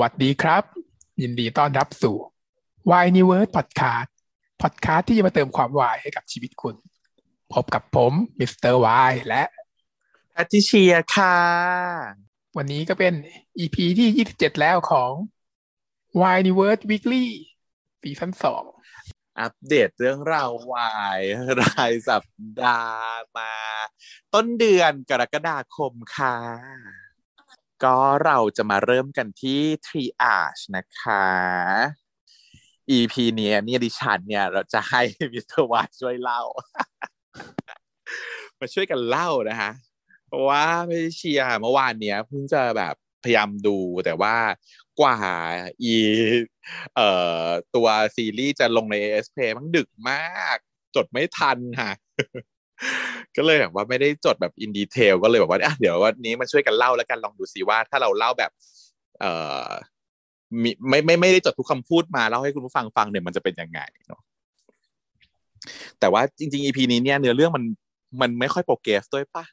สวัสดีครับ ยินดีต้อนรับสู่ Why New Word Podcast Podcast ที่จะมาเติมความวายให้กับชีวิตคุณ พบกับผมมิสเตอร์วายและแพทริเชียค่ะ วันนี้ก็เป็น EP ที่ 27 แล้วของ Why New Word Weekly season สองอัปเดตเรื่องราววายรายสัปดาห์มา ต้นเดือนกรกฎาคมค่ะ ก็เราจะมาเริ่มกันที่ triage นะคะ EP เนี้ยเนี่ยดิฉันเนี่ยเราจะให้มิสเตอร์วาช่วยเล่า มาช่วยกันเล่านะคะเพราะว่าไม่เชียร์เมื่อวานเนี้ยเพิ่งจะแบบพยายามดูแต่ว่ากว่าอีเอ่อตัวซีรีส์จะลงใน s อมันดึกมาก จดไม่ทันค่ะ ก็เลยแบบว่าไม่ได้จดแบบอินดีเทลก็เลยบอกว่าอะเดี๋ยววันนี้มาช่วยกันเล่าแล้วกันลองดูซิว่า ถ้าเราเล่าแบบ เอ่อมีไม่ไม่ไม่ได้จดทุกคำพูดมาเล่าให้คุณผู้ฟังฟังเนี่ยมันจะเป็นยังไงเนาะแต่ว่าจริงๆ EP นี้เนี่ยเนื้อเรื่องมันมันไม่ค่อยโปรเกรสด้วยปะ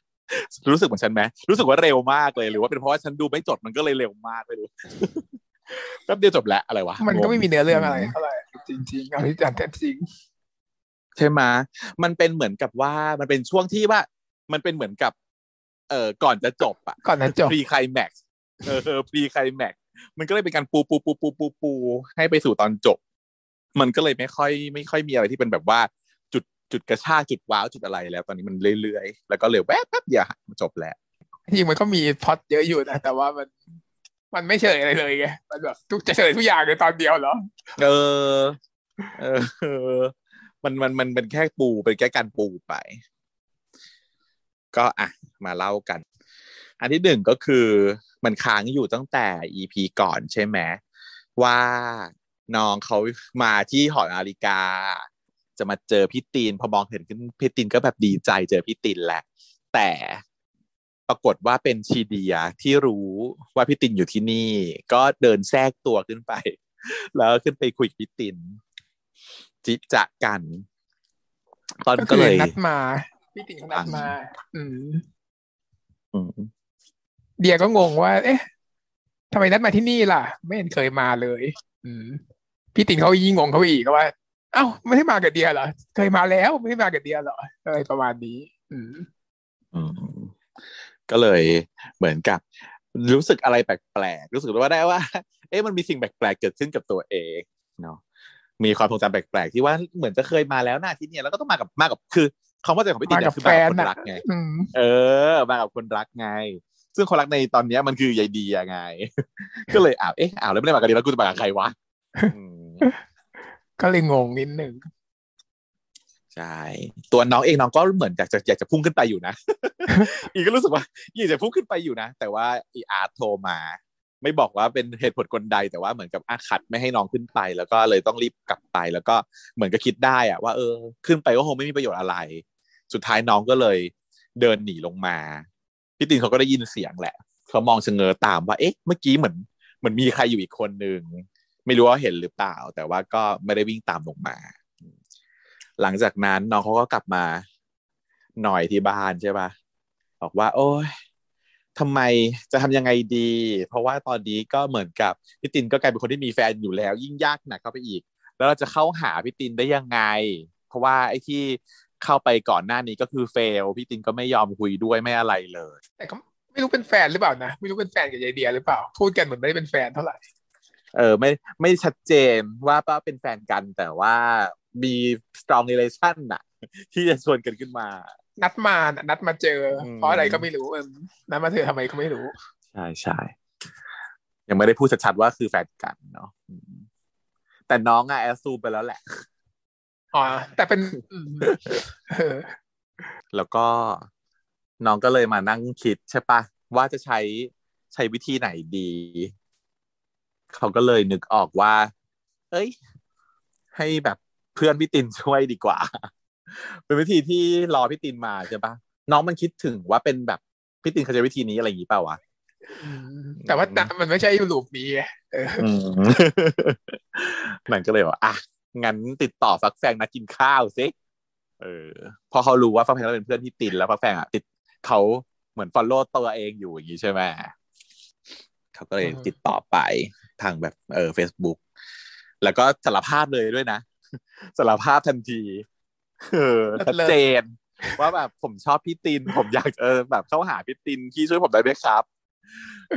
รู้สึกเหมือนฉันไหมรู้สึกว่าเร็วมากเลยหรือว่าเป็นเพราะว่าฉันดูไม่จดมันก็เลยเร็วมากไม่รู้แป๊บเดียวจบแล้วอะไรวะมันก็ไม่มีเนื้อเรื่องอะไรเท่าไหร่จริงๆเอาที่จัดแต่จริง ใช่ไหมมันเป็นเหมือนกับว่ามันเป็นช่วงที่ว่า มันเป็นเหมือนกับ เอ่อก่อนจะจบอะก่อนจะจบพรีไคลแม็กซ์เออพรีไคลแม็กซ์มันก็เลยเป็นการปูปูปูปูปูปูให้ไปสู่ตอนจบ มันก็เลยไม่ค่อย ไม่ค่อยมีอะไรที่เป็นแบบว่า จุดจุดกระชากจุดว้าวจุดอะไรแล้ว ตอนนี้มันเรื่อยๆแล้วก็เร็วแป๊บแป๊บเดียวมันจบแล้วจริงมันก็มีพล็อตเยอะอยู่นะแต่ว่ามันมันไม่เฉลยอะไรเลยไงมันแบบทุกจะเฉลยทุกอย่างในตอนเดียวเหรอ เออ เออ มันมันมันเป็นแค่ปูเป็นแค่การปูไป ก็อะมาเล่ากัน อันที่หนึ่งก็คือมันค้างอยู่ตั้งแต่ EP ก่อนใช่ไหมว่าน้องเขามาที่หอนาฬิกา จะมาเจอพี่ตีนพอมองเห็นขึ้นพี่ตีนก็แบบดีใจเจอพี่ตีนแหละ แต่ปรากฏว่าเป็นชีเดียที่รู้ว่าพี่ตินอยู่ที่นี่ ก็เดินแทรกตัวขึ้นไป แล้วขึ้นไปคุยกับพี่ติน จิจะกัน ตอนก็ก็คือเลยนัดมาพี่ติ๋งนัดมาอืมอืมเดียก็งงว่า เอ๊ะทำไมนัดมาที่นี่ล่ะ ไม่เห็นเคยมาเลย อืมพี่ติ๋งเขายิ่งงงเขาอีกว่า เอ้าไม่ได้มากับเดียเหรอเคยมาแล้วไม่ได้มากับเดียเหรออะไรประมาณนี้ อืมอืมก็เลยเหมือนกับ รู้สึกอะไรแปลกๆรู้สึกว่าได้ว่า เอ๊ะมันมีสิ่งแปลกๆเกิดขึ้นกับตัวเองเนาะ มีความทรงจำแปลกๆที่ว่าเหมือนจะเคยมาแล้วหน้าที่เนี่ยแล้วก็ต้องมากับมากับคือคำว่าใจของพี่ติ๋มาเนี่กับยคือแฟมากับคนนน่ะรักไงอืมเออ มากับคนรักไง ซึ่งคนรักในตอนเนี้ยมันคือยายดีอะไง ก็เลยอ้าวเอ๊ะอ้าวแล้วไม่ได้มากับดีแล้วกูจะมากับใครวะอืมก็เลยงงนิดหนึ่งใช่ตัวน้องเองน้องก็เหมือนอยากจะอยากจะพุ่งขึ้นไปอยู่นะ อีก็รู้สึกว่าอยากจะพุ่งขึ้นไปอยู่นะ แต่ว่าอีอาร์ตโทรมา ไม่บอกว่าเป็นเหตุผลกลใด แต่ว่าเหมือนกับอาขัดไม่ให้น้องขึ้นไป แล้วก็เลยต้องรีบกลับไป แล้วก็เหมือนกับคิดได้อะว่าเออ ขึ้นไปก็คงไม่มีประโยชน์อะไร สุดท้ายน้องก็เลยเดินหนีลงมาพี่ตินเขาก็ได้ยินเสียงแหละเขามองเชงเง้อตามว่าเอ๊ะเมื่อกี้เหมือนเหมือนมีใครอยู่อีกคนนึงไม่รู้ว่าเห็นหรือเปล่า แต่ว่าก็ไม่ได้วิ่งตามลงมา หลังจากนั้นน้องเขาก็กลับมาหน่อยที่บ้านใช่ปะบอกว่า โอ้ย ทำไมจะทำยังไงดี เพราะว่าตอนนี้ก็เหมือนกับพี่ตินก็กลายเป็นคนที่มีแฟนอยู่แล้ว ยิ่งยากหนักเข้าไปอีก แล้วเราจะเข้าหาพี่ตินได้ยังไง เพราะว่าไอ้ที่เข้าไปก่อนหน้านี้ก็คือเฟลพี่ตินก็ไม่ยอมคุยด้วยไม่อะไรเลย แต่ก็ไม่รู้เป็นแฟนหรือเปล่านะไม่รู้เป็นแฟนกับยายเดียหรือเปล่า พูดกันเหมือนไม่ได้เป็นแฟนเท่าไหร่ เออไม่ไม่ชัดเจนว่าป้าเป็นแฟนกันแต่ว่ามี strong relation น่ะ ที่จะชวนกันขึ้นมา นัดมาน่ะนัดมาเจออมเพราะอะไรก็ไม่รู้เออนัดมาเจอทำไมก็ไม่รู้ ใช่ใช่ยังไม่ได้พูดชัดๆว่าคือแฟนกันเนาะอืมแต่น้องอะแอสซูมไปแล้วแหละอ๋อแต่เป็นอืมเออแล้วก็น้องก็เลยมานั่งคิดใช่ปะว่าจะใช้ใช้วิธีไหนดี เขาก็เลยนึกออกว่า เอ้ย ให้แบบเพื่อนพี่ตินช่วยดีกว่า เป็นวิธีที่รอพี่ตินมาใช่ปะน้องมันคิดถึงว่าเป็นแบบพี่ตินเขาจะวิธีนี้อะไรอย่างงี้เปล่าวะอืมแต่ว่ามันไม่ใช่ลูปนี้ไงเอออืมมันก็เลยว่าอะงั้นติดต่อฟักแฟงนัดกินข้าวสิเออ พอเขารู้ว่าฟักแฟงเป็นเพื่อนที่ตินแล้วฟักแฟงอะติดเขาเหมือนฟอลโล่ตัวเองอยู่อย่างนี้ใช่ไหมเขาก็เลยติดต่อไปทางแบบเออ Facebook แล้วก็สารภาพเลยด้วยนะสารภาพทันที เออชัดเจน ว่าแบบผมชอบพี่ติน ผมอยากเออแบบเข้าหาพี่ตินที่ช่วยผมได้ไหมครับ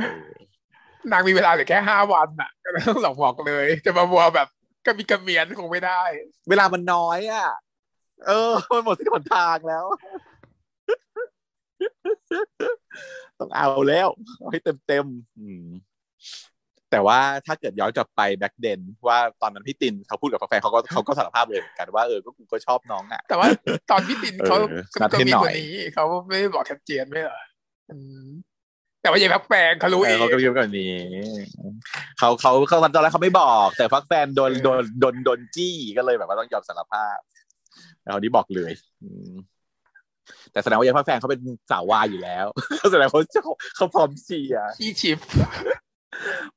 เออนางมีเวลาเหลือแค่ห้าวันอะ ก็ต้องสองบอกเลย จะมาบัวแบบกระมีกระเมียนคงไม่ได้ เวลามันน้อยอะ เออ มันหมดที่หนทางแล้ว ต้องเอาแล้วเอาให้เต็มเต็มๆอืม แต่ว่าถ้าเกิดย้อนกลับไปแบ็กเดนว่าตอนนั้นพี่ตินเขาพูดกับแฟนเขาก็เขาก็สารภาพเลยเหมือนกันว่าเออก็กูก็ชอบน้องอะแต่ว่าตอนพี่ตินเขาเออนัดก็ให้มีหน่คอยนนี้เขาไม่ได้บอกชัดเจนไม่เหรออืมแต่ว่าเยายพักแปลงเขารู้เอเอองเขาก็เยอะกว่านี้เขาเขาเขาตอนแรกเขาไม่บอก แต่ฟักแฟงโดนโดนโดนโดนจี้ก็เลยแบบว่าต้องยอมสารภาพแล้วคนนี้บอกเลยอืมแต่แสดงว่ายายฟักแฟงเขาเป็นสาววายอยู่แล้วแสดงเขาเขาเขาพร้อมเชียร์ขี้ ship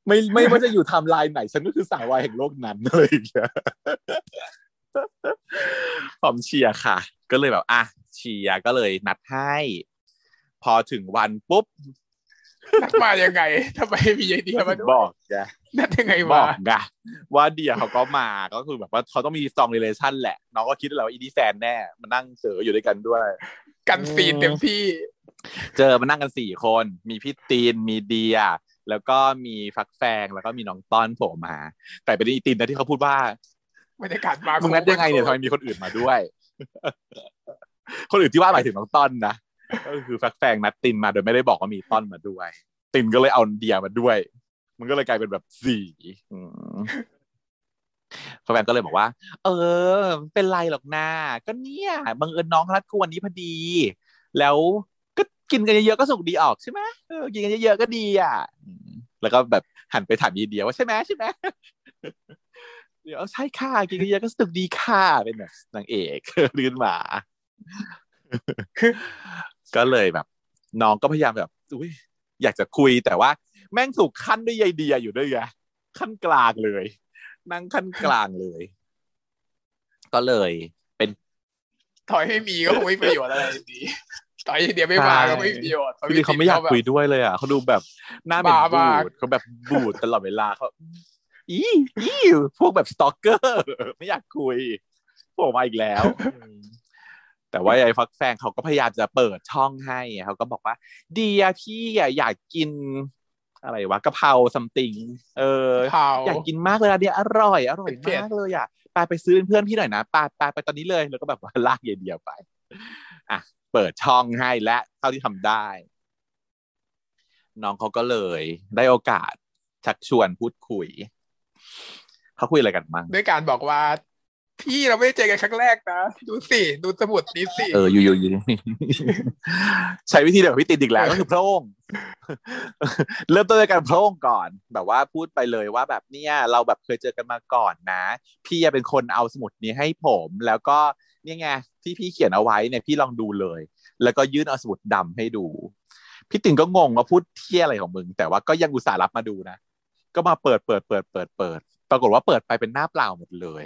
ไม่ไม่ว่าจะอยู่ไทม์ไลน์ไหน ฉันก็คือสาววายแห่งโลกนั้นเลยอย่างเงี้ยพร้อมเชียร์ค่ะ ก็เลยแบบอะเชียร์ก็เลยนัดให้ พอถึงวันปุ๊บนัดมายังไงทำไมมีไอเดียมาด้วยบอกไงนัดยังไงบมาอกไงว่าเดียเขาก็มาก็คือแบบว่าเขาต้องมีซองเรเลชั่นแหละ น้องก็คิดแล้วว่าอีดีแฟนแน่มานั่งเจออยู่ด้วยกันด้วย กันซีนเต็มที่ เจอมานั่งกันสี่คน มีพี่ตีนมีเดีย แล้วก็มีฟักแฟงแล้วก็มีน้องต้อนโผล่มา แต่เป็นอีตีนนะที่เขาพูดว่าบรรยากาศมามึงนัดยังไงเนี่ยทำไมมีคนอื่นมาด้วย คนอื่นที่ว่าหมายถึงน้องต้อนนะก็คือฟักแฟงนัดตินมาโดยไม่ได้บอกว่ามีต้อนมาด้วย ตินก็เลยเอาเดียมาด้วย มันก็เลยกลายเป็นแบบสี่อืมฟักแฟงก็เลยบอกว่า เออไม่เป็นไรหรอกนาก็เนี่ยบังเอิญน้องนัดกูวันนี้พอดี แล้ว กินกันเยอะๆก็สุกดีออกใช่ไหมเออกินกันเยอะๆก็ดีอะแล้วก็แบบหันไปถามยีเดียว่าใช่ไหมใช่ไหมเดี๋ยวใช่ค่ะกินกันเยอะก็สนุกดีค่ะเป็นแบบนางเอกลื่นหมาก็เลยแบบ น้องก็พยายามแบบอุ้ยอยากจะคุยแต่ว่า แม่งถูกขั้นด้วยยายเดียอยู่ด้วยไงขั้นกลางเลย นั่งขั้นกลางเลย ก็เลย เป็น ถอยให้มีก็คงไม่ประโยชน์อะไรดี ไอเดียไม่มาก็ไม่มีประโยชน์จริงๆเขาไม่อยากคุยด้วยเลยอะเขาดูแบบหน้าเป็นบ้าบูมากดเขาแบบบูดตลอดเวลาเขาอีอีพวกแบบ stalker ไม่อยากคุยโผล่มาอีกแล้ว แต่ว่าไอ้ฟักแฟงเขาก็พยายามจะเปิดช่องให้เขาก็บอกว่าเดียพี่อะอยากกิน อะไรวะกะเพรา something เออเผาอยากกินมากเลยอะเดียอร่อยอร่อยเผ็ดๆมากเลยอะไปไปซื้อเป็นเพื่อนพี่หน่อยนะไปไปไปตอนนี้เลยแล้วก็แบบว่าลากยายเดียไป อะ เปิดช่องให้และเท่าที่ทำได้ น้องเขาก็เลยได้โอกาสชักชวนพูดคุยเขาคุยอะไรกันบ้างด้วยการบอกว่าพี่เราไม่ได้เจอกันครั้งแรกนะ ดูสิดูสมุดนี้สิเอออยู่อยู่อยู่ใช้วิธีเดียวกับพี่ติดอีกแล้วก็คือโพร่งเริ่มต้นด้วยการโพร่งก่อน แบบว่าพูดไปเลยว่าแบบเนี่ยเราแบบเคยเจอกันมาก่อนนะ พี่เป็นคนเอาสมุดนี้ให้ผม แล้วก็ เนี่ยไงที่พี่เขียนเอาไว้เนี่ยพี่ลองดูเลย แล้วก็ยื่นเอาสมุดดำให้ดู พี่ติ่งก็งงว่าพูดเที่ยอะไรของมึง แต่ว่าก็ยังอุตส่าห์รับมาดูนะ ก็มาเปิดเปิดเปิดเปิดเปิด ปรากฏว่าเปิดไปเป็นหน้าเปล่าหมดเลย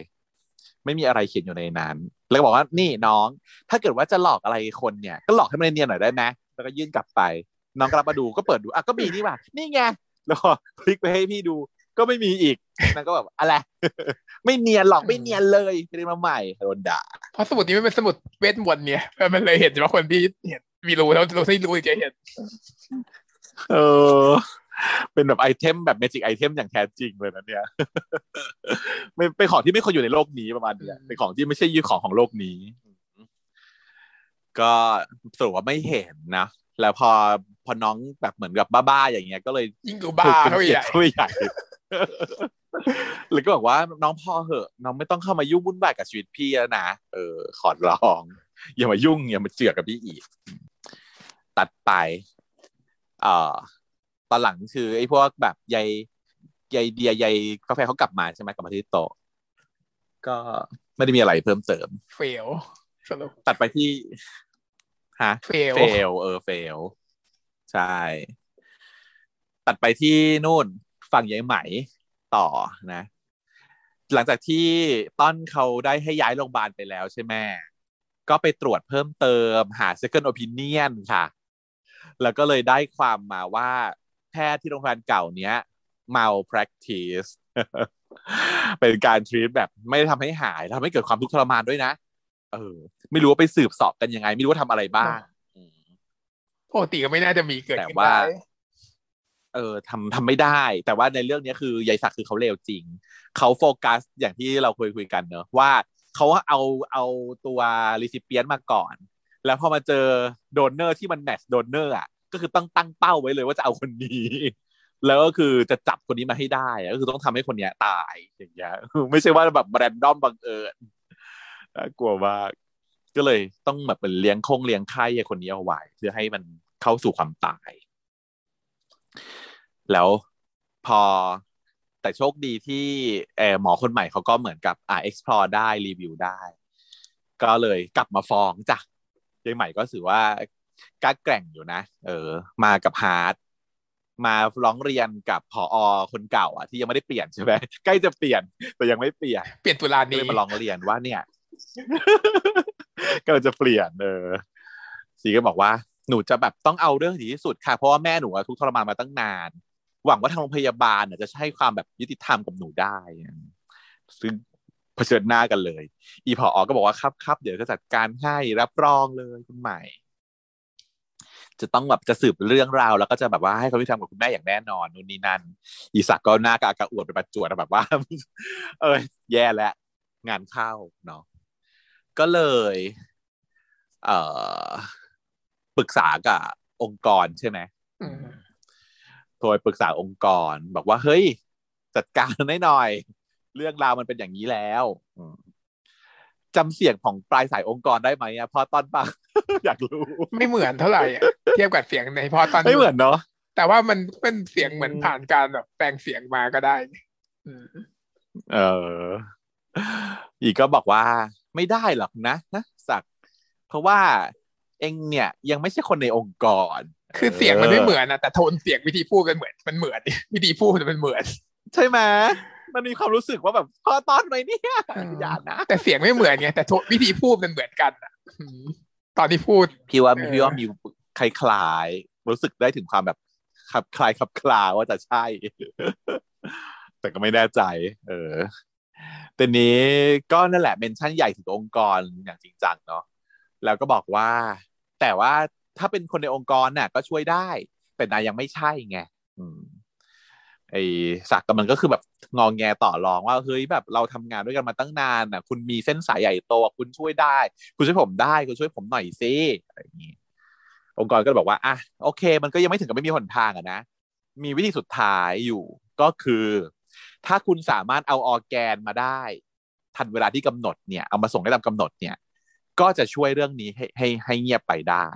ไม่มีอะไรเขียนอยู่ในนั้น แล้วบอกว่านี่น้อง ถ้าเกิดว่าจะหลอกอะไรคนเนี่ย ก็หลอกให้มันเนียนหน่อยได้ไหมแล้วก็ยื่นกลับไป น้องก็รับมาดูก็เปิดดูอะก็มีนี่ว่านี่ไงแล้วก็พลิกไปให้พี่ดู ก็ไม่มีอีกนางก็แบบอะไรไม่เนียนหรอกไม่เนียนเลยเรียนมาใหม่โดนด่าเพราะสมุดนี้ไม่เป็นสมุดเวทมนต์เนี่ยมันเลยเห็นเฉพาะคนที่เห็นมีรู้แล้วรู้ที่รู้จะเห็นเออเป็นแบบ item แบบ magic item อย่างแท้จริงเลยนะเนี่ยไม่เป็นของที่ไม่ควรอยู่ในโลกนี้ประมาณเนี้ยเป็นของที่ไม่ใช่ยี่ของของโลกนี้ ก็สรุปว่าไม่เห็นนะแล้วพอพอน้องแบบเหมือนกับบ้าๆอย่างเงี้ย ก็เลยยิ่งดูบ้าเขาใหญ่เข้าไปใหญ่ แล้วก็บอกว่าน้องพอเหอะ น้องไม่ต้องเข้ามายุ่งวุ่นวายกับชีวิตพี่แล้วนะเออ ขอร้อง อย่ามายุ่งอย่ามาเจือกกับพี่อีก ตัดไป เอ่อ ตอนหลังคือไอ้พวกแบบยายยายเดียยายกาแฟเขากลับมาใช่ไหมกลับมาที่โต๊ะก็ไม่ได้มีอะไรเพิ่มเติม เฟลสรุปตัดไปที่ฮะเฟลเฟลเออเฟลใช่ ตัดไปที่นู่น ฝั่งยายไหมต่อนะ หลังจากที่ต้นเขาได้ให้ย้ายโรงพยาบาลไปแล้วใช่ไหมก็ไปตรวจเพิ่มเติมหา second opinion ค่ะ แล้วก็เลยได้ความมาว่าแพทย์ที่โรงพยาบาลเก่าเนี้ย malpractice เป็นการ treat แบบไม่ได้ทำให้หายทำให้เกิดความทุกข์ทรมานด้วยนะ เออ ไม่รู้ว่าไปสืบสอบกันยังไง ไม่รู้ว่าทำอะไรบ้างอืมปกติก็ไม่น่าจะมีเกิดแต่ขึ้นว่าได้ เออทำทำไม่ได้ แต่ว่าในเรื่องนี้คือยายศักดิ์คือเขาเลวจริง เขาโฟกัสอย่างที่เราคุยคุยกันเนอะว่าเขาเอาเอาตัว recipient มาก่อน แล้วพอมาเจอ donor ที่มัน match donor อะก็คือต้องตั้งเป้าไว้เลยว่าจะเอาคนนี้แล้วก็คือจะจับคนนี้มาให้ได้ก็คือต้องทำให้คนเนี้ยตายอย่างเงี้ยไม่ใช่ว่าแบบแรนดอมบังเอิญกลัวมากก็เลยต้องแบบเป็นเลี้ยงคงเลี้ยงไข่ไอ้คนนี้เอาไว้เพื่อให้มันเข้าสู่ความตาย แล้วพอแต่โชคดีที่เออหมอคนใหม่เขาก็เหมือนกับอ่า explore ได้รีวิวได้ ก็เลยกลับมาฟ้องจ้ะยายใหม่ก็ถือว่ากล้าแกร่งอยู่นะ เออ มากับฮาร์ดมาร้องเรียนกับผออคนเก่า อะ ที่ยังไม่ได้เปลี่ยนใช่ไหมใกล้จะเปลี่ยน แต่ยังไม่เปลี่ยน เปลี่ยนตุลาก็นี้เลยมาร้องเรียนว่าเนี่ยก็จะเปลี่ยน เออสีก็บอกว่าหนูจะแบบต้องเอาเรื่องถึงที่สุดค่ะ เพราะว่าแม่หนูอะทุกข์ทรมานมาตั้งนาน หวังว่าทางโรงพยาบาลจะให้ความแบบยุติธรรมกับหนูได้ ซึ่งเผชิญหน้ากันเลย อีพออก็บอกว่าครับครับเดี๋ยวจะจัดการให้รับรองเลยคุณใหม่ จะต้องแบบจะสืบเรื่องราวแล้วก็จะแบบว่าให้ความยุติธรรมกับคุณแม่อย่างแน่นอนนู่นนี่นั่นอีสักก็หน้ากากระอวดไปประจวดแบบว่า เออแย่แล้วงานเข้าเนาะก็เลย เอ่อปรึกษากับองค์กรใช่ไหม ทรไปปรึกษาองค์กร บอกว่าเฮ้ย จัดการให้หน่อย เรื่องราวมันเป็นอย่างนี้แล้วอืมจำเสียงของปลายสายองค์กรได้ไหมอะพอตอนปะอยากรู้ ไม่เหมือนเท่าไหร่อะเทียบกับเสียงในพอตอนไม่เหมือนเนาะแต่ว่ามันเป็นเสียงเหมือนอืมผ่านการแบบแปลงเสียงมาก็ได้อืมเออ อีกก็บอกว่า ไม่ได้หรอกนะนะสักดิ์เพราะว่าเองเนี่ย ยังไม่ใช่คนในองค์กร คือเสียงมันไม่เหมือนนะแต่โทนเสียงวิธีพูดกันเหมือนมันเหมือนวิธีพูดมันเหมือน ใช่ไหมมันมีความรู้สึกว่าแบบพอตอนไหมเนี่ยอืมอย่านะแต่เสียงไม่เหมือนไงแต่โทนวิธีพูดมันเหมือนกันอะอืมตอนที่พูดพี่ว่าเออพี่ว่ามีคล้ายๆรู้สึกได้ถึงความแบบขับคลายขับคลาว่าจะใช่ แต่ก็ไม่แน่ใจ เออแต่นี้ก็นั่นแหละเมนชั่นใหญ่ถึงองค์กรอย่างจริงจังเนาะแล้วก็บอกว่า แต่ว่า ถ้าเป็นคนในองค์กรน่ะ ก็ช่วยได้ แต่นายยังไม่ใช่ไงไอ้สักกับมันก็คือแบบงองแงต่อรองว่าเฮ้ยแบบเราทำงานด้วยกันมาตั้งนานน่ะ คุณมีเส้นสายใหญ่โตคุณช่วยได้ คุณช่วยผมได้ คุณช่วยผมหน่อยสิอะไรอย่างนี้องค์กรก็บอกว่าอะโอเค มันก็ยังไม่ถึงกับไม่มีหนทางอะนะมีวิธีสุดท้ายอยู่ก็คือ ถ้าคุณสามารถเอาออแกนมาได้ ทันเวลาที่กำหนดเนี่ยเอามาส่งให้ตามกำหนดเนี่ย ก็จะช่วยเรื่องนี้ให้ให้ให้เงียบไปได้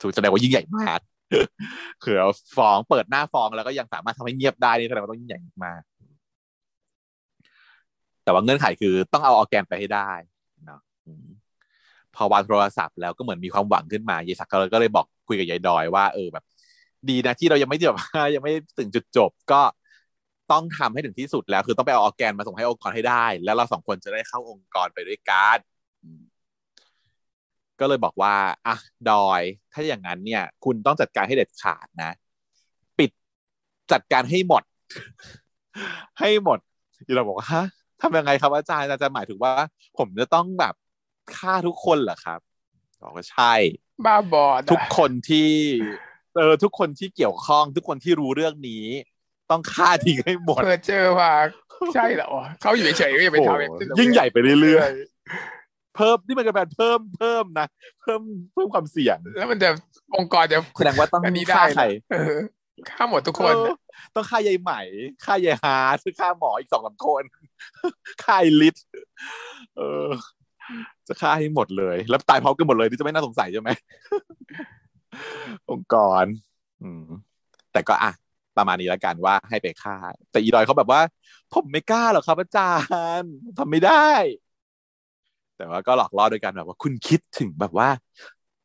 ถูกแสดงว่ายิ่งใหญ่มากคือเอฟ้องเปิดหน้าฟ้องแล้วก็ยังสามารถทำให้เงียบได้นี่แสดงว่าต้องยิ่งใหญ่มาก แต่ว่าเงื่อนไขคือต้องเอาออแกนไปให้ได้เนาะพอวางโทรศัพท์แล้วก็เหมือนมีความหวังขึ้นมายายศักดิ์ก็เลยบอกคุยกับยายดอยว่าเออแบบ ดีนะที่เรายังไม่จบยังไม่ถึงจุดจบ ก็ต้องทำให้ถึงที่สุดแล้ว คือต้องไปเอาออแกนมาส่งให้องค์กรให้ได้ แล้วเราสองคนจะได้เข้าองค์กรไปด้วยกัน ก็เลยบอกว่าอะดอยถ้าอย่างนั้นเนี่ย คุณต้องจัดการให้เด็ดขาดนะ ปิดจัดการให้หมด ให้หมดที่เราบอกว่าฮะทำยังไงครับอาจารย์อาจารย์หมายถึงว่า ผมจะต้องแบบฆ่าทุกคนเหรอครับบอกว่าใช่บ้าบอดทุกคนที่เออทุกคนที่เกี่ยวข้อง ทุกคนที่รู้เรื่องนี้ ต้องฆ่าทิ้งให้หมดเพอเจอว่าใช่เหรอเขาอยู่เฉยๆก็อย่าไปโอ้ทำโหเองยิ่งใหญ่ไปเรื่อยๆ เพิ่มนี่มันก็แบบเพิ่มเพิ่มนะเพิ่มเพิ่มความเสี่ยง แล้วมันจะองค์กรจะแสดงว่าต้องอันนี้ได้ฆ่าใครเออฆ่าหมดทุกคนเออต้องฆ่ายายใหม่ฆ่ายายฮาร์ดฆ่าหมออีกสองสามคนฆ่าไอ้ลิศเออ จะฆ่าให้หมดเลย แล้วตายพร้อมกันหมดเลยนี่จะไม่น่าสงสัยใช่ไหมองค์กร อืม แต่ก็อะประมาณนี้แล้วกันว่าให้ไปฆ่า แต่อีดอยเขาแบบว่า ผมไม่กล้าหรอกครับอาจารย์ทำไม่ได้ แต่ว่าก็หลอกล่อโดยการแบบว่าคุณคิดถึงแบบว่า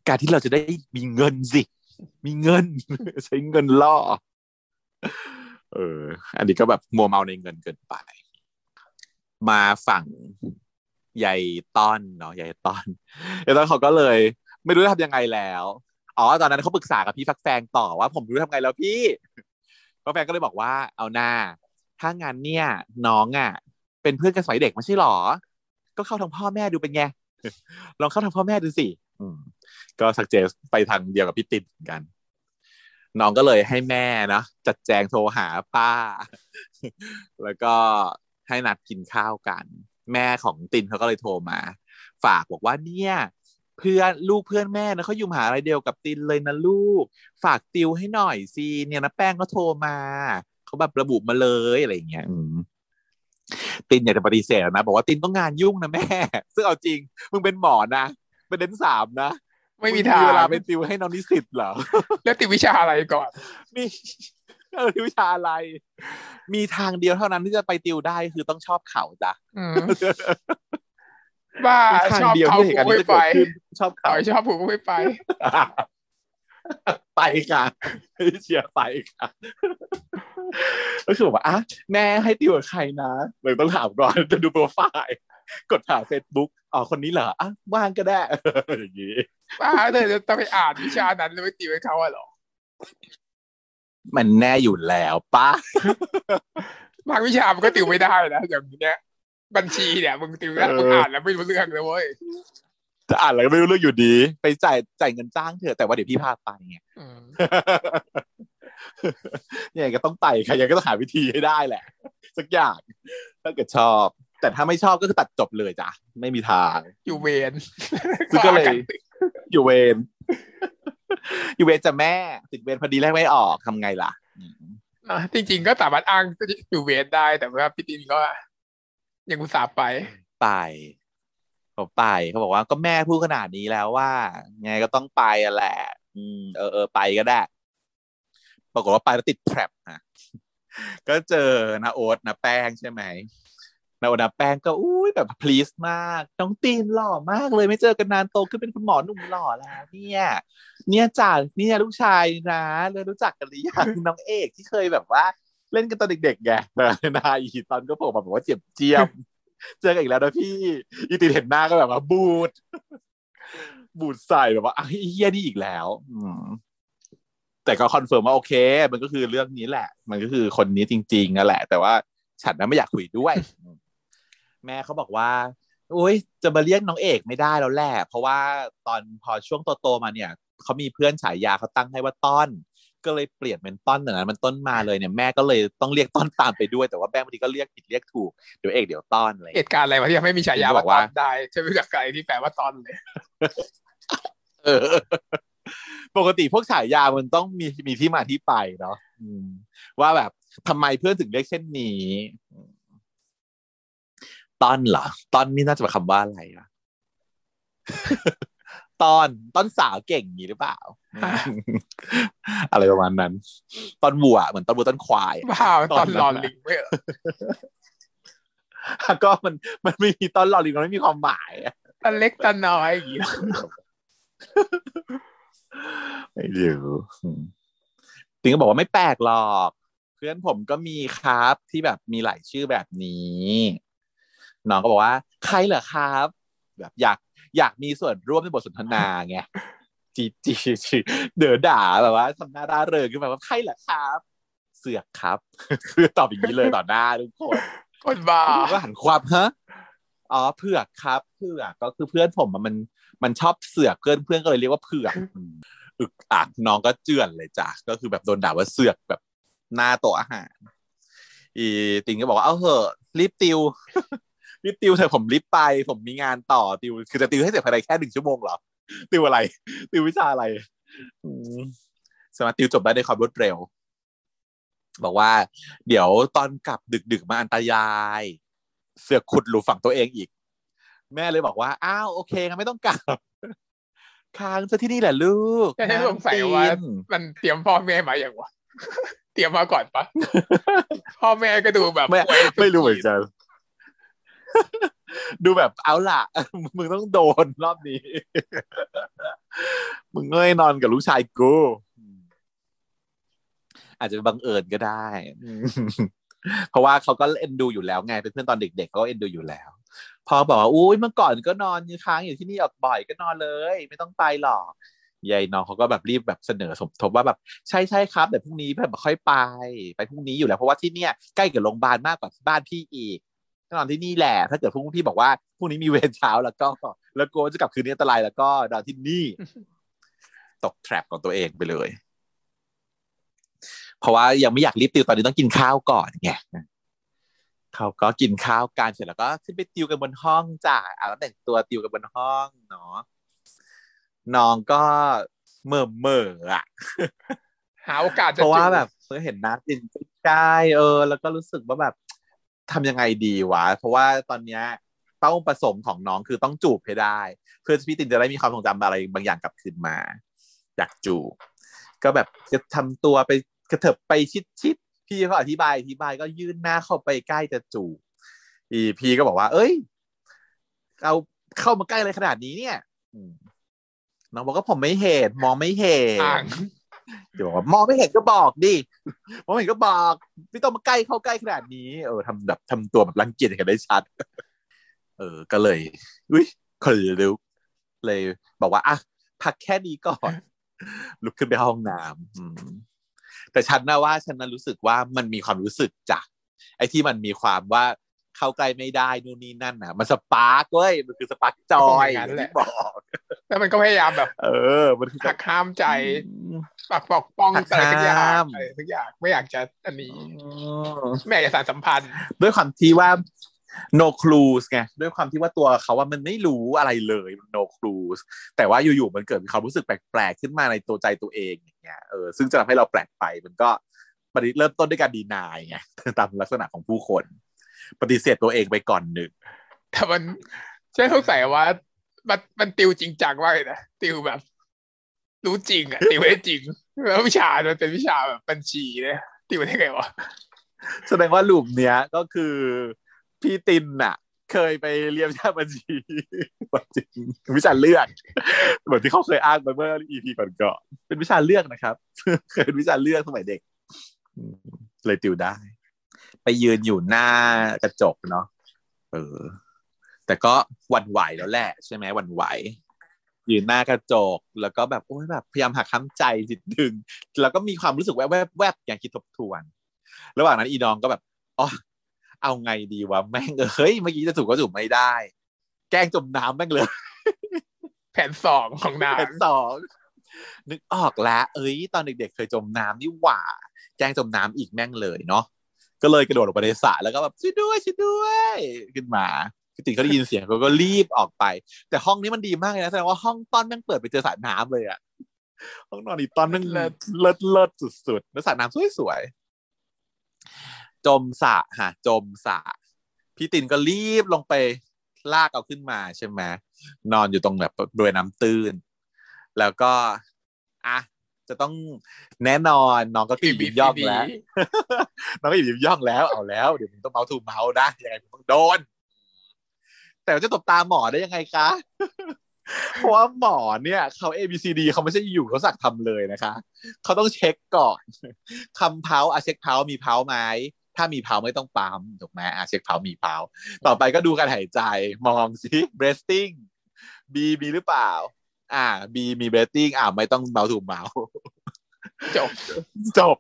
การที่เราจะได้มีเงินสิ มีเงิน ใช้เงินล่อ เออ อันนี้ก็แบบมัวเมาในเงินเกินไป มาฝั่งใหญ่ต้อนเนาะใหญ่ต้อนใหญ่ต้อนเขาก็เลย ไม่รู้จะทำยังไงแล้วอ๋อตอนนั้นเขาปรึกษากับพี่ฟักแฟงต่อว่าผมรู้ทำไงแล้วพี่พ่อแฟนก็เลยบอกว่าเอาหน้า ถ้างั้นเนี่ย น้องอะ เป็นเพื่อนกันสมัยเด็กไม่ใช่หรอ ก็เข้าทางพ่อแม่ดูเป็นไงลองเข้าทางพ่อแม่ดูสิก็สักเจสไปทางเดียวกับพี่ติดกัน น้องก็เลยให้แม่นะจัดแจงโทรหาป้า แล้วก็ให้นัดกินข้าวกัน แม่ของตินเขาก็เลยโทรมา ฝากบอกว่าเนี่ยเพื่อนลูกเพื่อนแม่นะเขาอยู่มหาลัยเดียวกับตินเลยนะลูก ฝากติวให้หน่อยสิเนี่ยนะแป้งก็โทรมาเขาแบบระบุมาเลยอะไรอย่างเงี้ย ตินอยากจะปฏิเสธนะบอกว่าตินต้องงานยุ่งนะแม่ ซึ่งเอาจริง มึงเป็นหมอนะเป็นเดนสามนะไม่มีทางเวลาไปติวให้น้องนิสิตเหรอ แล้วติดวิชาอะไรก่อนมีเออวิชาอะไร มีทางเดียวเท่านั้นที่จะไปติวได้คือต้องชอบเขาจ้ะอืมบ้ามีทางชอบเดียวเขาที่เหผูตุกการณ์ไม่นี้จะไปเกิดขึ้นชอบต่เขาอยชอบผูกไม่ไป ไปค่ะเชียร์ไปค่ะก็คือแบบว่าอะแม่ให้ติวกับใครนะเลยต้องถามก่อนจะดูโปรไฟล์กดหาเฟซบุ๊กอ๋อคนนี้เหรออะว่างก็ได้อย่างนี้บ้าเธอจะต้องไปอ่านวิชานั้นแล้วไปติวให้เขาอะเหรอ มันแน่อยู่แล้วป้าบางวิชามันก็ติวไม่ได้นะอย่างเนี้ยบัญชีเนี่ยมึงติวแล้วเออมึงอ่านแล้วไม่รู้เรื่องเลยเว้ย จะอ่านอะไรก็ไม่รู้เรื่องอยู่ดี ไปจ่ายจ่ายเงินจ้างเถอะแต่ว่าเดี๋ยวพี่พาไปไงอืมเนี่ยก็ต้องไต่ใครยังก็ต้องหาวิธีให้ได้แหละ สักอย่างถ้าเกิดชอบ แต่ถ้าไม่ชอบก็คือตัดจบเลยจ้ะไม่มีทางอยู่เวรซึ่งก็เลยว่ากันอยู่เวรอยู่เวรจะแม่ติดเวรพอดีแรกไม่ออกทำไงล่ะอืมนะจริงๆก็สามารถอ้างอยู่เวรได้แต่ว่าพี่ตินก็ยังอุตส่าห์ไปไป เขาไปเขาบอกว่าก็แม่พูดขนาดนี้แล้วว่า ไงก็ต้องไปอะแหละ อืมเออเออไปก็ได้ ปรากฏว่าไปแล้วติดแทรปฮะก็เจอนาโอ๊ตนาแป้งใช่ไหมนาโอ๊ตนาแป้งก็อุ้ยแบบพลีสมากน้องตีนหล่อมากเลยไม่เจอกันนานโตขึ้นเป็นคุณหมอหนุ่มหล่อแล้วเนี่ย เนี่ยจ่าเนี่ยลูกชายนะเลยรู้จักกันหรือยังน้องเอกที่เคยแบบว่า เล่นกันตอนเด็กๆไงนาอีตอนก็โผมาบอกว่าเจ็บเจียม เจอกันอีกแล้วนะพี่อีติเห็นหน้าก็แบบว่าบูด บูดใส่แบบว่าไอ้เฮียนี่อีกแล้ว อืมแต่ก็ confirm ว่าโอเค มันก็คือเรื่องนี้แหละ มันก็คือคนนี้จริงๆนั่นแหละ แต่ว่าฉันนั้นไม่อยากคุยด้วย แม่เขาบอกว่าอุ้ยจะมาเรียกน้องเอกไม่ได้แล้วแหละเพราะว่าตอนพอช่วงโตๆมาเนี่ยเขามีเพื่อนฉายาเขาตั้งให้ว่าต้อน ก็เลยเปลี่ยนเป็นต้นแต่นั้นมันต้นมาเลยเนี่ยแม่ก็เลยต้องเรียกต้นตามไปด้วยแต่ว่าแม่บางทีก็เรียกผิดเรียกถูกเดี๋ยวเอกเดี๋ยวต้อนอะไรอย่างเหเงี้ยตุการณ์อะไรวะที่ทำให้มีฉายาบว่าอกตอว่านได้ใช่ไหมจากไกลที่แปลว่าตอนเลยเออปกติพวกฉายามันต้องมีมีที่มาที่ไปเนาะอืมว่าแบบทำไมเพื่อนถึงเรียกเช่นนี้อืมต้อนเหรอต้อนนี่น่าจะเป็นคำว่าอะไรอะ ตอนต้นสาวเก่งอย่างนี้หรือเปล่าฮะอะไรประมาณนั้นต้นวัวเหมือนต้นวัวต้นควายอะบ้าตอนตอนนั้นรอน่ะลิงไม่เหรอก็มันมันไม่มีต้นรอลิงมันไม่มีความหมายอะตอนเล็กตอนน้อยอย่างงี้ไม่รู้อืมติงก็บอกว่าไม่แปลกหรอก เพื่อนผมก็มีครับที่แบบมีหลายชื่อแบบนี้น้องก็บอกว่า ใครเหรอครับ แบบอยาก อยากมีส่วนร่วมในบทสนทนาไงจีจีจีเดือด่าแบบว่าทำหน้าร่าเริงขึ้นมาว่าใครเหรอครับ เสือกครับ คือตอบอย่างนี้เลยต่อหน้าทุกคนคนบ้าก็หันความฮะอ๋อเผือกครับเผือกก็คือเพื่อนผมอะมันมันชอบเสือกเพื่อนเพื่อนก็เลยเรียกว่าเผือกอืมอึกอักน้องก็เจือนเลยจ้ะก็คือแบบโดนด่าว่าเสือกแบบหน้าโต๊ะอาหาร อีติงก็บอกว่าเอาเหอะรีบติว รีบติวเถอะผมรีบไป ผมมีงานต่อติว คือจะติวให้เสร็จภายในแค่หนึ่งชั่วโมงเหรอติวอะไร ติววิชาอะไรอืมสามารถติวจบได้ในความรวดเร็ว บอกว่า เดี๋ยวตอนกลับดึกๆมาอันตราย เสือกขุดหลุมฝังตัวเองอีก แม่เลยบอกว่า อ้าวโอเคงั้นไม่ต้องกลับค้างซะที่นี่แหละลูกแค่สงสัยน้องว่าตีนมันเตรียมพ่อแม่มาอย่างวะเตรียมมาก่อนปะพ่อแม่ก็ดูแบบไม่ป่วยสุดไม่รู้เหมือนกัน ดูแบบเอาล่ะ มึงต้องโดนรอบนี้ มึงเงยนอนกับลูกชายกู อาจจะบังเอิญก็ได้ เพราะว่าเขาก็เอ็นดูอยู่แล้วไง เป็นเพื่อนตอนเด็กๆเขาก็เอ็นดูอยู่แล้ว พอบอกว่าอุ้ยเมื่อก่อนก็นอนค้างอยู่ที่นี่ออกบ่อยก็นอนเลย ไม่ต้องไปหรอกยายน้องเขาก็แบบรีบแบบเสนอสมทบว่าแบบใช่ใช่ครับแต่พรุ่งนี้แบบค่อยไป ไปพรุ่งนี้อยู่แล้วเพราะว่าที่เนี่ยใกล้กับโรงพยาบาลมากกว่าที่บ้านพี่อีก นอนที่นี่แหละ ถ้าเกิดพรุ่งพี่บอกว่าพรุ่งนี้มีเวรเช้าแล้วก็ แล้วกลัวจะกลับคืนนี้อันตรายแล้วก็นอนที่นี่ ตกแทร็ปของตัวเองไปเลย เพราะว่ายังไม่อยากรีบติวตอนนี้ต้องกินข้าวก่อนไงเขาก็กินข้าวกันเสร็จแล้วก็ขึ้นไปติวกันบนห้องจ้ะเอาแล้วแต่งตัวติวกันบนห้องเนาะน้องก็เมื่อเมื่ออะหาโอกาสจะเพราะว่าจูแบบเพิ่งเห็นนัดจินใกล้ๆเออ แล้วก็รู้สึกว่าแบบ ทำยังไงดีวะ เพราะว่าตอนเนี้ยเป้าประสงค์ของน้องคือต้องจูบให้ได้ เพื่อพี่ตินจะได้มีความทรงจำอะไรบางอย่างกลับคืนมาอยากจูบก็แบบจะทำตัวไปกระเถิบไปชิดๆพี่เขาอธิบายอธิบายก็ยื่นหน้าเข้าไปใกล้จะจูบอีพี่ก็บอกว่า เอ้ยเอาเข้ามาใกล้อะไรขนาดนี้เนี่ยน้องบอกว่าผมไม่เห็นมองไม่เห็น อ่างเดี๋ยวบอกว่ามองไม่เห็นก็บอกดิมองไม่เห็นก็บอกไม่ต้องมาใกล้เข้าใกล้ขนาดนี้เออทำแบบทำตัวแบบรังเกียจกันได้ชัด เออ ก็เลยอุ้ยขนลุกเลย บอกว่าอะพักแค่นี้ก่อน ลุกขึ้นไปห้องน้ำอืมแต่ฉันนะว่าฉันนั้นรู้สึกว่ามันมีความรู้สึกจ้ะไอ้ที่มันมีความว่าเข้าใกล้ไม่ได้นู่นนี่นั่นน่ะมัน spark เว้ยมันคือสปาร์กจอยก็คงอย่างนั้นแหละที่บอกแล้วมันก็พยายามแบบ เออ มันคือหักห้ามใจอืม ปักปอกป้องหักอะไรทุกอย่างห้ามอะไรทุกอย่างไม่อยากจะอันนี้อืมไม่อยากจะสานสัมพันธ์ ด้วยความที่ว่า no clues ไงด้วยความที่ว่าตัวเขาว่ามันไม่รู้อะไรเลยมัน no clues แต่ว่าอยู่ๆมันเกิดมีความรู้สึกแปลกๆขึ้นมาในตัวใจตัวเองอย่างเงี้ยเออซึ่งจะทำให้เราแปลกไปมันก็ปฏิเริ่มต้นด้วยการดีนายไงตามลักษณะของผู้คน ปฏิเสธตัวเองไปก่อนหนึ่งแต่มันฉันสงสัยว่ามันมันติวจริงจังมากเลยนะติวแบบ รู้จริงอะติวได้จริงแล้ววิชามันเป็นวิชาแบบบัญชีเนี่ยติวได้ไงวะแสดงว่าลูปเนี้ยก็คือพี่ตินน่ะ เคยไปเรียนวิชาบัญชีจริงวิชาเลือกเหมือนที่เขาเคยอ้างไปเมื่อ EP ก่อนๆเป็นวิชาเลือกนะครับ เคยเป็นวิชาเลือกสมัยเด็กเลยติวได้ ไปยืนอยู่หน้ากระจกเนาะเออ แต่ก็วันไหวแล้วแหละใช่ไหมวันไหว ยืนหน้ากระจก แล้วก็แบบโอ้ยแบบพยายามหักค้ำใจจิตดึง แล้วก็มีความรู้สึกแวบแวบแวบอย่างคิดทบทวน ระหว่างนั้นอีน้องก็แบบอ๋อเอาไงดีวะแม่งเฮ้ยเมื่อกี้จะถูกก็ถูกไม่ได้ แกล้งจมน้ำแม่งเลย แผนสองของนางแผนสองนึกออกแล้ว เอ้ย ตอนเด็กๆ เคยจมน้ำนี่หว่าแกล้งจมน้ำอีกแม่งเลยเนาะ ก็เลยกระโดดลงไปในสระแล้วก็แบบช่วยด้วยช่วยด้วย ขึ้นมา พี่ติ๋งเขาได้ยินเสียงเขาก็รีบออกไป แต่ห้องนี้มันดีมากเลยนะแสดงว่าห้องต้อนแม่งเปิดไปเจอสระน้ำเลยอะห้องนอนอีต้อนแม่งเลิศเลิศเลิศสุดๆแล้วสระน้ำสวยๆจมสระฮะจมสระพี่ตินก็รีบลงไปลากเอาขึ้นมาใช่ไหมนอนอยู่ตรงแบบบริเวณน้ำตื้น แล้วก็อะจะต้องแน่นอนน้องก็ตีบิบย่องแล้ว น้องก็หยิบยิบย่องแล้วเอาแล้วเดี๋ยวมึงต้อง mouth to mouth นะยังไงมึงต้องโดน แต่ว่าจะตบตาหมอได้ยังไงคะ เพราะว่าหมอเนี่ยเขา A B C D เขาไม่ใช่อยู่เขาสักทำเลยนะคะ เขาต้องเช็คก่อนคลำ pulse อะเช็ค pulse มี pulse ไหมถ้ามี pulse ไม่ต้องปั๊มถูกไหมอะเช็คเพามีเพาต่อไปก็ดูการหายใจมองสิ breathing B มีหรือเปล่า อ่า B มี breathing อ่าไม่ต้องเมาส์ถูเมาส์จบจบ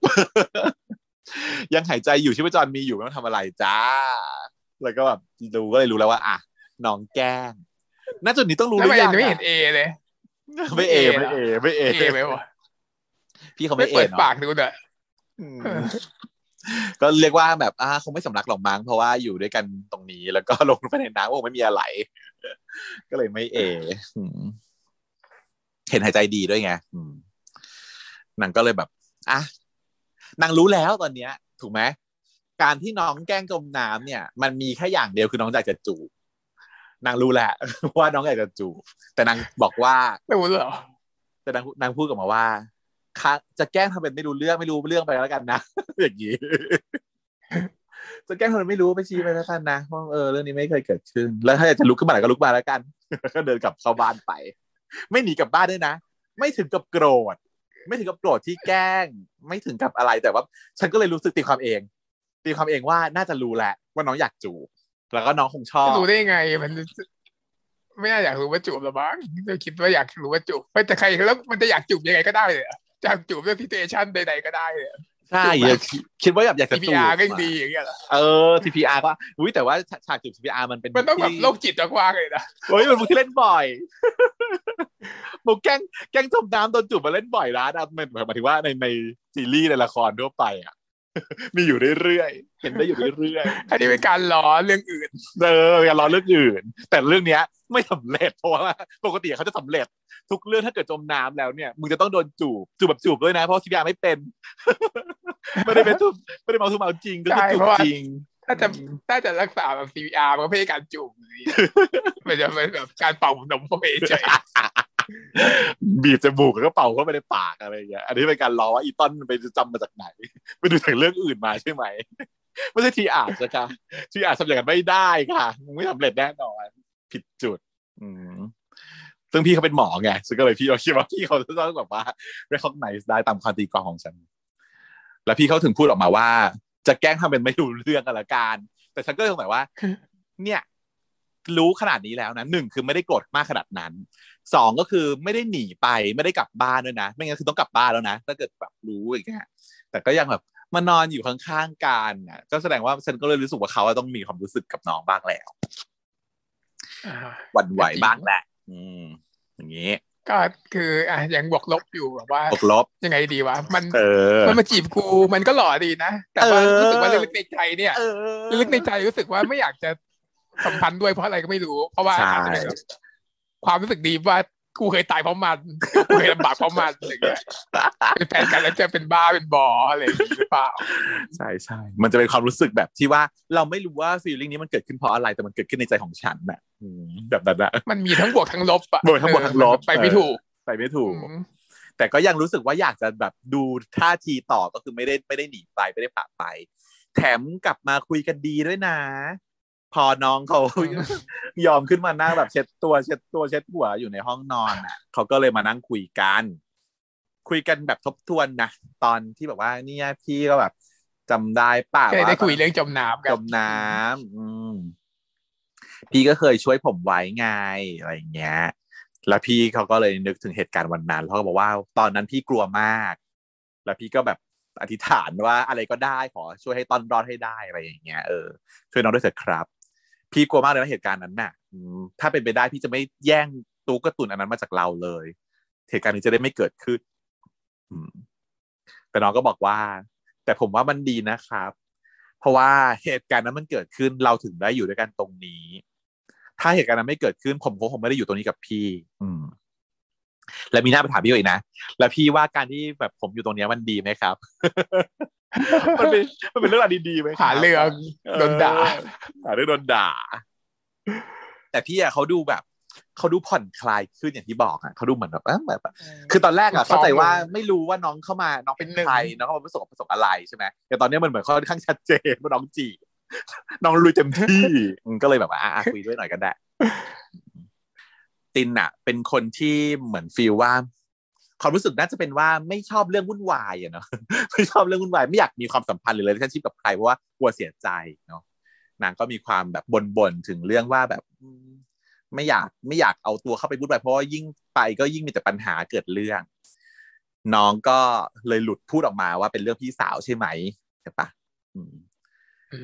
ยังหายใจอยู่ชีพจรมีอยู่ไม่ต้องทำอะไรจ้า แล้วก็แบบดูก็เลยรู้แล้วว่า อะ น้องแกล้งณจุดนี้ต้องรู้หแล้วรืทำไมอยังไม่อะเห็นเอเลย ไม่เอไม่ไม่เอเอไม่เอเอไหมวะพี่เขาไม่ไม่เอเปิดเนาะปากดูเนอะอืมก็เรียกว่าแบบอ่าคงไม่สำลักหรอกมั้งเพราะว่าอยู่ด้วยกันตรงนี้ แล้วก็ลงไปในน้ำคงไม่มีอะไร ก็เลยไม่เออืมเห็นหายใจดีด้วยไงอืมนางก็เลยแบบอะนางรู้แล้วตอนเนี้ย ถูกไหมการที่น้องแกล้งจมน้ำเนี่ย มันมีแค่อย่างเดียวคือน้องอยากจะจูบ นางรู้แหละว่าน้องอยากจะจูบแต่นางบอกว่าไม่รู้เหรอแต่นางนางพูดกับมาว่าคะจะแกล้งทำเป็นไม่รู้เรื่องไม่รู้เรื่องไปแล้วกันนะอย่างนี้จะแกล้งทำเป็นไม่รู้ไปชี้ไปแล้วกันนะว่าเออเรื่องนี้ไม่เคยเกิดขึ้น แล้วถ้าอยากจะลุกขึ้นมาไหนก็ลุกมาแล้วกันก็เดินกลับเข้าบ้านไป ไม่หนีกลับบ้านด้วยนะ ไม่ถึงกับโกรธ ไม่ถึงกับโกรธที่แกล้ง ไม่ถึงกับอะไรแต่ว่า ฉันก็เลยรู้สึกตีความเอง ตีความเองว่าน่าจะรู้แหละว่าน้องอยากจูบ แล้วก็น้องคงชอบรู้ได้ยังไงมันไม่น่าอยากรู้ว่าจูบหรอบ้างเราคิดว่าอยากรู้ว่าจูบไม่แต่ใครแล้วมันจะอยากจูบยังไงก็ได้เลยอยากจูบเรื่องทิเทชันใดๆก็ได้เลยใช่คิดว่าอยากอยากจะจูบ CPR ก็ยังดีอย่างเงี้ยเหรอเออ CPR ก็อุ้ยแต่ว่าฉากจูบ CPR มันเป็นมันต้องแบบที่โรคจิตกว้างๆเลยนะเฮ้ยมันมุกที่เล่นบ่อยมุกแกล้งแกล้งจมน้ำโดนจูบมาเล่นบ่อยนะนะมันหมายถึงว่าในในซีรีส์ในละครทั่วไปอะ มีอยู่เรื่อยๆ เห็นได้อยู่เรื่อยอันนี้เป็นการล้อเรื่องอื่นๆเอออย่ารอเรื่องอื่น แต่เรื่องเนี้ย ไม่สำเร็จเพราะว่าปกติเขาจะสำเร็จ ทุกเรื่องถ้าเกิดจมน้ำแล้วเนี่ยมึงจะต้องโดนจูบจูบแบบจูบด้วยนะ เพราะซีพีอาร์ไม่เป็น ไม่ได้เป็นจูบไม่ได้เมาทุกเมาจริงก็คือจูบจริงถ้าจะถ้าจะรักษาแบบ CPR มันก็ไม่ใช่การจูบเลยมันจะเป็นแบบการเป่านมเข้าไปเฉย บีบจมูกแล้วก็เป่าเข้าไปในปากอะไรอย่างเงี้ยอันนี้เป็นการล้อว่าอีตอนมันไปจำมาจากไหนไปดูจากเรื่องอื่นมาใช่ไหมไม่ใช่ทีอ่านนะคะทีอ่านทำอย่างนั้นไม่ได้ค่ะมึงไม่สำเร็จแน่นอนผิดจุด อืมซึ่งพี่เขาเป็นหมอไงซึ่งก็เลยพี่เราคิดว่าพี่เขาจะต้องแบบว่า recognize ได้ตามความตีกลองของฉัน แล้วพี่เขาถึงพูดออกมาว่า จะแกล้งทำเป็นไม่รู้เรื่องกันละกันแต่ฉันก็เลยสงสัยว่า เนี่ย รู้ขนาดนี้แล้วนะหนึ่งคือไม่ได้โกรธมากขนาดนั้นสองก็คือไม่ได้หนีไปไม่ได้กลับบ้านด้วยนะ ไม่งั้นคือต้องกลับบ้านแล้วนะถ้าเกิดแบบรู้อย่างเงี้ยแต่ก็ยังแบบมานอนอยู่ข้างๆกันอะก็แสดงว่าฉันก็เลยรู้สึกว่าเขาต้องมีความรู้สึกกับน้องบ้างแล้วอ่าหวันไหวบ้างแหละอืม อย่างนี้ ก็คืออะยังบวกลบอยู่แบบว่าบวกลบยังไงดีวะมันเออมันมาจีบกูมันก็หล่อดีนะแต่ว่าเออรู้สึกว่าลึกๆในใจเนี่ยเออลึกๆในใจรู้สึกว่าไม่อยากจะ สัมพันธ์ด้วยเพราะอะไรก็ไม่รู้ เพราะว่าใช่อาจจะเป็นแบบความรู้สึกดีว่ากูเคยตายเพราะมันกูเคยลำบากเพราะมันอะไรอย่างเงี้ยเป็นแฟนกันแล้วจะเป็นบ้าเป็นบออะไรอย่างงี้หรือเปล่าใช่ใช่มันจะเป็นความรู้สึกแบบที่ว่าเราไม่รู้ว่าฟีลลิ่งนี้มันเกิดขึ้นเพราะอะไรแต่มันเกิดขึ้นในใจของฉันน่ะอืมแบบนั้นนะมันมีทั้งบวกทั้งลบอะบวกทั้งบวกทั้งลบเออไปไม่ถูกไปไม่ถูกอืมแต่ก็ยังรู้สึกว่าอยากจะแบบดูท่าทีต่อก็คือไม่ได้ไม่ได้หนีไปไม่ได้ปะไป แถมกลับมาคุยกันดีด้วยนะ พอน้องเขายอมขึ้นมานั่งแบบเช็ดตัวเช็ดตัวเช็ดหัวอยู่ในห้องนอนอะเขาก็เลยมานั่งคุยกัน คุยกันแบบทบทวนนะตอนที่แบบว่าเนี่ยพี่ก็แบบจำได้ป่าก็เลยว่าได้คุยเรื่องจมน้ำกัจนมน้ำอืมพี่ก็เคยช่วยผมไว้ไงอะไรอย่างเงี้ย แล้วพี่เขาก็เลยนึกถึงเหตุการณ์วันนั้นเขาก็บอกว่า ตอนนั้นพี่กลัวมาก แล้วพี่ก็แบบอธิษฐานว่าอะไรก็ได้ขอช่วยให้ตอนรอดให้ได้อะไรอย่างเงี้ยเออช่วยน้องด้วยเถอะครับ พี่กลัวมากเลยนะเหตุการณ์นั้นน่ะถ้าเป็นไปได้พี่จะไม่แย่งตู้กร์ตูนอันนั้นมาจากเราเลย เหตุการณ์นี้จะได้ไม่เกิดขึ้นแต่น้องก็บอกว่า แต่ผมว่ามันดีนะครับ เพราะว่าเหตุการณ์นั้นมันเกิดขึ้นเราถึงได้อยู่ด้วยกันตรงนี้ ถ้าเหตุการณ์นั้นไม่เกิดขึ้น ผมก็คงไม่ได้อยู่ตรงนี้กับพี่ อืม และมีหน้าไปถามพี่อีกนะแล้วพี่ว่าการที่แบบผมอยู่ตรงนี้มันดีไหมครับ มันเป็นมันเป็นเรื่องอะไรดีๆไหมคบหาเรื่องโดนด่าเออหาเรื่องโดนด่า แต่พี่อะเขาดูแบบเขาดูผ่อนคลายขึ้นอย่างที่บอกอะเขาดูเหมือนแบบเออแบบคือตอนแรกอะเข้าใจว่าไม่รู้ว่าน้องเข้ามาน้องเป็นเป็นหนึ่งใครน้องเข้ามาประสบประสบอะไรใช่ไหมแต่ตอนนี้มันเหมือนค่อนข้างชัดเจนว่าน้องจีบน้องลุยเต็มที่อืมก็เลยแบบว่าอะอะคุยด้วยหน่อยก็ได้ตินอะเป็นคนที่เหมือนฟีลว่า ความรู้สึกน่าจะเป็นว่าไม่ชอบเรื่องวุ่นวายอะเนาะไม่ชอบเรื่องวุ่นวายไม่อยากมีความสัมพันธ์หรือ relationship กับใครเพราะว่ากลัวเสียใจเนาะนางก็มีความแบบบ่นๆถึงเรื่องว่าแบบอืมไม่อยากไม่อยากเอาตัวเข้าไปวุ่นวายเพราะว่ายิ่งไปก็ยิ่งมีแต่ปัญหาเกิดเรื่อง น้องก็เลยหลุดพูดออกมาว่าเป็นเรื่องพี่สาวใช่ไหมใช่ปะอืม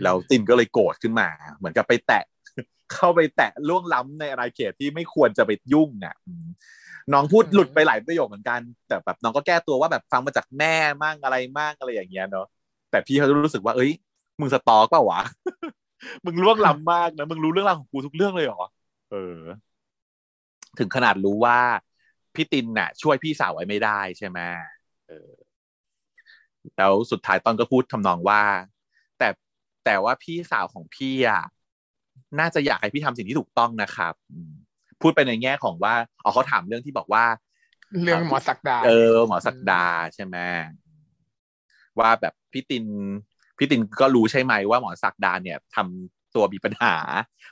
แล้วตินก็เลยโกรธขึ้นมา เหมือนกับไปแตะเข้าไปแตะล่วงล้ำในอาณาเขตที่ไม่ควรจะไปยุ่งอะอืม น้องพูดอืมหลุดไปหลายประโยคเหมือนกัน แต่แบบน้องก็แก้ตัวว่าแบบฟังมาจากแม่มั่งอะไรมั่งอะไรอย่างเงี้ยเนาะแต่พี่เขาจะรู้สึกว่า เอ้ย มึงสตอกเปล่าวะมึงล่วงล้ำมากนะมึงรู้เรื่องราวของกูทุกเรื่องเลยเหรอเออ ถึงขนาดรู้ว่าพี่ตินน่ะ ช่วยพี่สาวไว้ไม่ได้ใช่ไหมเออแล้วสุดท้ายตอนก็พูดทำนองว่า แต่แต่ว่าพี่สาวของพี่อะน่าจะอยากให้พี่ทำสิ่งที่ถูกต้องนะครับอืม พูดไปในแง่ของว่าอ๋อเขาถามเรื่องที่บอกว่า เรื่องหมอศักดา เออ หมอศักดาใช่ไหมว่าแบบพี่ตินพี่ตินก็รู้ใช่ไหมว่าหมอศักดาเนี่ยทำตัวมีปัญหา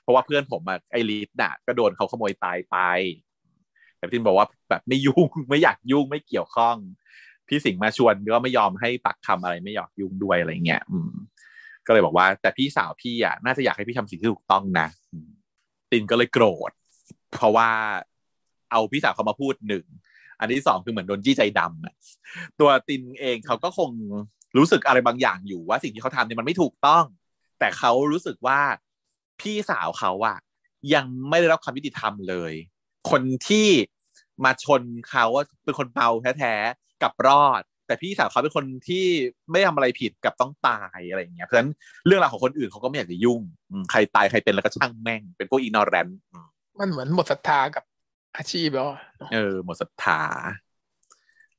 เพราะว่าเพื่อนผมอะไอริสน่ะ ก็โดนเขาขโมยตายไป แต่พี่ตินบอกว่าแบบไม่ยุ่งไม่อยากยุ่งไม่เกี่ยวข้อง พี่สิงห์มาชวนก็ไม่ยอมให้ปักคำอะไรไม่อยากยุ่งด้วยอะไรเงี้ยอืม ก็เลยบอกว่า แต่พี่สาวพี่อะน่าจะอยากให้พี่ทำสิ่งที่ถูกต้องนะอืมตินก็เลยโกรธ เพราะว่าเอาพี่สาวเขามาพูดหนึ่งอันที่สองคือเหมือนโดนจี้ใจดำตัวตินเองเขาก็คงรู้สึกอะไรบางอย่างอยู่ว่าสิ่งที่เขาทำเนี่ยมันไม่ถูกต้อง แต่เขารู้สึกว่าพี่สาวเขาอะยังไม่ได้รับความยุติธรรมเลย คนที่มาชนเขาว่าเป็นคนเมาแท้ๆกับรอด แต่พี่สาวเขาเป็นคนที่ไม่ทำอะไรผิดกับต้องตายอะไรอย่างเงี้ยเพราะฉะนั้นเรื่องราวของคนอื่นเขาก็ไม่อยากจะยุ่งใครตายใครเป็นแล้วก็ช่างแม่งเป็นพวกอีนอร์แรน มันเหมือนหมดศรัทธากับอาชีพแล้วอะเออ หมดศรัทธา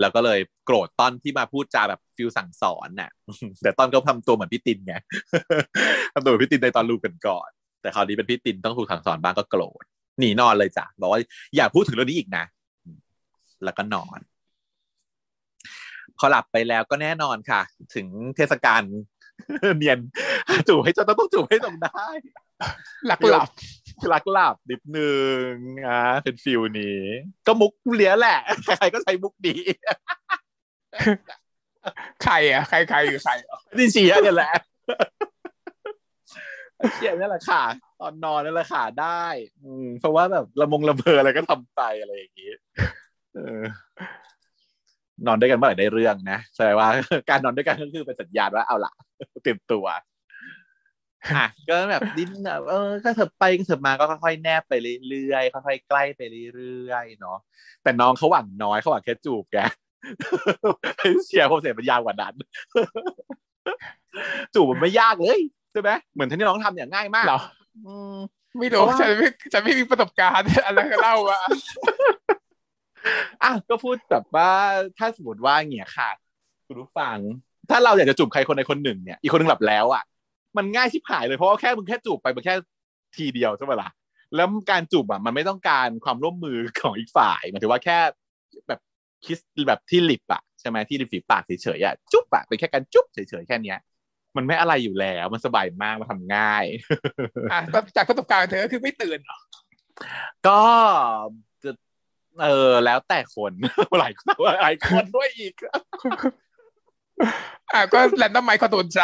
แล้วก็เลยโกรธต้อนที่มาพูดจาแบบฟิลสั่งสอนน่ะ แต่ต้อนก็ทำตัวเหมือนพี่ตินไงทำตัวเหมือนพี่ตินในตอนลูกกันก่อน แต่คราวนี้เป็นพี่ตินต้องถูกสั่งสอนบ้างก็โกรธหนีนอนเลยจ้ะบอกว่าอย่าพูดถึงเรื่องนี้อีกนะ แล้วก็นอน พอหลับไปแล้วก็แน่นอนค่ะ ถึงเทศกาลเนียนจูบให้เจ้าต้องจูบให้ตรงได้ หลักหลับ รักหลับนิดนึงอะเป็นฟิลนี้ ก็มุกเลี้ยแหละ ใครๆก็ใช้มุกดีใครอะใครใครคือใครอะนี่เชียร์เนี่ยแหละเชียร์นี่แหละค่ะ ตอนนอนนั่นแหละค่ะได้ อืมเพราะว่าแบบละมงละเมออะไรก็ทำไปอะไรอย่างนี้เออนอนด้วยกันเมื่อไหร่ได้เรื่องนะแสดงว่าการนอนด้วยกันก็คือเป็นสัญญาณว่าเอาละเตรียมตัว อะก็แบบดิ้นแบบเออก็เถิบไปก็เถิบมาก็ค่อยๆแนบไปเรื่อยๆค่อยๆใกล้ไปเรื่อยๆเนาะแต่น้องเขาหวังน้อยเขาหวังแค่จูบแกเชียร์คงเสียมันยาวกว่านั้นจูบมันไม่ยากเลยใช่ไหมเหมือนที่น้องทำอย่างง่ายมากเหรออืมไม่รู้เพราะว่าฉันไม่ฉันไม่มีประสบการณ์อะไรก็เล่าอะอะก็พูดแบบว่าถ้าสมมติว่าเงี้ยค่ะคุณผู้ฟัง ถ้าเราอยากจะจูบใครคนใดคนหนึ่งเนี่ย อีกคนหนึ่งหลับแล้วอะ มันง่ายชิบหายเลยเพราะว่าแค่มึงแค่จูบไปมันแค่ทีเดียวใช่ไหมล่ะแล้วการจูบอะมันไม่ต้องการความร่วมมือของอีกฝ่ายหมายถึงว่าแค่แบบคิสแบบที่ lip อะใช่ไหมที่ริมฝีปากเฉยๆอะจุ๊บอะเป็นแค่การจุ๊บเฉยๆแค่เนี้ยมันไม่อะไรอยู่แล้ว มันสบายมากมันทำง่ายอะจากประสบการณ์เธอก็คือไม่ตื่นเหรอก็จะเออแล้วแต่คนหลายคนหลายคนด้วยอีก อะก็ randomized control trial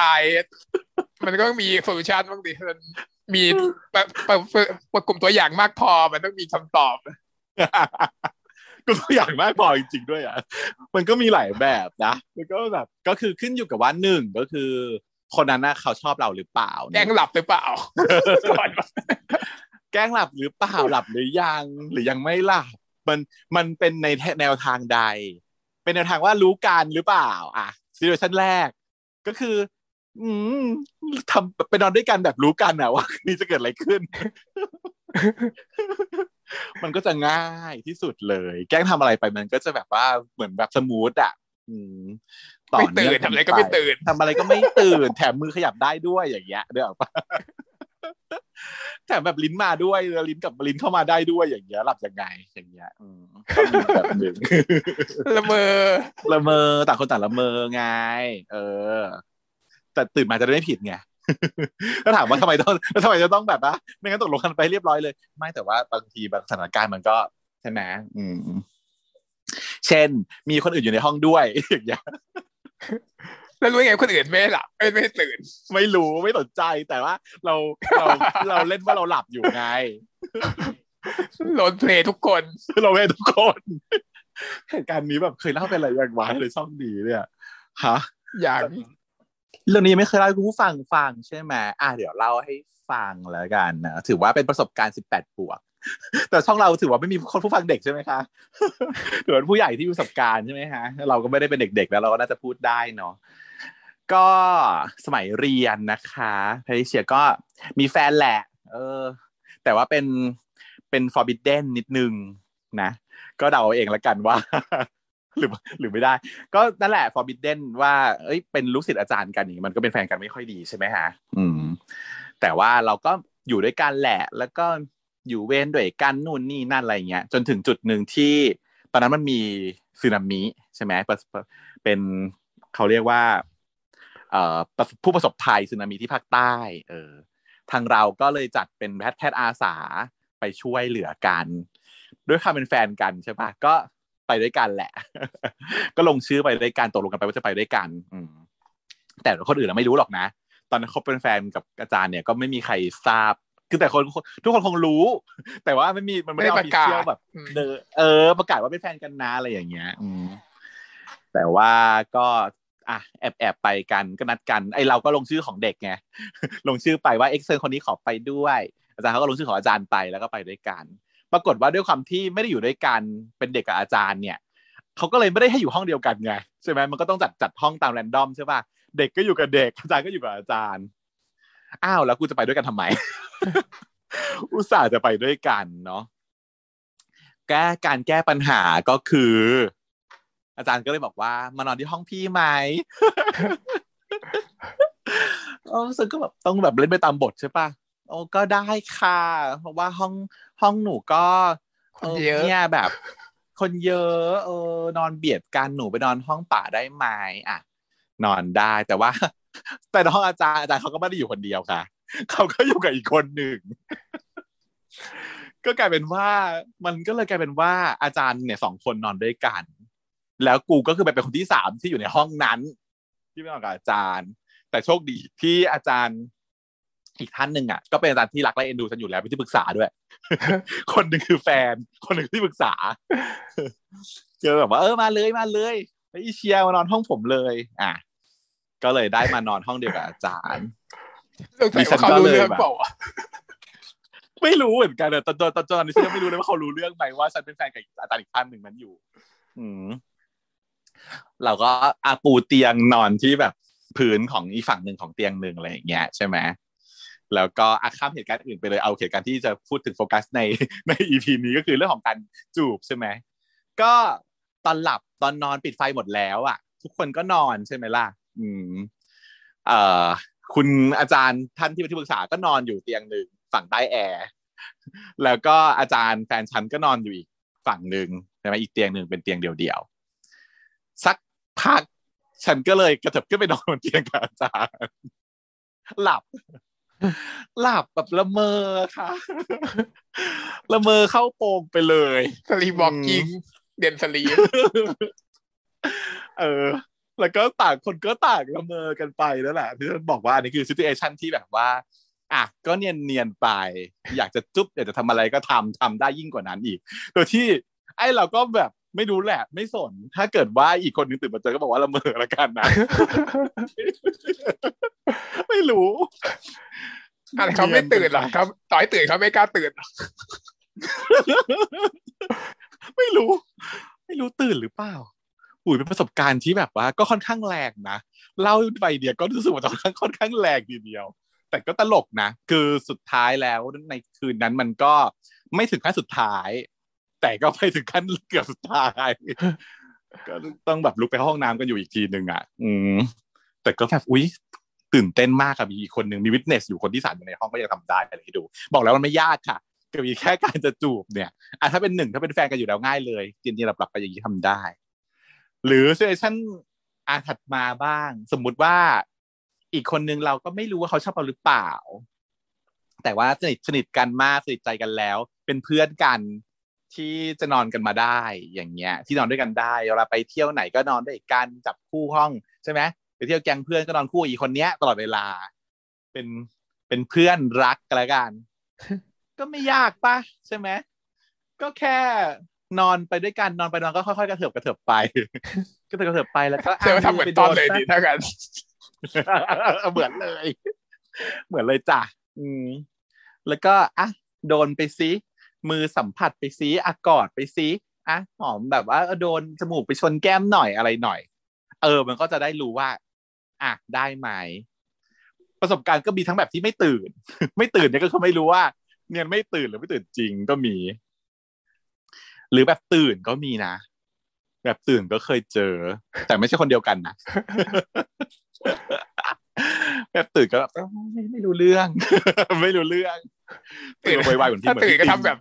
มันก็มี solution บ้างดิมันมีประประประประกลุ่มตัวอย่างมากพอมันต้องมีคำตอบก็ตัวอย่างมากพอจริงๆด้วยอะมันก็มีหลายแบบนะแล้วก็แบบก็คือขึ้นอยู่กับว่าหนึ่งก็คือ คนนั้นน่ะเขาชอบเราหรือเปล่าแกล้งหลับหรือเปล่าก่อนแกล้งหลับหรือเปล่าหลับหรือยังหรือยังไม่หลับมันมันเป็นในแนวทางใด เป็นแนวทางว่ารู้การหรือเปล่า อะ ซีเรชันแรก ก็คือ อืมทำไปนอนด้วยกันแบบรู้กันอะว่านี่จะเกิดอะไรขึ้น มันก็จะง่ายที่สุดเลย แกล้งทำอะไรไปมันก็จะแบบว่าเหมือนแบบสมูทอะอืมต่อไม่ตื่เนื่อนงทำอะไรก็ไม่ตื่นทำอะไรก็ไม่ตื่น แถมมือขยับได้ด้วยอย่างเงี้ยเด้ออกปะ แถมแบบลิ้นมาด้วยแล้วลิ้นกับลิ้นเข้ามาได้ด้วยอย่างเงี้ยหลับยังไงอย่างเงี้ยอืมก็มีแบบหนึ่งละเมอละเมอต่างคนต่างละเมอไง เออ แต่ตื่นมาจะได้ไม่ผิดไงถ้าถามว่าทำไมต้องแล้วทำไมจะต้องแบบว่าไม่งั้นตกลงกันไปเรียบร้อยเลย ไม่แต่ว่าบางทีบางสถานการณ์มันก็ใช่ไหมอืม เช่น มีคนอื่นอยู่ในห้องด้วยอย่างเงี้ย แล้วรู้ยังไงคนอื่นไม่หลับไม่ไม่ตื่น ไม่รู้ไม่สนใจแต่ว่า เราเราเราเล่นว่าเราหลับอยู่ไงโหลดเพลย์ทุกคนเราเล่นทุกคนเหตุการณ์นี้แบบเคยเล่าเป็นอะไรอย่างวะเลยช่องดีเนี่ยฮะอย่างเรื่องนี้ยังไม่เคยเล่าให้คุณผู้ฟังฟังใช่ไหมอะเดี๋ยวเล่าให้ฟังแล้วกันนะถือว่าเป็นประสบการณ์18บวก แต่ช่องเราถือว่าไม่มีคนผู้ฟังเด็กใช่ไหมคะถือเป็นผู้ใหญ่ที่มีประสบการณ์ใช่ไหมฮะเราก็ไม่ได้เป็นเด็กๆแล้วเราก็น่าจะพูดได้เนาะ ก็สมัยเรียนนะคะแพทริเชียก็มีแฟนแหละ เออ แต่ว่าเป็นเป็น forbidden นิดนึงนะ ก็เดาเอาเองละกันว่า หรือหรือไม่ได้ ก็นั่นแหละ forbidden ว่า เอ้ย เป็นลูกศิษย์อาจารย์กันอย่างนี้มันก็เป็นแฟนกันไม่ค่อยดีใช่ไหมฮะ อืม แต่ว่าเราก็อยู่ด้วยกันแหละ แล้วก็อยู่เว้นด้วยกันนู่นนี่นั่นอะไรเงี้ย จนถึงจุดหนึ่งที่ ตอนนั้นมันมีสึนามิใช่ไหมเป็นเขาเรียกว่า ผู้ประสบภัยสึนามิที่ภาคใต้เออทางเราก็เลยจัดเป็นแพทย์แพทย์อาสาไปช่วยเหลือกัน ด้วยความเป็นแฟนกันใช่ปะก็ไปด้วยกันแหละ ก็ลงชื่อไปด้วยกันตกลงกันไปว่าจะไปด้วยกัน อืมแต่คนอื่นเราไม่รู้หรอกนะ ตอนนั้นเขาเป็นแฟนกับอาจารย์เนี่ยก็ไม่มีใครทราบ คือแต่คนทุกคนคงรู้ แต่ว่าไม่มีมันไม่ได้ประกาศแบบเดอเออ ประกาศว่าเป็นแฟนกันนะอะไรอย่างเงี้ย อืมแต่ว่าก็ อะแอบแอบไปกันก็นัดกันไอเราก็ลงชื่อของเด็กไงลงชื่อไปว่าเอ็กเซนคนนี้ขอไปด้วย อาจารย์เขาก็ลงชื่อของอาจารย์ไปแล้วก็ไปด้วยกัน ปรากฏว่าด้วยความที่ไม่ได้อยู่ด้วยกันเป็นเด็กกับอาจารย์เนี่ยเขาก็เลยไม่ได้ให้อยู่ห้องเดียวกันไงใช่ไหมมันก็ต้องจัดจัดห้องตามแรนดอมใช่ป่ะเด็กก็อยู่กับเด็กอาจารย์ก็อยู่กับอาจารย์อ้าวแล้วกูจะไปด้วยกันทำไม อุตส่าห์จะไปด้วยกันเนาะแก้การแก้ปัญหาก็คือ อาจารย์ก็เลยบอกว่ามานอนที่ห้องพี่ไหมโอ้ซึ่งก็แบบต้องแบบเล่นไปตามบทใช่ปะโอ้ก็ได้ค่ะ เพราะว่าห้องห้องหนูก็เนี่ยแบบ คนเยอะเออนอนเบียดกันหนูไปนอนห้องป่าได้ไหมอะ นอนได้แต่ว่า แต่ห้องอาจารย์อาจารย์เขาก็ไม่ได้อยู่คนเดียวค่ะ เขาก็อยู่กับอีกคนหนึ่งก็กลายเป็นว่า มันก็เลยกลายเป็นว่าอาจารย์เนี่ยสองคนนอนด้วยกัน แล้วกูก็คือไปเป็นคนที่สามที่อยู่ในห้องนั้น ที่ไม่นอนกับอาจารย์ แต่โชคดีที่อาจารย์อีกท่านหนึ่งอะก็เป็นอาจารย์ที่รักและเอ็นดูฉันอยู่แล้วเป็นที่ปรึกษาด้วย คนหนึ่งคือแฟน คนหนึ่งที่ปรึกษา เจอแบบว่าเออมาเลยมาเลยไปเชียร์มานอนห้องผมเลย อะก็เลยได้มานอนห้องเดียวกับอาจารย์ดิฉันก็เลยแบบไม่รู้เหมือนกันแต่ตอนตอนตอนนี้ฉันไม่รู้เลยว่าเขารู้เรื่องไหมว่าฉันเป็นแฟนกับอาจารย์อีกท่านหนึ่งนั้นอยู่ อืม เราก็อาปูเตียงนอนที่แบบพื้นของอีฝั่งหนึ่งของเตียงหนึ่งอะไรอย่างเงี้ยใช่ไหมแล้วก็อาข้ามเหตุการณ์อื่นไปเลยเอาเหตุการณ์ที่จะพูดถึงโฟกัสในในอีพีนี้ก็คือเรื่องของการจูบใช่ไหมก็ตอนหลับตอนนอนปิดไฟหมดแล้วอะ ทุกคนก็นอนใช่ไหมล่ะ อืม เอ่อ คุณอาจารย์ท่านที่เป็นที่ปรึกษาก็นอนอยู่เตียงหนึ่งฝั่งใต้แอร์แล้วก็อาจารย์แฟนฉันก็นอนอยู่อีกฝั่งหนึ่งใช่ไหมอีกเตียงหนึ่งเป็นเตียงเดียวๆ สักพัก ฉันก็เลยกระเถิบขึ้นไปนอนบนเตียงกับอาจารย์หลับ หลับแบบละเมอค่ะ ละเมอเข้าโปงไปเลย sleepwalking เด่น sleep เออ แล้วก็ต่างคนก็ต่างละเมอกันไปแล้วแหละที่ฉันบอกว่าอันนี้คือ situation ที่แบบว่าอะก็เนียนเนียนไป อยากจะจุ๊บอยากจะทำอะไรก็ทำทำได้ยิ่งกว่านั้นอีก โดยที่ ไอ้เราก็แบบ ไม่รู้แหละ ไม่สน ถ้าเกิดว่าอีกคนนึงตื่นมาเจอก็บอกว่าละเมอละกันนะ ไม่รู้อะไรเขาไม่ตื่นหรอครับต่อยตื่นเขาไม่กล้าตื่น ไม่รู้ ไม่รู้ตื่นหรือเปล่าอุ๋ยเป็นประสบการณ์ที่แบบว่า ก็ค่อนข้างแรงนะเล่าไปเดียวก็รู้สึกว่าตอนนั้นค่อนข้างแรงทีเดียว แต่ก็ตลกนะ คือสุดท้ายแล้วในคืนนั้นมันก็ไม่ถึงขั้นสุดท้าย แต่ก็ไปถึงขั้นเกือบสุดท้ายก็ต้องแบบลุกไปห้องน้ำกันอยู่อีกทีหนึ่งอะ อืมแต่ก็แบบอุ๊ยตื่นเต้นมากครับมีคนหนึ่งมีวิทเนสอยู่คนที่สามอยู่ในห้องก็ยังทำได้อะไรให้ดู บอกแล้วมันไม่ยากค่ะก็มีแค่การจะจูบเนี่ยอะถ้าเป็นหนึ่งถ้าเป็นแฟนกันอยู่แล้วง่ายเลยจริงๆเราปรับไปอย่างนี้ทำได้ หรือเซสชั่นอาถัดมาบ้าง สมมุติว่าอีกคนนึงเราก็ไม่รู้ว่าเขาชอบเราหรือเปล่า แต่ว่าสนิทสนิทกันมากสนิทใจกันแล้ว เป็นเพื่อนกัน ที่จะนอนกันมาได้อย่างเงี้ย ที่นอนด้วยกันได้เวลาไปเที่ยวไหนก็นอนด้วยกันจับคู่ห้องใช่ไหมไปเที่ยวแก๊งเพื่อนก็นอนคู่อีกคนเนี้ยตลอดเวลา เป็นเป็นเพื่อนรักกันละกัน ก็ไม่ยากปะใช่ไหมก็แค่นอนไปด้วยกันนอนไปนอนก็ค่อยๆกระเถิบกระเถิบไปกระเถิบกระเถิบไปแล้วก็เจอทำเหมือนตอนเลยดีถ้ากันเหมือนเลย เหมือนเลยจ้ะอืมแล้วก็อะโดนไปซิ มือสัมผัสไปซิอะกอดไปซิอะหอมแบบว่าโดนจมูกไปชนแก้มหน่อยอะไรหน่อย เออ มันก็จะได้รู้ว่า อะได้ไหมประสบการณ์ก็มีทั้งแบบที่ไม่ตื่น ไม่ตื่นเนี่ยก็คือไม่รู้ว่า เนี่ยไม่ตื่นหรือไม่ตื่นจริงก็มี หรือแบบตื่นก็มีนะแบบตื่นก็เคยเจอ แต่ไม่ใช่คนเดียวกันนะแบบตื่นก็แบบไม่รู้เรื่อง ไม่รู้เรื่องตื่นไวๆเหมือนที่เหมือนตื่นก็ทำแบบ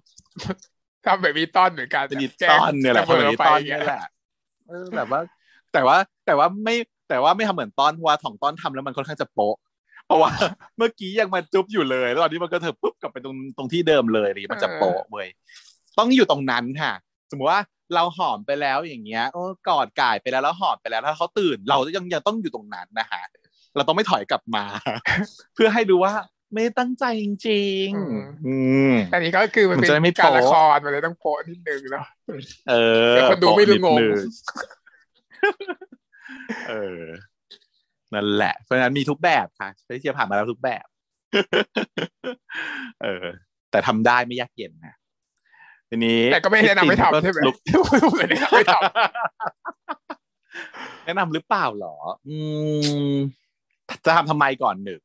ทำแบบมีต้อนเหมือนกันมีต้อนเนี่ยแหละมีต้อนเนี่ยแหละเออแบบว่า แต่ว่าแต่ว่าไม่แต่ว่าไม่ทำเหมือนต้อนเพราะว่าถ่องต้อนทำแล้วมันค่อนข้างจะโป๊ะเพราะว่า เมื่อกี้ยังมาจุ๊บอยู่เลยแล้วตอนนี้มันก็เถอะปุ๊บกลับไปตรงตรงที่เดิมเลยนี่มันจะโป๊ะเว้ยต้องอยู่ตรงนั้นค่ะ สมมติว่าเราหอมไปแล้วอย่างเงี้ยโอ้กอดกายไปแล้วแล้วหอมไปแล้วถ้าเขาตื่น เรายังยังต้องอยู่ตรงนั้นนะฮะเราต้องไม่ถอยกลับมา เพื่อให้ดูว่า ไม่ได้ตั้งใจจริงอืมๆอืมอันนี้ก็คือมันมันเป็นจะได้ไม่การโป๊ะละครมันเลยต้องโปะนิดนึงเนาะเออแต่คนดูไม่รู้งงโปะนิดนึเออนั่นแหละ เพราะฉะนั้นมีทุกแบบค่ะไปเที่ยวผ่านมาแล้วทุกแบบ เออ แต่ทำได้ไม่ยากเย็นนะทีนี้ แต่ก็ไม่แนะนำให้ทำใช่ไหมลุกไม่แนะนำให้ทแนะนำหรือเปล่าหรอ อืมจะทำทำไมก่อนหนึ่ง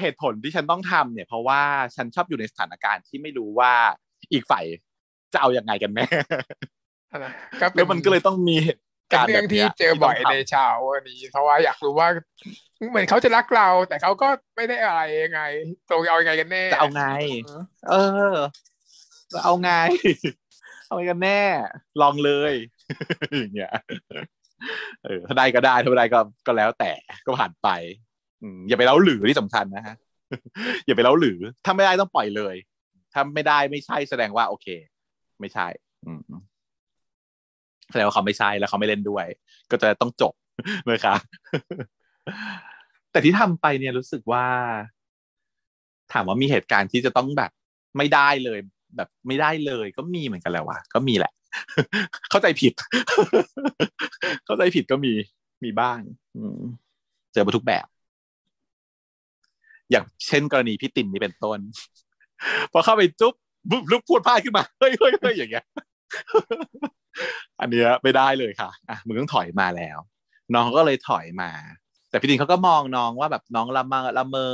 เหตุผลที่ฉันต้องทำเนี่ย เพราะว่าฉันชอบอยู่ในสถานการณ์ที่ไม่รู้ว่าอีกฝ่ายจะเอาอยัางไงกันแน่ำนะก็เป็แล้วมันก็เลยต้องมีเหตุเป็นการณ์เรื่แบองบที่นี้ยเจอบ่อยที่ต้งในทำเช้าวันนี้ เพราะว่าอยากรู้ว่าเหมือนเขาจะรักเรา แต่เขาก็ไม่ได้อะไรยังไงตรงเอายังไงกันแน่จะเอาไง เออจะเอาไง เอาไงกันแน่ ลองเลยอย่างเงี้ยเออถ้าได้ก็ได้ถ้าไม่ได้ก็ก็แล้วแต่ก็ผ่านไป อย่าไปเล้าหรือที่สำคัญนะฮะอย่าไปเล้าหรือ ถ้าไม่ได้ต้องปล่อยเลย ถ้าไม่ได้ไม่ใช่แสดงว่า โอเค ไม่ใช่ อืแสดงว่าเขาไม่ใช่แล้วเขาไม่เล่นด้วย ก็จะต้องจบนะคะแต่ที่ทำไปเนี่ยรู้สึกว่า ถามว่ามีเหตุการณ์ที่จะต้องแบบ ไม่ได้เลย แบบไม่ได้เลย ก็มีเหมือนกันแหละวะก็มีแหละ เข้าใจผิด เข้าใจผิดก็มีมีบ้างเจอมาทุกแบบ อย่างเช่นกรณีพี่ตินนี่เป็นต้น พอเข้าไปจุ๊บปุ๊บลุกพูดพลาดขึ้นมาเฮ้ยเฮ้ยเฮ้ยอย่างเงี้ย อันเนี้ยไม่ได้เลยค่ะอะมึงต้องถอยมาแล้ว น้องก็เลยถอยมา แต่พี่ตินเขาก็มองน้องว่าแบบน้องละเมอละเมอ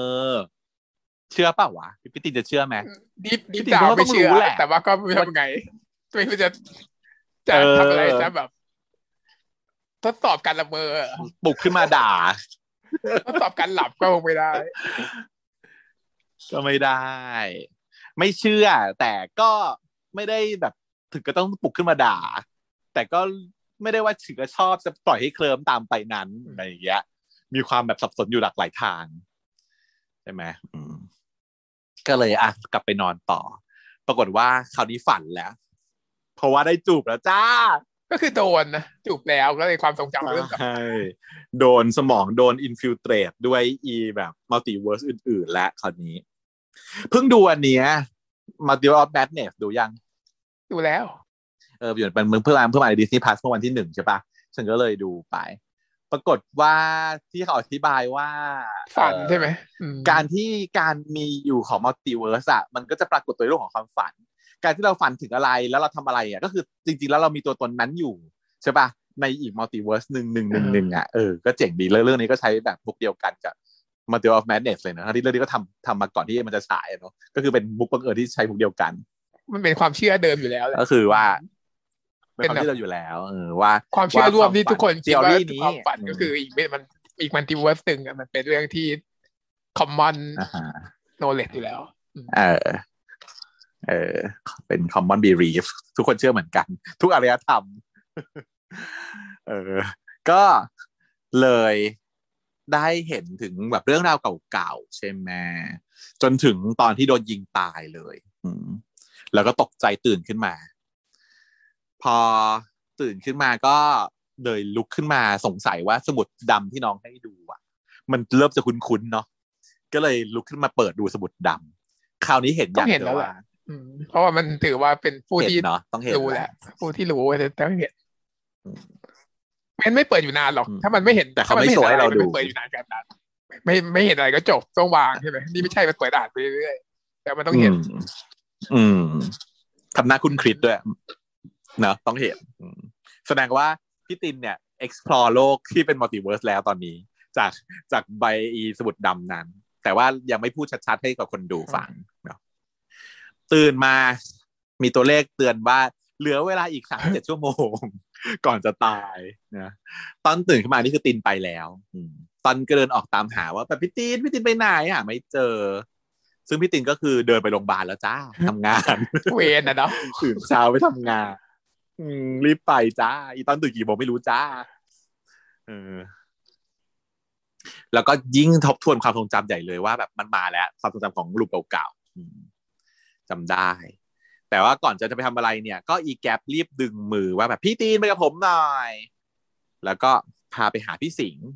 เชื่อเปล่าวะพี่ตินจะเชื่อไหมดิฟดิฟจริงๆดาวเขาก็ไม่ต้องเชื่อรู้แหละแต่ว่าก็ไม่รู้ทำไงไม่รู้จะจะเออทำอะไรจะแบบทดสอบการละเมอปลุกขึ้นมาด่า ทดสอบการหลับก็คงไม่ได้ ก็ไม่ได้ ไม่เชื่อ แต่ก็ไม่ได้แบบถึงก็ต้องปลุกขึ้นมาด่า แต่ก็ไม่ได้ว่าถึงจะชอบจะปล่อยให้เคลิมตามไปนั้นอะไรอย่างเงี้ย มีความแบบสับสนอยู่หลากหลายทางใช่ไหมอืมก็เลยอะกลับไปนอนต่อ ปรากฏว่าคราวนี้ฝันแล้ว เพราะว่าได้จูบแล้วจ้า ก็คือโดนนะจูบแล้วก็เลยความทรงจำเริ่มกลับใช่โดนสมองโดน infiltrate ด้วยอีแบบ multiverse อื่น ๆ และคราวนี้ เพิ่งดูอันเนี้ย Multiverse Madness ดูยัง ดูแล้ว เอออยู่เป็นเมืองเพื่อมาเพื่อมาใน Disney Plus เมื่อวันที่หนึ่งใช่ปะฉันก็เลยดูไป ปรากฏว่าที่เขาอธิบายว่า ฝันเอ่อใช่ไหมอืมการที่การมีอยู่ของ multiverse อะมันก็จะปรากฏตัวในเรื่องของความฝัน การที่เราฝันถึงอะไรแล้วเราทำอะไรอะก็คือจริง ๆ แล้วเรามีตัวตนนั้นอยู่ใช่ปะในอีก multiverse หนึ่งหนึ่งหนึ่งหนึ่งอะเออก็เจ๋งดีเรื่องเรื่องนี้ก็ใช้แบบมุกเดียวกันกับ Multiverse of Madness เลยนะทั้งที่เรื่องนี้ก็ทำทำมาก่อนที่มันจะฉายอะเนาะก็คือเป็นมุกบังเอิญที่ใช้มุกเดียวกัน มันเป็นความเชื่อเดิมอยู่แล้วแหละก็คือว่าเป็นเป็นความแบบที่เราอยู่แล้วเออว่า ความเชื่อร่วมที่ทุกคนคิดว่า theory นี้ความฝันก็คืออีกเป็นมันอีก multiverse หนึ่งอะมันเป็นเรื่องที่คอมมอนอ่าฮะโนเลดอยู่แล้ว เออ เออเป็น common belief ทุกคนเชื่อเหมือนกัน ทุกอารยธรรม เออ ก็เลยได้เห็นถึงแบบเรื่องราวเก่าๆ ใช่ไหมจนถึงตอนที่โดนยิงตายเลยแล้วก็ตกใจตื่นขึ้นมา พอตื่นขึ้นมาก็เลยลุกขึ้นมาสงสัยว่าสมุดดำที่น้องให้ดูอะ มันเริ่มจะคุ้นๆเนาะก็เลยลุกขึ้นมาเปิดดูสมุดดำคราวนี้เห็นอย่างเห็นแล้วดียแหละอืม เพราะว่ามันถือว่าเป็นผู้เห็นที่เนาะต้องเห็นรู้แหละผู้ที่รู้จะต้องเห็นอืมมันไม่เปิดอยู่นานหรอกอืมถ้ามันไม่เห็นแต่เขาถ้นไม่ห็นโชว์ให้เราอะไมันดูไม่เปิดอยู่นานกันนั้นไม่ไม่เห็นอะไรก็จบต้องวางใช่ไหมนี่ไม่ใช่มันเปิดอ่านไปเรื่อยๆแต่มันต้องเห็นมอืมทำหน้าคุ้นคลิดด้วยเนาะต้องเห็นอืมแสดงว่าพี่ตินเนี่ย explore โลกที่เป็นมัลติเวิร์สแล้วตอนนี้ จากจากใบอีสมุดดำนั้น แต่ว่ายังไม่พูดชัดๆให้กับคนดูฟังเนาะ ตื่นมามีตัวเลขเตือนว่าเหลือเวลาอีกสามเจ็ดชั่วโมง ก่อนจะตายนะตอนตื่นขึ้นมานี่คือตินไปแล้วอืมตอนก็เดินออกตามหาว่าแบบพี่ตินพี่ตินไปไหนอะ ไม่เจอ ซึ่งพี่ตินก็คือเดินไปโรงพยาบาลแล้วจ้าทำงาน เวนนะเนาะตื่นเช้าไปทำงานอืมรีบไปจ้า อีตอนตื่นกี่โมงไม่รู้จ้าเออแล้วก็ยิ่งทบทวนความทรงจำใหญ่เลยว่าแบบมันมาแล้ว ความทรงจำของรูปเก่าๆอืม จำได้ แต่ว่าก่อนจะจะไปทำอะไรเนี่ย ก็อีแกปรีบดึงมือว่าแบบพี่ตีนไปกับผมหน่อย แล้วก็พาไปหาพี่สิงห์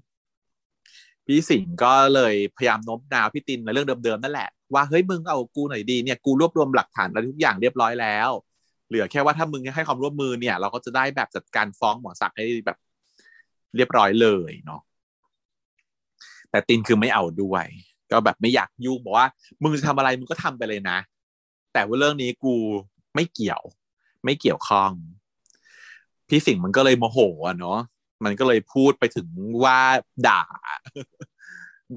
พี่สิงห์ก็เลยพยายามโน้มน้าวพี่ตินในเรื่องเดิมๆนั่นแหละว่าเฮ้ยมึงเอากูหน่อยดีเนี่ยกูรวบรวมหลักฐานอะไรทุกอย่างเรียบร้อยแล้ว เหลือแค่ว่าถ้ามึงให้ความร่วมมือเนี่ย เราก็จะได้แบบจัดการฟ้องหมอศักดิ์ให้แบบ เรียบร้อยเลยเนาะแต่ตินคือไม่เอาด้วย ก็แบบไม่อยากยุ่งบอกว่า มึงจะทำอะไรมึงก็ทำไปเลยนะ แต่ว่าเรื่องนี้กูไม่เกี่ยว ไม่เกี่ยวข้อง พี่สิงห์มันก็เลยโมโหอะเนาะมันก็เลยพูดไปถึงว่าด่า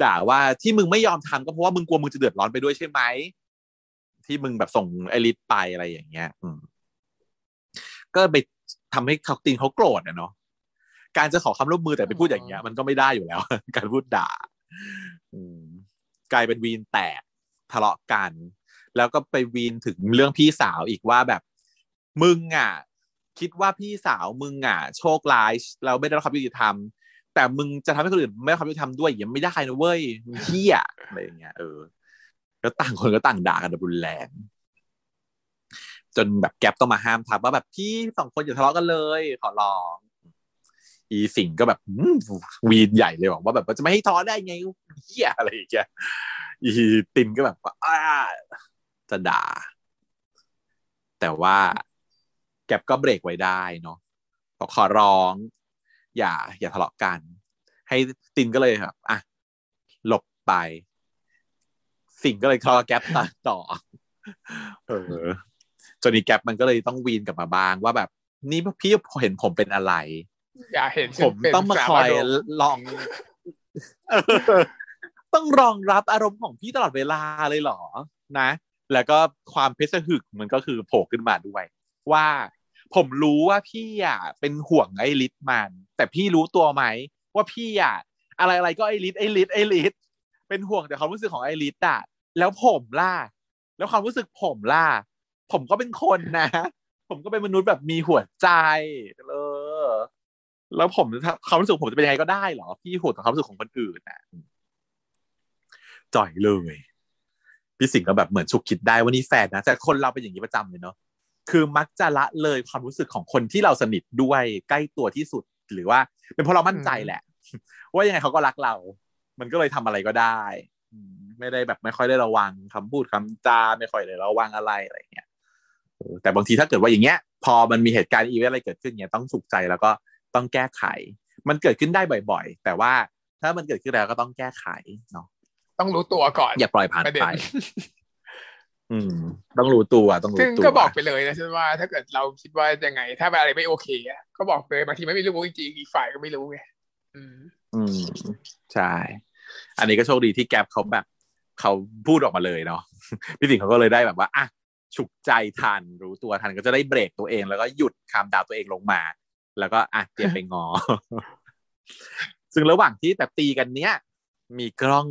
ด่าว่าที่มึงไม่ยอมทำก็เพราะว่ามึงกลัวมึงจะเดือดร้อนไปด้วยใช่ไหมที่มึงแบบส่งไอริสไปอะไรอย่างเงี้ย อืม ก็ไปทำให้เขาตินเขาโกรธอะเนาะการจะขอคำร่วมมือแต่ไปพูดอย่างเงี้ย มันก็ไม่ได้อยู่แล้ว การพูดด่า อืม กลายเป็นวีนแตกทะเลาะกัน แล้วก็ไปวีนถึงเรื่องพี่สาวอีกว่าแบบ มึงอะ คิดว่าพี่สาวมึงอะ โชคร้ายเราไม่ได้รับความยุติธรรม แต่มึงจะทำให้คนอื่นไม่ได้ความยุติธรรมด้วยยังไม่ได้นะเว้ยมึงเฮี้ยอะไรอย่างเงี้ยเออแล้วต่างคนก็ต่างด่ากันแบบรุนแรงจนแบบแก๊ปต้องมาห้ามทับว่าแบบพี่สองคนอย่าทะเลาะกันเลย ขอร้องอีสิงก็แบบวีนใหญ่เลยบอกว่าแบบจะไม่ให้ท้อได้ไงเฮียอะไรอย่างเงี้ยอีตินก็แบบอ้า จะด่า แต่ว่าแก็บก็เบรกไว้ได้เนาะบอกขอร้อง อย่า อย่าทะเลาะกัน ให้ตินก็เลยแบบอะหลบไป สิ่งก็เลยคลอแก๊ปต่อ เออจนนี้แก๊ปมันก็เลยต้องวีนกลับมาบ้างว่าแบบ นี่พี่เห็นผมเป็นอะไร อย่าเห็นผมต้องมาคอยลองต้องรองรับอารมณ์ของพี่ตลอดเวลาเลยเหรอ นะ แล้วก็ความเพชรหึกมันก็คือโผล่ขึ้นมาด้วย ว่าผมรู้ว่าพี่อะเป็นห่วงไอ้ลิทมัน แต่พี่รู้ตัวไหมว่าพี่อะอะไรอะไรก็ไอ้ลิทไอ้ลิทไอ้ลิทเป็นห่วงแต่ความรู้สึกของไอ้ลิทอะแล้วผมล่ะแล้วความรู้สึกผมล่ะผมก็เป็นคนนะ ผมก็เป็นมนุษย์แบบมีหัวใจเออแล้วผมความรู้สึกผมจะเป็นยังไงก็ได้เหรอพี่ห่วงกับความรู้สึกของคนอื่นนะจ่อยเลย พี่สิงห์ก็แบบเหมือนชุกคิดได้ว่านี่แฟนนะแต่คนเราเป็นอย่างนี้ประจำเลยเนาะคือมักจะละเลยความรู้สึกของคนที่เราสนิทด้วยใกล้ตัวที่สุดหรือว่า เป็นเพราะเรามั่นใจแหละ ว่ายังไงเขาก็รักเรา มันก็เลยทำอะไรก็ได้ไม่ได้แบบไม่ค่อยได้ระวังคำพูดคำจาไม่ค่อยได้ระวังอะไรอะไรเงี้ยแต่บางทีถ้าเกิดว่าอย่างเงี้ย พอมันมีเหตุการณ์อีเวนต์อะไรเกิดขึ้นเงี้ยต้องสุขใจแล้วก็ต้องแก้ไข มันเกิดขึ้นได้บ่อย ๆ แต่ว่าถ้ามันเกิดขึ้นแล้วก็ต้องแก้ไขเนาะ ต้องรู้ตัวก่อน อย่าปล่อยผ่านไปอืม ต้องรู้ตัวต้องรู้ตัวซึ่งก็บอกไปเลยนะฉันว่า ถ้าเกิดเราคิดว่ายังไง ถ้าอะไรไม่โอเคอะก็บอกเลยบางทีไม่รู้จริงๆอีกฝ่ายก็ไม่รู้ไงอืม อืมใช่ อันนี้ก็โชคดีที่แกปเขาแบบเขาพูดออกมาเลยเนาะพี่สิงห์เขาก็เลยได้แบบว่าอะฉุกใจทันรู้ตัวทันก็จะได้เบรกตัวเอง แล้วก็หยุดคำดาวตัวเองลงมา แล้วก็อะเตรียมไปงอ ซึ่งระหว่างที่แบบตีกันเนี้ย มีกล้อง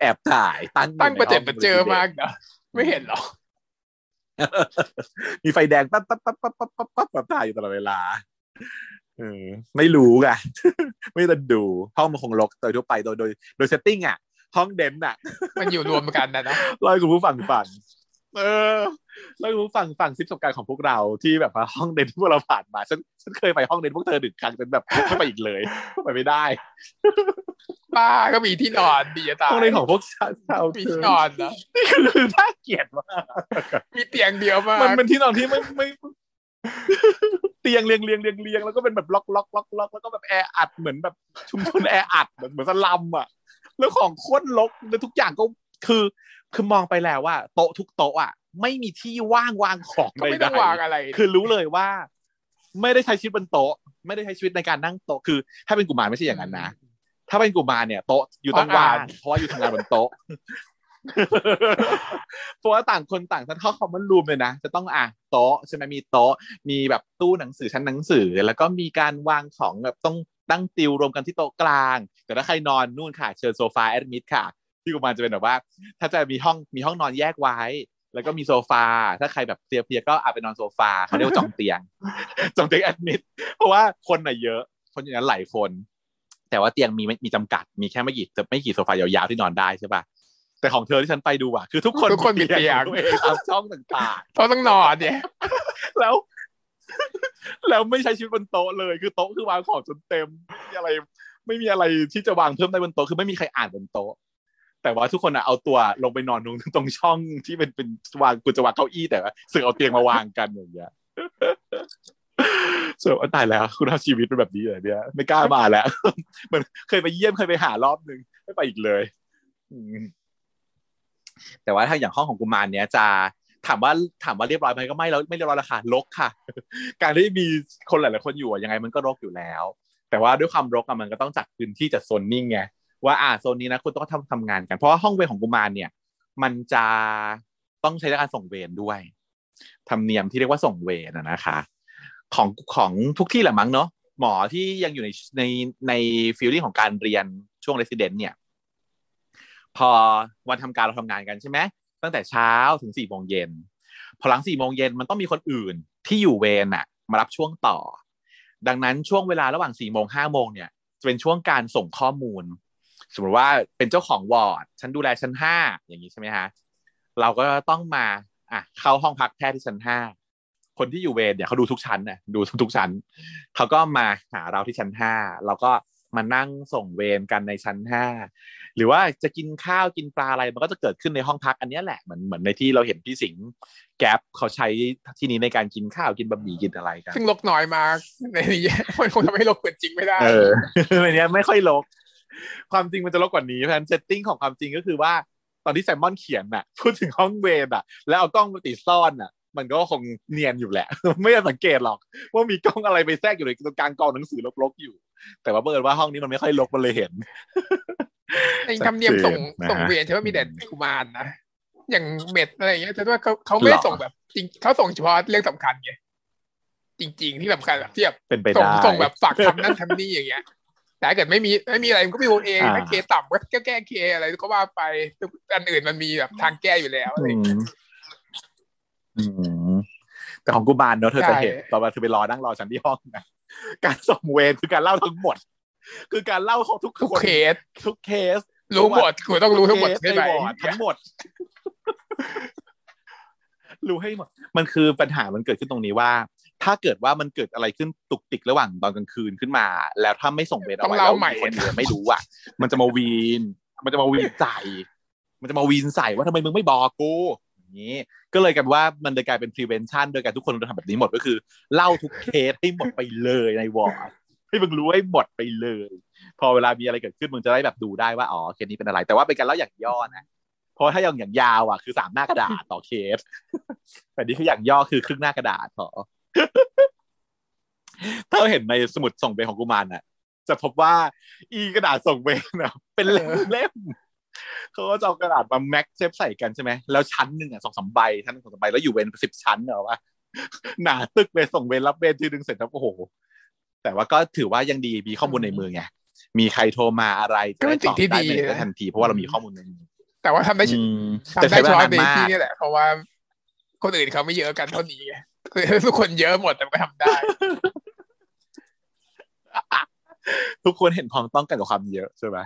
แอบถ่ายตั้งตั้งประเจ็บประเจอมากเนาะไม่เห็นหรอ มีไฟแดงปั๊บปั๊บปั๊บปั๊บปั๊บปั๊บปั๊บแบบถ่ายอยู่ตลอดเวลาเออไม่รู้ไงไม่ต้องดู ห้องมันคงลกโดยทั่วไปโดยโดยโดยเซตติ้งอะ ห้องเดนอะ มันอยู่รวมกันนะนะลอยคุณผู้ฟังฟัง เออแล้วคุณผู้ฟังฟังซิปประสบการณ์ของพวกเราที่แบบว่าห้องเดนที่พวกเราผ่านมาฉันฉันเคยไปห้องเดนพวกเธอหนึ่งครั้งเป็นแบบไม่ไปอีกเลยไปไม่ได้ป้าก็มีที่นอนดีจะตายห้องเดนของพวกชาวมีที่นอนนะนี่คือน่าเกลียดมากมีเตียงเดียวมากมันเป็นที่นอนที่ไม่ไม่เตียงเรียงเรียงเรียงเรียงแล้วก็เป็นแบบล็อกล็อกล็อกล็อกแล้วก็แบบแออัดเหมือนแบบชุมชนแออัดเหมือนเหมือนสลัมอะแล้วของโคตรลกแล้วทุกอย่างก็คือ คือมองไปแล้วว่า โต๊ะทุกโต๊ะอะไม่มีที่ว่างวางของใดๆวางอะไร คือรู้เลยว่า ไม่ได้ใช้ชีวิตบนโต๊ะ ไม่ได้ใช้ชีวิตในการนั่งโต๊ะคือ ถ้าเป็นกุมารไม่ใช่อย่างนั้นนะถ้าเป็นกุมารเนี่ยโต๊ะอยู่ต้องว่างเพราะว่าอยู่ทำงานบนโต๊ะเพราะว่าต่างคนต่างท่านเข้าคอมมอนรูมเลยนะจะต้องอะโต๊ะใช่ไหมมีโต๊ะ มีแบบตู้หนังสือชั้นหนังสือ แล้วก็มีการวางของแบบต้องตั้งติวรวมกันที่โต๊ะกลาง แต่ถ้าใครนอนนู่นค่ะ เชิญโซฟาแอดมิดค่ะ ที่กุมารจะเป็นแบบว่า ถ้าจะมีห้องมีห้องนอนแยกไว้ แล้วก็มีโซฟา ถ้าใครแบบเพลียๆก็อาจไปนอนโซฟาเขาเรียกว่าจองเตียง จองเตียงแอดมิดเพราะว่าคนน่ะเยอะ คนอย่างนั้นหลายคน แต่ว่าเตียงมีมีจำกัด มีแค่ไม่กี่ไม่กี่โซฟายาวๆที่นอนได้ใช่ป่ะแต่ของเธอที่ฉันไปดูอะคือทุกคนทุกคนมีเตียงเองตามช่องต่างๆเขาต้องนอนเนี่ยแล้วแล้วไม่ใช้ชีวิตบนโต๊ะเลย คือโต๊ะคือวางของจนเต็มอะไร ไม่มีอะไรที่จะวางเพิ่มได้บนโต๊ะคือไม่มีใครอ่านบนโต๊ะ แต่ว่าทุกคนอะเอาตัวลงไปนอนตรงตรงช่องที่เป็นเป็นวางกูจะวางเก้าอี้แต่ว่าสึกเอาเตียงมาวางกันอย่างเงี้ยส่วนตายแล้วคุณภาพชีวิตเป็นแบบนี้เลยเนี่ยไม่กล้ามาแล้วเหมันเคยไปเยี่ยมเคยไปหารอบนึงไม่ไปอีกเลยแต่ว่าถ้าอย่างห้องของกุมารเนี้ยจะถามว่าถามว่าเรียบร้อยไหมก็ไม่แล้วไม่เรียบร้อยล้วค่ะลกค่ะ การที่มีคนหลายๆคนอยู่ยังไงมันก็รกอยู่แล้ว แต่ว่าด้วยความรกมันก็ต้องจัดพื้นที่จัดโซนนิ่งไง ว่าอ่าโซนนี้นะคุณต้องทำทำงานกัน เพราะว่าห้องเวรของกุมารเนี่ย มันจะต้องใช้การส่งเวรด้วยธรรมเนียมที่เรียกว่าส่งเวรนะคะ ของของทุกที่แหละมั้งเนาะหมอที่ยังอยู่ในในใน feeling ของการเรียนช่วง resident เนี่ย พอวันทำการเราทำงานกันใช่ไหมตั้งแต่เช้าถึงสี่โมงเย็นพอหลังสี่โมงเย็นมันต้องมีคนอื่นที่อยู่เวรน่ะมารับช่วงต่อ ดังนั้นช่วงเวลาระหว่างสี่โมงห้าโมงเนี่ยจะเป็นช่วงการส่งข้อมูล สมมติว่าเป็นเจ้าของวอร์ดฉันดูแลชั้นห้าอย่างนี้ใช่ไหมฮะเราก็ต้องมาอะเข้าห้องพักแพทย์ที่ชั้นห้าคนที่อยู่เวรเนี่ยเขาดูทุกชั้นนะดูทุกชั้นเขาก็มาหาเราที่ชั้นห้าเราก็มานั่งส่งเวรกันในชั้นห้าหรือว่าจะกินข้าวกินปลาอะไรมันก็จะเกิดขึ้นในห้องพักอันนี้แหละเหมือนเหมือนในที่เราเห็นพี่สิงห์แก๊ปเขาใช้ที่นี้ในการกินข้าวกินบะหมี่กินอะไรกันซึ่งลกน้อยมากในนี้มันคงทำให้ลกเกินจริงไม่ได้เออในนี้ไม่ค่อยลก ความจริงมันจะรกกว่านี้เพราะฉะนั้น setting ของความจริงก็คือว่าตอนที่แซมมอนเขียนน่ะ พูดถึงห้องเวรอะ แล้วเอากล้องมาติดซ่อนอะ มันก็คงเนียนอยู่แหละ ไม่ได้สังเกตหรอก ว่ามีกล้องอะไรไปแทรกอยู่ในตรงกลางกองหนังสือรกๆอยู่ แต่ว่าเผอิญว่าห้องนี้มันไม่ค่อยรกมันเลยเห็นในธรรมเนียมส่งส่งเวียนใช่ไหมมีแต่กุมารนะอย่าง Med อะไรอย่างเงี้ยแต่ว่าเขาเขาไม่ได้ส่งแบบ จริงเขาส่งเฉพาะเรื่องสำคัญไงจริง ๆ ที่สำคัญแบบเทียบส่งส่งแบบฝากทำนั่นทำนี่อย่างเงี้ย แต่ถ้าเกิดไม่มีไม่มีอะไรมันก็มีโอเองถ้าเคต่ำก็แก้เคอะไรก็ว่าไปอันอื่นมันมีแบบทางแก้อยู่แล้วอะไรแต่ของกูบานเนอะเธอจะเห็นตอนมาเธอไปรอนั่งรอฉันที่ห้องนะการส่งเวรคือการเล่าทั้งหมด คือการเล่าของทุกเคสทุกเคส รู้หมดคุณต้องรู้ทั้งหมดใช่ไหมทั้งหมด รู้ให้หมด มันคือปัญหามันเกิดขึ้นตรงนี้ว่า ถ้าเกิดว่ามันเกิดอะไรขึ้นตุกติกระหว่างตอนกลางคืนขึ้นมา แล้วถ้าไม่ส่งเวรเอาไว้แล้วคนเดียวไม่รู้อะ มันจะมาวีน มันจะมาวีนใส่มันจะมาวีนใส่ว่าทำไมมึงไม่บอกกูนี้ ก็เลยกันว่ามันเลยกลายเป็น prevention โดยการทุกคนจะทำแบบนี้หมดก็คือ เล่าทุกเคสให้หมดไปเลยในวอร์ดให้มึงรู้ให้หมดไปเลย พอเวลามีอะไรเกิดขึ้นมึงจะได้แบบดูได้ว่าอ๋อเคสนี้เป็นอะไร แต่ว่าเป็นการเล่าอย่างย่อนะเพราะถ้าอย่างอย่างยาวอะคือสามหน้ากระดาษต่อเคสแต่นี่คืออย่างย่อคือครึ่งหน้ากระดาษพอ ถ้าเราเห็นในสมุดส่งเบของกุมารน่ะ จะพบว่า อีกระดาษส่งเบน่ะเป็นเล่มเขาก็จะเอากระดาษมาแม็กเซฟใส่กันใช่ไหมแล้วชั้นหนึ่งอะสองสามใบชั้นสองสามใบแล้วอยู่เวนสิบชั้นเหรอวะหนาตึกเลยส่งเวนรับเวนทีนึงเสร็จแล้วโอ้โห แต่ว่าก็ถือว่ายังดีมีข้อมูลในมือไงมีใครโทรมาอะไรก็เป็นสิ่งที่ดีทันทีเพราะว่าเรามีข้อมูลในมือแต่ว่าทำได้ทำได้ช้อยในที่นี่แหละเพราะว่าคนอื่นเขาไม่เยอะกันเท่านี้คือ ทุกคนเยอะหมดแต่ก็ทำได้ ทุกคนเห็นพ้องต้องกันกับความเยอะใช่ไหม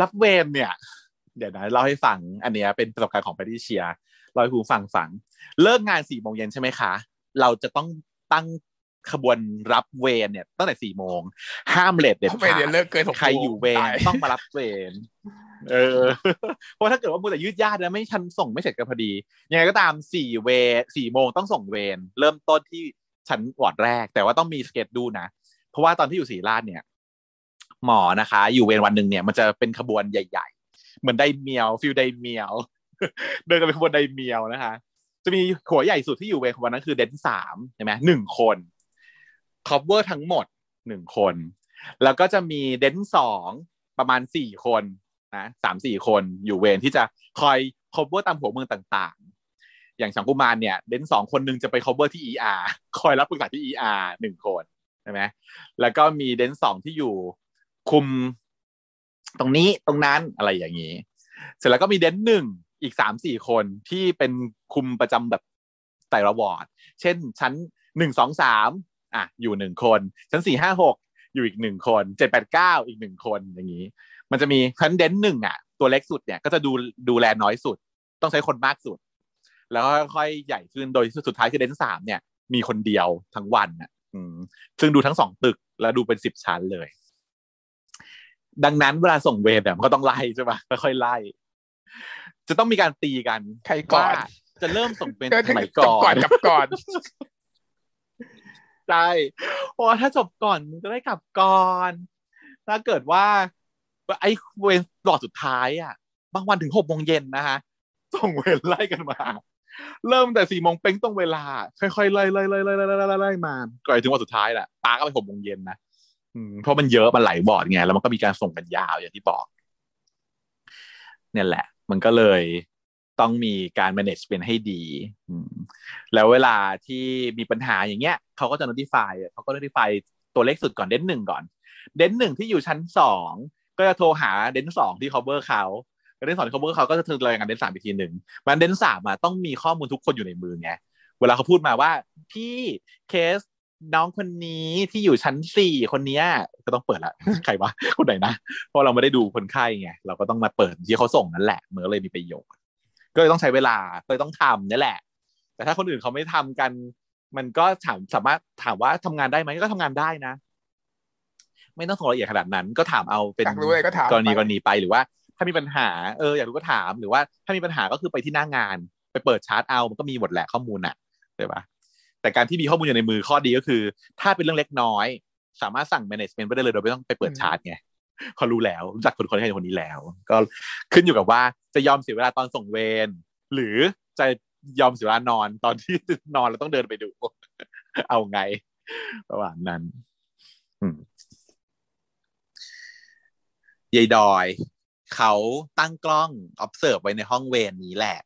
รับเวรเนี่ย เดี๋ยวนะเล่าให้ฟัง อันนี้เป็นประสบการณ์ของแพทิเชียเล่าให้คุณฟังฟัง เลิกงานสี่โมงเย็นใช่ไหมคะ เราจะต้องตั้งขบวนรับเวรเนี่ยตั้งแต่สี่โมงห้าม late เด็ดขาดใครอยู่เวรต้องมารับเวร เออเพราะถ้าเกิดว่ามัวแต่ยืดยาดแล้วไม่ชันส่งไม่เสร็จกันพอดี ยังไงก็ตามสี่เวสี่โมงต้องส่งเวรเริ่มต้นที่ชั้นวอร์ดแรก แต่ว่าต้องมี schedule นะ เพราะว่าตอนที่อยู่ศิริราชเนี่ย หมอนะคะ อยู่เวรวันหนึ่งเนี่ย มันจะเป็นขบวนใหญ่ ๆ เหมือนไดเมียว feel ไดเมียวเดินกันเป็นขบวนไดเมียวนะคะ จะมีหัวใหญ่สุดที่อยู่เวรวันนั้นคือ dent สามใช่ไหมหนึ่งคน cover ทั้งหมดหนึ่งคน แล้วก็จะมี dent สองประมาณสี่คน นะสามสี่คนอยู่เวรที่จะคอย cover ตามหัวเมืองต่างๆ อย่างสังกุมารเนี่ย dent สองคนหนึ่งจะไป cover ที่ ER คอยรับปรึกษาที่ ER หนึ่งคนใช่ไหมแล้วก็มี dent สองที่อยู่คุมตรงนี้ตรงนั้นอะไรอย่างนี้ เสร็จแล้วก็มีเดนหนึ่งอีกสามสี่คนที่เป็นคุมประจำแบบแต่ละวอร์ด เช่นชั้นหนึ่งสองสามอะอยู่หนึ่งคน ชั้นสี่ห้าหกอยู่อีกหนึ่งคนเจ็ดแปดเก้าอีกหนึ่งคนอย่างนี้ มันจะมีชั้นเดนหนึ่งอะ ตัวเล็กสุดเนี่ยก็จะดูดูแลน้อยสุด ต้องใช้คนมากสุด แล้วค่อยใหญ่ขึ้นโดยสุดท้ายคือเดนสามเนี่ย มีคนเดียวทั้งวันอะซึ่งดูทั้งสองตึกแล้วดูเป็นสิบชั้นเลย ดังนั้นเวลาส่งเวรเนี่ยมันก็ต้องไล่ใช่ปะค่อยๆไล่ จะต้องมีการตีกันใครก่อนว่าจะเริ่มส่งเป็นก็สมัยจก่บอก่อนนกับก่อนใช่เพราะว่าถ้าจบก่อนมึงจะได้กลับก่อน ถ้าเกิดว่า ว่าไอ้เวรหลอดสุดท้ายอะ บางวันถึงหกโมงเย็นนะฮะส่งเวรไล่กันมา เริ่มแต่สี่โมงเป้งต้องเวลา ค่อยๆไล่ไล่ไล่ไล่ไล่ไล่ไล่มาก่อถึงวันสุดท้ายแหละปาก็ไปหกโมงเย็นนะเพราะมันเยอะมันไหลบอดไงแล้วมันก็มีการส่งกันยาวอย่างที่บอก เนี่ยแหละ มันก็เลยต้องมีการ manage เป็นให้ดี แล้วเวลาที่มีปัญหาอย่างเงี้ยเขาก็จะ notify เขาก็ notify ตัวเล็กสุดก่อนเด่นหนึ่งก่อน เด่นหนึ่งที่อยู่ชั้นสอง ก็จะโทรหาเดนสองที่ cover เขาเดนสองที่ cover เขาก็จะรายงานเดนสามอีกทีหนึ่งมันเดนสามอะต้องมีข้อมูลทุกคนอยู่ในมือไงเวลาเขาพูดมาว่าพี่เคสน้องคนนี้ที่อยู่ชั้นสี่คนเนี้ยก็ต้องเปิดละใครวะคนไหนนะเพราะเราไม่ได้ดูคนไข้ไงเราก็ต้องมาเปิดที่เขาส่งนั่นแหละเมันก็เลยมีประโยชน์ก็เลยต้องใช้เวลาก็เลยต้องทำนี่แหละ แต่ถ้าคนอื่นเขาไม่ทำกัน มันก็ถามสามารถถามว่าทำงานได้ไหมก็ทำงานได้นะ ไม่ต้องส่งละเอียดขนาดนั้น ก็ถามเอาเป็นอยากรู้อะไรก็ถามกรณีไปกรณีไปหรือว่า ถ้ามีปัญหาเอออยากรู้ก็ถามหรือว่าถ้ามีปัญหาก็คือไปที่หน้างาน ไปเปิดชาร์ตเอามันก็มีหมดแหละข้อมูลน่ะใช่ปะแต่การที่มีข้อมูลอยู่ในมือข้อดีก็คือ ถ้าเป็นเรื่องเล็กน้อย สามารถสั่ง management ไปได้เลยโดยไม่ต้องไปเปิดชาร์ตไงเขารู้แล้วรู้จักคนคนนี้คนนี้แล้ว ก็ขึ้นอยู่กับว่าจะยอมเสียเวลาตอนส่งเวรหรือจะยอมเสียเวลานอนตอนที่นอนแล้วต้องเดินไปดู เอาไง ประมาณนั้น อืม ยายดอยเขาตั้งกล้อง observe ไว้ในห้องเวรนี้แหละ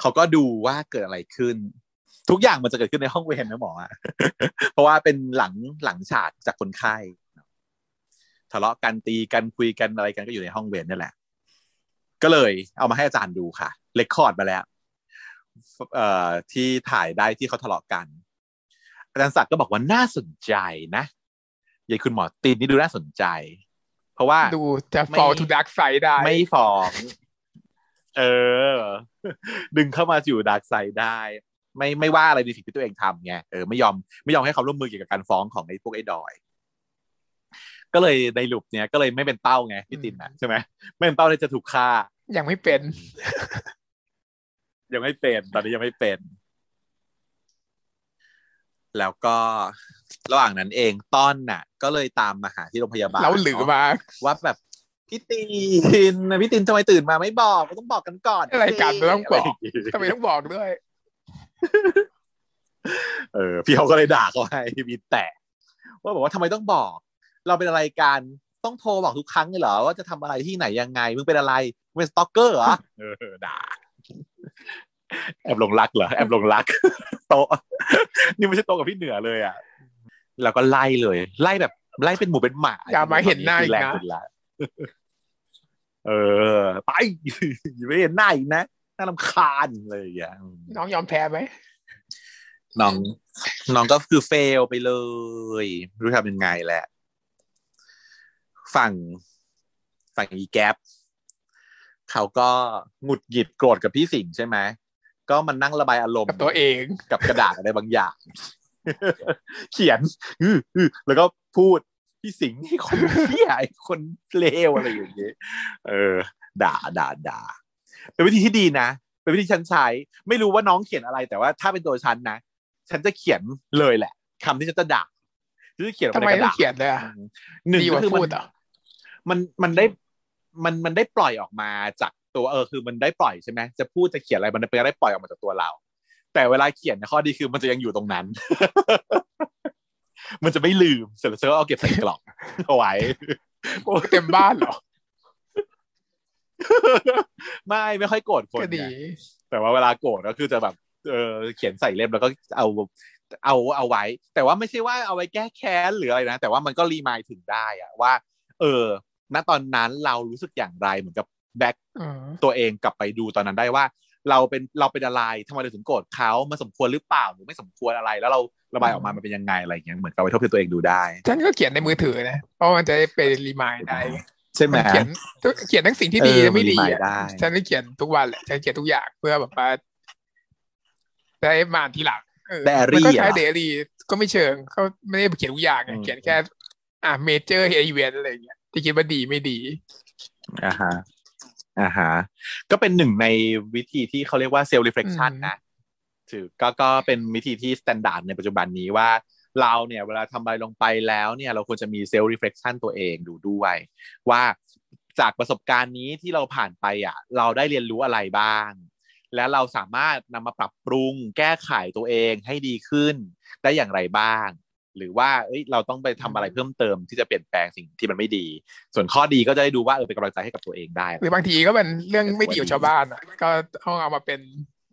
เขาก็ดูว่าเกิดอะไรขึ้น ทุกอย่างมันจะเกิดขึ้นในห้องเวรนะหมอเพราะว่าเป็นหลังหลังฉากจากคนไข้ทะเลาะกันตีกันคุยกันอะไรกันก็อยู่ในห้องเวรนี่แหละ ก็เลยเอามาให้อาจารย์ดูค่ะเรคคอร์ดมาแล้วเอ่อที่ถ่ายได้ที่เขาทะเลาะกัน อาจารย์ศักดิ์ก็บอกว่าน่าสนใจนะยายคุณหมอตีนนี่ดูน่าสนใจ เพราะว่าดูจะไม่ fall to dark side ได้ ไม่ฟ้องเออ ดึงเข้ามาอยู่ดาร์กไซด์ได้ ไม่ไม่ว่าอะไรในสิ่งที่ตัวเองทำไงเออไม่ยอมไม่ยอมให้เขาร่วมมือเกี่ยวกับการฟ้องของไอ้พวกไอ้ดอย ก็เลยในลุปเนี้ยก็เลยไม่เป็นเป้าไงพี่ตินนะใช่ไหมไม่เป็นเป้าที่จะถูกฆ่า ยังไม่เป็น ยังไม่เป็น ตอนนี้ยังไม่เป็น แล้วก็ระหว่างนั้นเองต้อนน่ะ ก็เลยตามมาหาที่โรงพยาบาลเราหรือเนะมาว่าแบบพี่ตินนะพี่ตินทำไมตื่นมาไม่บอกก็ต้องบอกกันก่อนรายการมันต้องบอกะไรย่างงี้ทำไมต้องบอกด้วย เออพี่เขาก็เลยด่าเขาให้มีแตะว่าบอกว่าทำไมต้องบอก เราเป็นอะไรกันต้องโทรบอกทุกครั้งเลยเหรอว่าจะทำอะไรที่ไหนยังไงมึงเป็นอะไรมึงเป็นสตอกเกอร์เหรอเออด่า แอบหลงรักเหรอแอบหลงรัก โตะนี่ไม่ใช่โตะกับพี่เหนือเลยอะแล้วก็ไล่เลย ไล่แบบไล่เป็นหมูเป็นหมาอย่ามาเห็นหน้าอีกนะแรงสุดละเออ ไปอย่าไม่เห็นหน้าอีกนะน่ารำคาญเลยอย่างเงี้ยน้องยอมแพ้ไหมน้องน้องก็คือเฟลไปเลยไม่รู้ทำยังไงแหละ ฝั่งฝั่งอีแกปเขาก็หงุดหงิดโกรธกับพี่สิงห์ใช่ไหม ก็มันนั่งระบายอารมณ์กับตัวเองกับกระดาษอะไรบางอย่าง เขียนอื้ออื้อแล้วก็พูดพี่สิงห์ให้คนเที่ยไอ้คนเลวอะไรอย่างเงี้ยเออ ด่าด่าด่าเป็นวิธีที่ดีนะเป็นวิธีฉันใช้ไม่รู้ว่าน้องเขียนอะไรแต่ว่าถ้าเป็นตัวฉันนะฉันจะเขียนเลยแหละคำที่ฉันจะด่าฉันจะเขียนออกทำมาไมในกระต้อดางษเขียนเลยอะหนึ่งดีกก็ว่าคือพูมัดนเหรอมันมันได้ มันมันได้ปล่อยออกมาจากตัวเออคือมันได้ปล่อยใช่ไหมจะพูดจะเขียนอะไรมันเป็นได้ปล่อยออกมาจากตัวเรา แต่เวลาเขียนเนี่ยข้อดีคือมันจะยังอยู่ตรงนั้น มันจะไม่ลืมเสร็จแล้วเซอร์เอาเก็บใส่กล่องเอาไว้เต็มบ้านเหรอไม่ไม่ค่อยโกรธคนก็ดีไงแต่ว่าเวลาโกรธก็คือจะแบบเออเขียนใส่เล่มแล้วก็เอาเอาเอาไว้ แต่ว่าไม่ใช่ว่าเอาไว้แก้แค้นหรืออะไรนะแต่ว่ามันก็รีมายถึงได้อะว่า เออ ณตอนนั้นเรารู้สึกอย่างไรเหมือนกับแบ็คอืมตัวเองกลับไปดูตอนนั้นได้ว่า เราเป็นเราเป็นอะไรทำไมเราถึงโกรธเขามันสมควรหรือเปล่าหรือไม่สมควรอะไร แล้วเราระบายออกมามันเป็นยังไงอะไรอย่างเงี้ยเหมือนกับไปทบทวนตัวเองดูได้ ฉันก็เขียนในมือถือนะเพราะมันจะได้เป็น remind ได้ใช่ไหมมันเขียนเขียนทั้งสิ่งที่ดีเออและไม่ดีมัน remind อะได้ฉันได้เขียนทุกวันแหละฉันเขียนทุกอย่างเพื่อแบบว่าได้มาทีหลังเออ Diary มันก็ใช้เหรอ daily ก็ไม่เชิงเขาไม่ได้เขียนทุกอย่างไงอืมเขียนแค่ อ่า major event อะไรอย่างเงี้ย ที่คิดว่าดีไม่ดีอ่าฮะอ่าฮะก็เป็นหนึ่งในวิธีที่เขาเรียกว่าเซลล์ reflection อืมนะถือก็ก็เป็นวิธีที่ standard ในปัจจุบันนี้ว่าเราเนี่ยเวลาทำอะไรลงไปแล้วเนี่ยเราควรจะมีเซลล์ reflection ตัวเองดูด้วย ว่าจากประสบการณ์นี้ที่เราผ่านไปอะ เราได้เรียนรู้อะไรบ้าง และเราสามารถนำมาปรับปรุงแก้ไขตัวเองให้ดีขึ้นได้อย่างไรบ้าง หรือว่าเอ้ยเราต้องไปทำอะไรเพิ่มเติมที่จะเปลี่ยนแปลงสิ่งที่มันไม่ดี ส่วนข้อดีก็จะได้ดูว่าเออเป็นกำลังใจให้กับตัวเองได้ หรือบางทีก็เป็นเรื่องไม่ดีของชาวบ้านอะก็เอาเอามาเป็น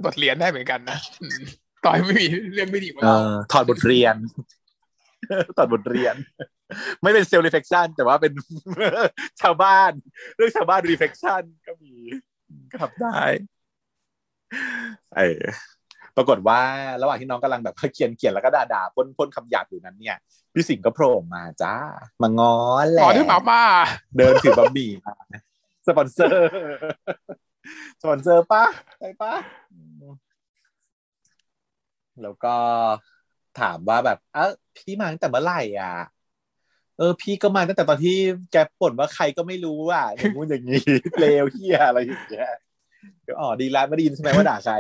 บทเรียนได้เหมือนกันนะอืมต่อให้ไม่มีเรื่องไม่ดีของเอเราอถอดบทเรียนถอดบทเรียน ไม่เป็น self reflection แต่ว่าเป็นชาวบ้าน เรื่องชาวบ้าน reflection ก็มีก็ทำได้เออ ปรากฏว่าระหว่างที่น้องกำลังแบบเขียนเขียนแล้วก็ด่าด่าพ่นพ่นคำหยาบอยู่นั้นเนี่ยพี่สิงห์ก็โผล่มาจ้ามางอแหหมละอที่หมาบ้าเดินถือบะหมี่มาสปอนเซอร์สปอนเซอร์ปะใช่ปะแล้วก็ถามว่าแบบ เอ้าพี่มาตั้งแต่เมื่อไหร่อะ เออ พี่ก็มาตั้งแต่ตอนที่แกบ่นว่าใครก็ไม่รู้อะอย่างงู้นอย่างนี้เลวเหี้ยอะไรอย่างเงี้ยก็ อ๋อดีแล้วไม่ได้ยินใช่ไหมว่าด่าใคร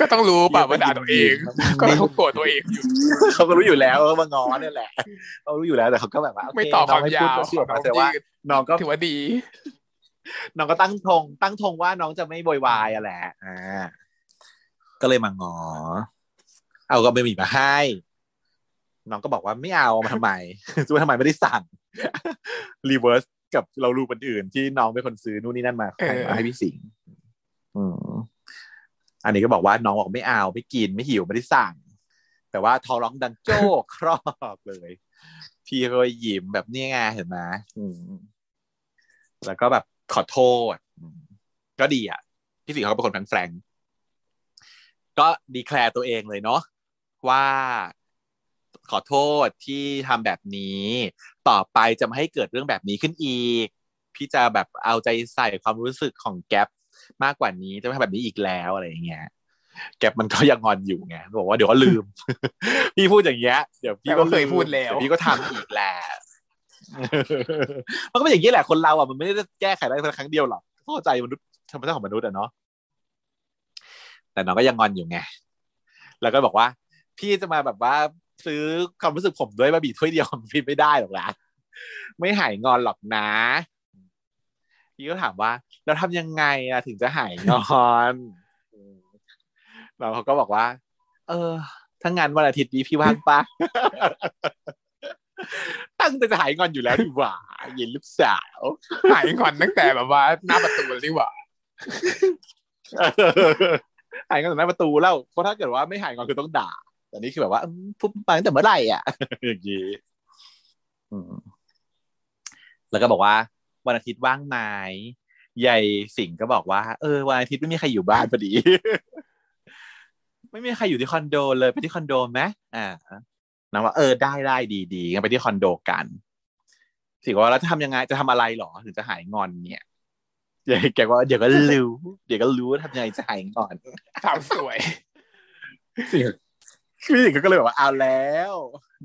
ก็ต้องรู้ป่ะว่าด่าตัวเอง ก็เขาโกรธตัวเองอยู่เขาก็รู้อยู่แล้วว่ามาง้อเนี่ยแหละเขารู้อยู่แล้วแต่เขาก็แบบว่าโเคไม่ต่อความน้งยาวพูดชื่อออกมาของแต่น้ว่าองยืดน้องก็ถือว่าดี น้องก็ตั้งธงตั้งธงว่าน้องจะไม่โวยวายอะแหละอ่าก็เลยมางอ เอาก็ไม่มีมาให้ น้องก็บอกว่าไม่เอาเอามาทำไมซื้อมาทำไมไม่ได้สั่งรีเวิร์ส กับเรารูปคนอื่นที่น้องเป็นคนซื้อนู่นนี่นั่นมาเออให้มาให้พี่สิงห์อืมอันนี้ก็บอกว่าน้องบอกไม่เอาไม่กินไม่หิวไม่ได้สั่ง แต่ว่าท้องร้องดังโจ้ครอบเลย พี่ก็ยิ้มแบบนี้ไงเห็นไหมอืมแล้วก็แบบขอโทษอืมก็ดีอะ พี่สิงห์เขาก็เป็นคนแฟรงค์ๆก็ดีแคลร์ตัวเองเลยเนาะว่า ขอโทษที่ทำแบบนี้ ต่อไปจะไม่ให้เกิดเรื่องแบบนี้ขึ้นอีก พี่จะแบบเอาใจใส่ความรู้สึกของแก๊ปมากกว่านี้จะไม่ทำแบบนี้อีกแล้วอะไรอย่างเงี้ยแก๊ปมันก็ยังงอนอยู่ไงบอกว่าเดี๋ยวก็ลืม พี่พูดอย่างเงี้ยเดี๋ยวพี่ก็เคยพูดแล้วพี่ก็ทำอีกแหละมันก็เป็นอย่างนี้แหละคนเราอะมันไม่ได้แก้ไขได้ครั้งเดียวหรอกเข้าใจมนุษย์ธรรมชาติของมนุษย์อะเนาะแต่น้องก็ยังงอนอยู่ไงแล้วก็บอกว่า พี่จะมาแบบว่า ซื้อความรู้สึกผมด้วยบะหมี่ถ้วยเดียวของพี่ไม่ได้หรอกนะไม่หายงอนหรอกนะพี่ก็ถามว่า เราทำยังไงอะถึงจะหายงอนน้องเขาก็บอกว่า เออถ้างานวันอาทิตย์นี้พี่ว่างปะตั้งใจจะหายงอนอยู่แล้วดีกว่าเย็นลูกสาวหายงอนตั้งแต่แบบว่า หน้าประตูเลยดีกว่าหายงอนจากหน้าประตูแล้วเพราะถ้าเกิดว่าไม่หายงอนคือต้องด่า แต่นี่คือแบบว่าอืมพูดไปตั้งแต่เมื่อไหร่อะอย่างนี้อืมแล้วก็บอกว่า วันอาทิตย์ว่างไหมยายสิงห์ก็บอกว่า เออวันอาทิตย์ไม่มีใครอยู่บ้านพอดี ไม่มีใครอยู่ที่คอนโดเลยไปที่คอนโดไหมอ่านางว่าเออได้ได้ดีดีงั้นไปที่คอนโดกันสิงห์ว่าแล้วจะทำยังไงจะทำอะไรหรอถึงจะหายงอนเนี่ยเดี๋ยวแกว่าเดี๋ยวก็รู้เดี๋ยวก็รู้ว่าทำยังไงจะหายงอนสาวสวยสิง พี่สิงห์ก็เลยบอกว่าเอาแล้ว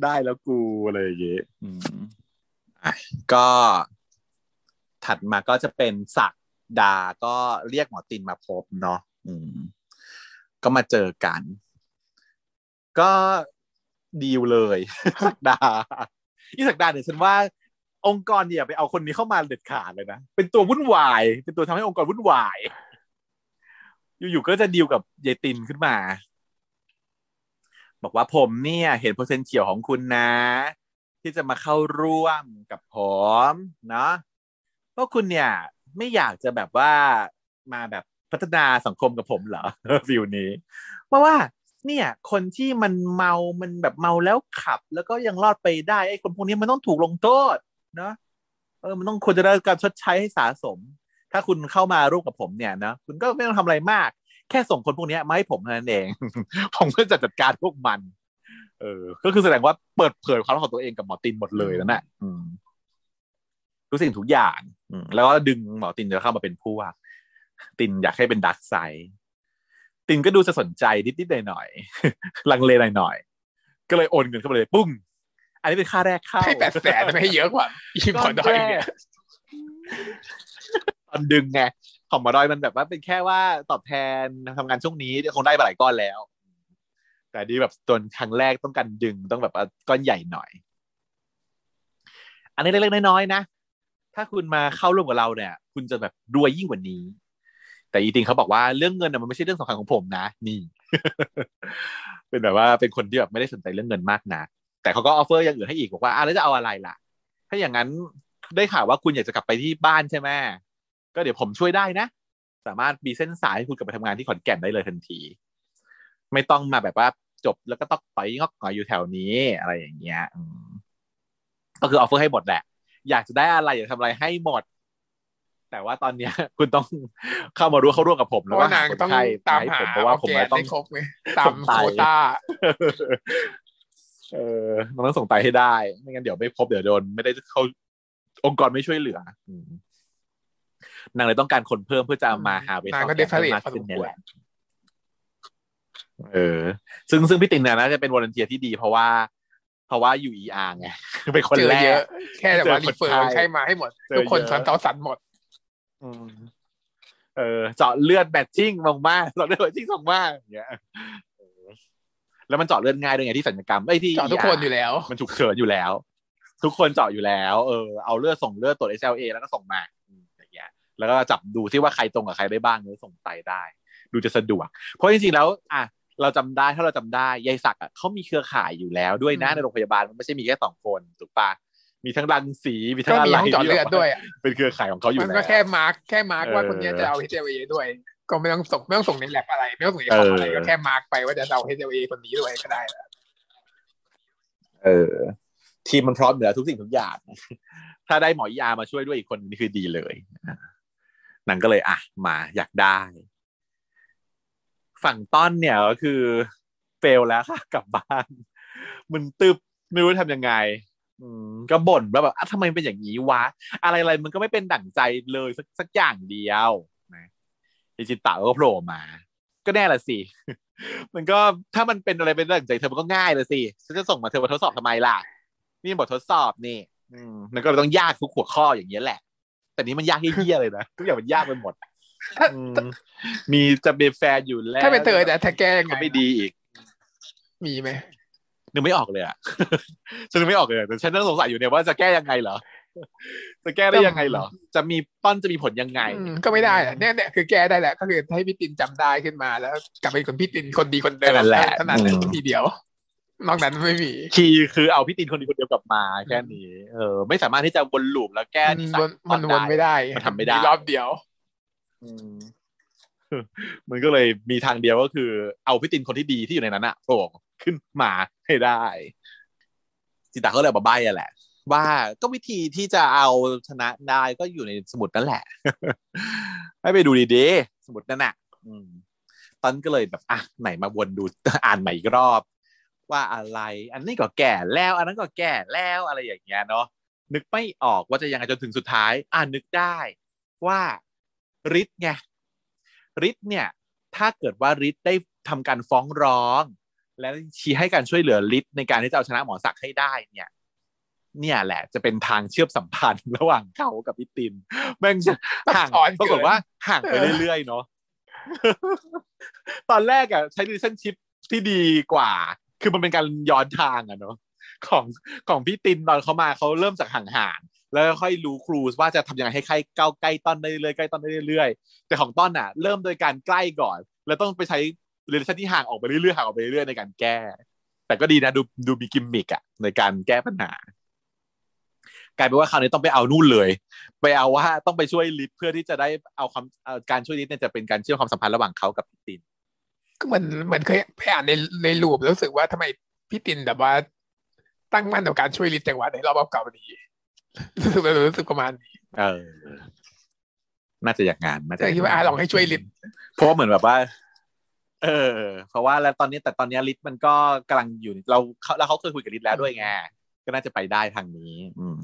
ได้แล้วกูอะไรอย่างเงี้ยก็ถัดมาก็จะเป็นศักดาก็เรียกหมอตินมาพบเนาะก็มาเจอกัน ก็ดีลเลยสักดาอีสักดาเนี่ยฉันว่า องค์กรเนี่ยไปเอาคนนี้เข้ามาเด็ดขาดเลยนะ เป็นตัววุ่นวาย เป็นตัวทำให้องค์กรวุ่นวาย อยู่ๆก็จะดีลกับยายตินขึ้นมา บอกว่าผมเนี่ยเห็น potential ของคุณนะ ที่จะมาเข้าร่วมกับผมเนาะเพราะคุณเนี่ยไม่อยากจะแบบว่ามาแบบพัฒนาสังคมกับผมเหรอฟิลนี้ เพราะว่าเนี่ยคนที่มันเมามันแบบเมาแล้วขับ แล้วก็ยังรอดไปได้ไอ้คนพวกนี้มันต้องถูกลงโทษเนาะเออมันต้องควรจะได้การชดใช้ให้สะสม ถ้าคุณเข้ามาร่วมกับผมเนี่ยนะคุณก็ไม่ต้องทำอะไรมาก แค่ส่งคนพวกนี้มาให้ผมเท่านั้นเอง ผมก็จะจัดการพวกมัน เออ ก็คือแสดงว่าเปิดเผยความลับของตัวเองกับหมอตินหมดเลยนั่นแหละอืมทุกสิ่งทุกอย่างอืมแล้วก็ดึงหมอตินจะเข้ามาเป็นผู้ว่าตินอยากให้เป็นดักไซด์ตินก็ดูจะสนใจนิดๆหน่อยๆลังเลหน่อยๆก็เลยโอนเงินเข้าไปเลยปุ้งไออันนี้เป็นค่าแรกเข้าให้แปดแสนไม่ให้เยอะกว่าอีพอดอยเนี่ยตอนดึงไง ของหมอดอยมันแบบว่าเป็นแค่ว่าตอบแทนทำงานช่วงนี้คงได้หลายก้อนแล้ว แต่ดีแบบตนครั้งแรกต้องการดึงต้องแบบก้อนใหญ่หน่อย อันนี้เล็กๆน้อยๆนะถ้าคุณมาเข้าร่วมกับเราเนี่ย คุณจะแบบรวยยิ่งกว่านี้ แต่อีติงเขาบอกว่าเรื่องเงินมันไม่ใช่เรื่องสำคัญของผมนะ นี่ เป็นแบบว่าเป็นคนที่แบบไม่ได้สนใจเรื่องเงินมากนะแต่เขาก็ offer อย่างอื่นให้อีกบอกว่าอะแล้วจะเอาอะไรล่ะ ถ้าอย่างนั้นได้ข่าวว่าคุณอยากจะกลับไปที่บ้านใช่ไหม ก็เดี๋ยวผมช่วยได้นะ สามารถมีเส้นสายให้คุณกลับไปทำงานที่ขอนแก่นได้เลยทันที ไม่ต้องมาแบบว่าจบแล้วก็ต้องไปงอกหงอยอยู่แถวนี้อะไรอย่างเงี้ยอืมก็คือ offer ให้หมดแหละ อยากจะได้อะไรอยากทำอะไรให้หมด แต่ว่าตอนเนี้ย คุณต้องเข้ามารู้เข้าร่วมกับผมเพแล้วราะว่าว่านาหางคนต้องไข้ตามให้หาผมเพราะว่าผมแกนต้อได้งครบไงตามส่งไตโควต้าเออมันต้องส่งไตให้ได้ ไม่งั้นเดี๋ยวไม่พบเดี๋ยวโดน ไม่ได้เข้าองค์กรไม่ช่วยเหลืออืม นางเลยต้องการคนเพิ่มเพื่อจะมาหาเวทนางก็แกเดฟเฟเพิ่เรมตมากพอสขึ้นมเนี่ยควแหรละเออ ซึ่งซึ่งพี่ตินเนี่ยนะจะเป็นวอร์เนเทียที่ดีเพราะว่า เพราะว่าอยู่เออาไงเป็นคนเจอแรเยกอะแค่แต่ว่าเจอคนรีเฟอร์ไข้ใช้มาให้หมดเจอทุกคนเยอะสันเตาสันหมดอืมเออเจาะเลือดแบตชิ่งลงมาเจาะเลือดแบตชิ่งลงมาอย่างเงี้ยเออแล้วมันเจาะเลือดง่ายด้วยไงที่สัญญกรรมไอ้ยที่เจาะทุกคนอยู่แล้ว มันฉุกเฉินอยู่แล้ว ทุกคนเจาะอยู่แล้ว เออเอาเลือดส่งเลือดตรวจ SLA แล้วก็ส่งมา แล้วก็จับดูที่ว่าใครตรงกับใครได้บ้างแล้วส่งไตได้ ดูจะสะดวก เพราะจริงๆแล้วอะเราจำได้ถ้าเราจำได้ยายศักดิ์อะเขามีเครือข่ายอยู่แล้วด้วยนะอืมในโรงพยาบาลมันไม่ใช่มีแค่สองคนถูกปะมีทั้งรังสีมีทั้ก็งอะมีไรห้องเจาะเลือดที่แบบด้วยอะเป็นเครือข่ายของเขาอยู่มันแล้วก็แค่มาร์กแค่มาร์กว่าเออคนเนี้ยจะเอา HLA ด้วย ก็ไม่ต้องส่งไม่ต้องส่งในแลบอะไร ไม่ต้องส่งในคอมอะไรเออก็แค่มาร์กไปว่าจะเอา HLA คนนี้ด้วยก็ได้แล้วเออ ทีมมันพร้อมเหนือทุกสิ่งทุกอย่าง ถ้าได้หมอยามาช่วยด้วยอีกคนนี่คือดีเลย นางก็เลยอะมาอยากได้ ฝั่งต้อนเนี่ยก็คือเฟลแล้วค่ะกลับบ้าน มันตึบไม่รู้ทำยังไงก็บ่นว่าแบบอะทำไมเป็นอย่างนี้วะ อะไรอะไรมันก็ไม่เป็นดั่งใจเลยสักสักอย่างเดียวนะอิจิตะก็โผล่มา ก็แน่ละสิ มันก็ถ้ามันเป็นอะไรเป็นดั่งใจเธอมันก็ง่ายเลยสิฉันจะส่งมาเธอมาทดสอบทำไมล่ะ นี่บททดสอบนี่ อืมมันก็ต้องยากทุกหัวข้ออย่างนี้ยแหละ แต่นี้มันยากเยี่ยๆเลยนะทุกอย่างมันยากไปหมดถ้าอืมมีจะเป็นแฟนอยู่แล้ว ถ้าเป็นเธอแต่ถ้าแก้ยังไงก็ไม่ดีอีก มีไหมนึกไม่ออกเลยอะฉันนึกไม่ออกเลยแต่ฉันต้องสงสัยอยู่เนี่ยว่าจะแก้ยังไงเหรอจะแก้ได้ยังไงเหรอ จะมีป้อนจะมีผลยังไงอืมก็ไม่ได้อะเนี่ยเนี่ยคือแก้ได้แหละ ก็คือให้พี่ตินจำได้ขึ้นมาแล้ว กลับไปคนพี่ตินคนดีคนเดิมนั่นแหละเท่านั้นแหละอืมทีเดียว นอกนั้นไม่มีคีย์คือเอาพี่ตินคนเดียวคนเดียวกลับมาแค่นี้ เออ ไม่สามารถที่จะวนลูปแล้วแก้มันนิสัยวนมันวนไม่ได้มันทำไม่ได้รอบเดียวอืมมันก็เลยมีทางเดียวก็คือ เอาพี่ตินคนที่ดีที่อยู่ในนั้นอะโผล่ขึ้นมาให้ได้จิตาเขาเลยมาใบ้อะแหละ ว่าก็วิธีที่จะเอาชนะได้ก็อยู่ในสมุดนั่นแหละ ให้ไปดูดีๆสมุดนั่นน่ะอืมตอนก็เลยแบบอะไหนมาวนดูอ่านใหม่อีกรอบ ว่าอะไร อันนี้ก็แก่แล้ว อันนั้นก็แก่แล้วอะไรอย่างเงี้ยเนาะนึกไม่ออกว่าจะยังไงจนถึงสุดท้าย อ่านนึกได้ว่าฤทธิ์ไงฤทธิ์เนี่ย ถ้าเกิดว่าฤทธิ์ได้ทำการฟ้องร้อง และชี้ให้การช่วยเหลือฤทธิ์ในการที่จะเอาชนะหมอศักดิ์ให้ได้เนี่ย เนี่ยแหละ จะเป็นทางเชื่อมสัมพันธ์ระหว่างเขากับพี่ตินแม่งจะห่างซับซ้อนเกินปรากฏว่าห่างไปเออเรื่อยๆเนาะตอนแรกอะใช้ relationship ที่ดีกว่า คือมันเป็นการย้อนทางอะเนาะของของพี่ตินตอนเขามาเขาเริ่มจากห่างๆแล้วค่อยรู้ครูว่าจะทำยังไงให้ใกล้เก้าใกล้ต้นได้เรื่อยใกล้ต้นได้เรื่อยๆแต่ของต้นอะเริ่มโดยการใกล้ก่อน แล้วต้องไปใช้ relation ที่ห่างออกไปเรื่อยๆห่างออกไปเรื่อยๆในการแก้ แต่ก็ดีนะดูดูมีกิมมิกอะในการแก้ปัญหากลายเป็นว่าคราวนี้ต้องไปเอานู่นเลย ไปเอาว่าต้องไปช่วยลิศเพื่อที่จะได้เอาความเอ่อการช่วยลิศเนี่ยจะเป็นการเชื่อมความสัมพันธ์ระหว่างเขากับติน ก็เหมือนเหมือนเคยไปอ่านในในรูปแล้วรู้สึกว่าทำไมพี่ตินแบบว่า ตั้งมั่นต่อการช่วยลิศจังหวะในรอบเก่านี้รู้สึกรู้สึกประมาณนี้ เออ น่าจะอย่างงานน่าจะแต่คิดว่าอาลองให้ช่วยลิศเพราะว่าเหมือนแบบว่า เออ เพราะว่าแล้วตอนนี้แต่ตอนนี้ลิศมันก็กำลังอยู่เราเขาแล้วเขาเคยคุยกับลิศแล้วด้วยไงก็น่าจะไปได้ทางนี้ อืม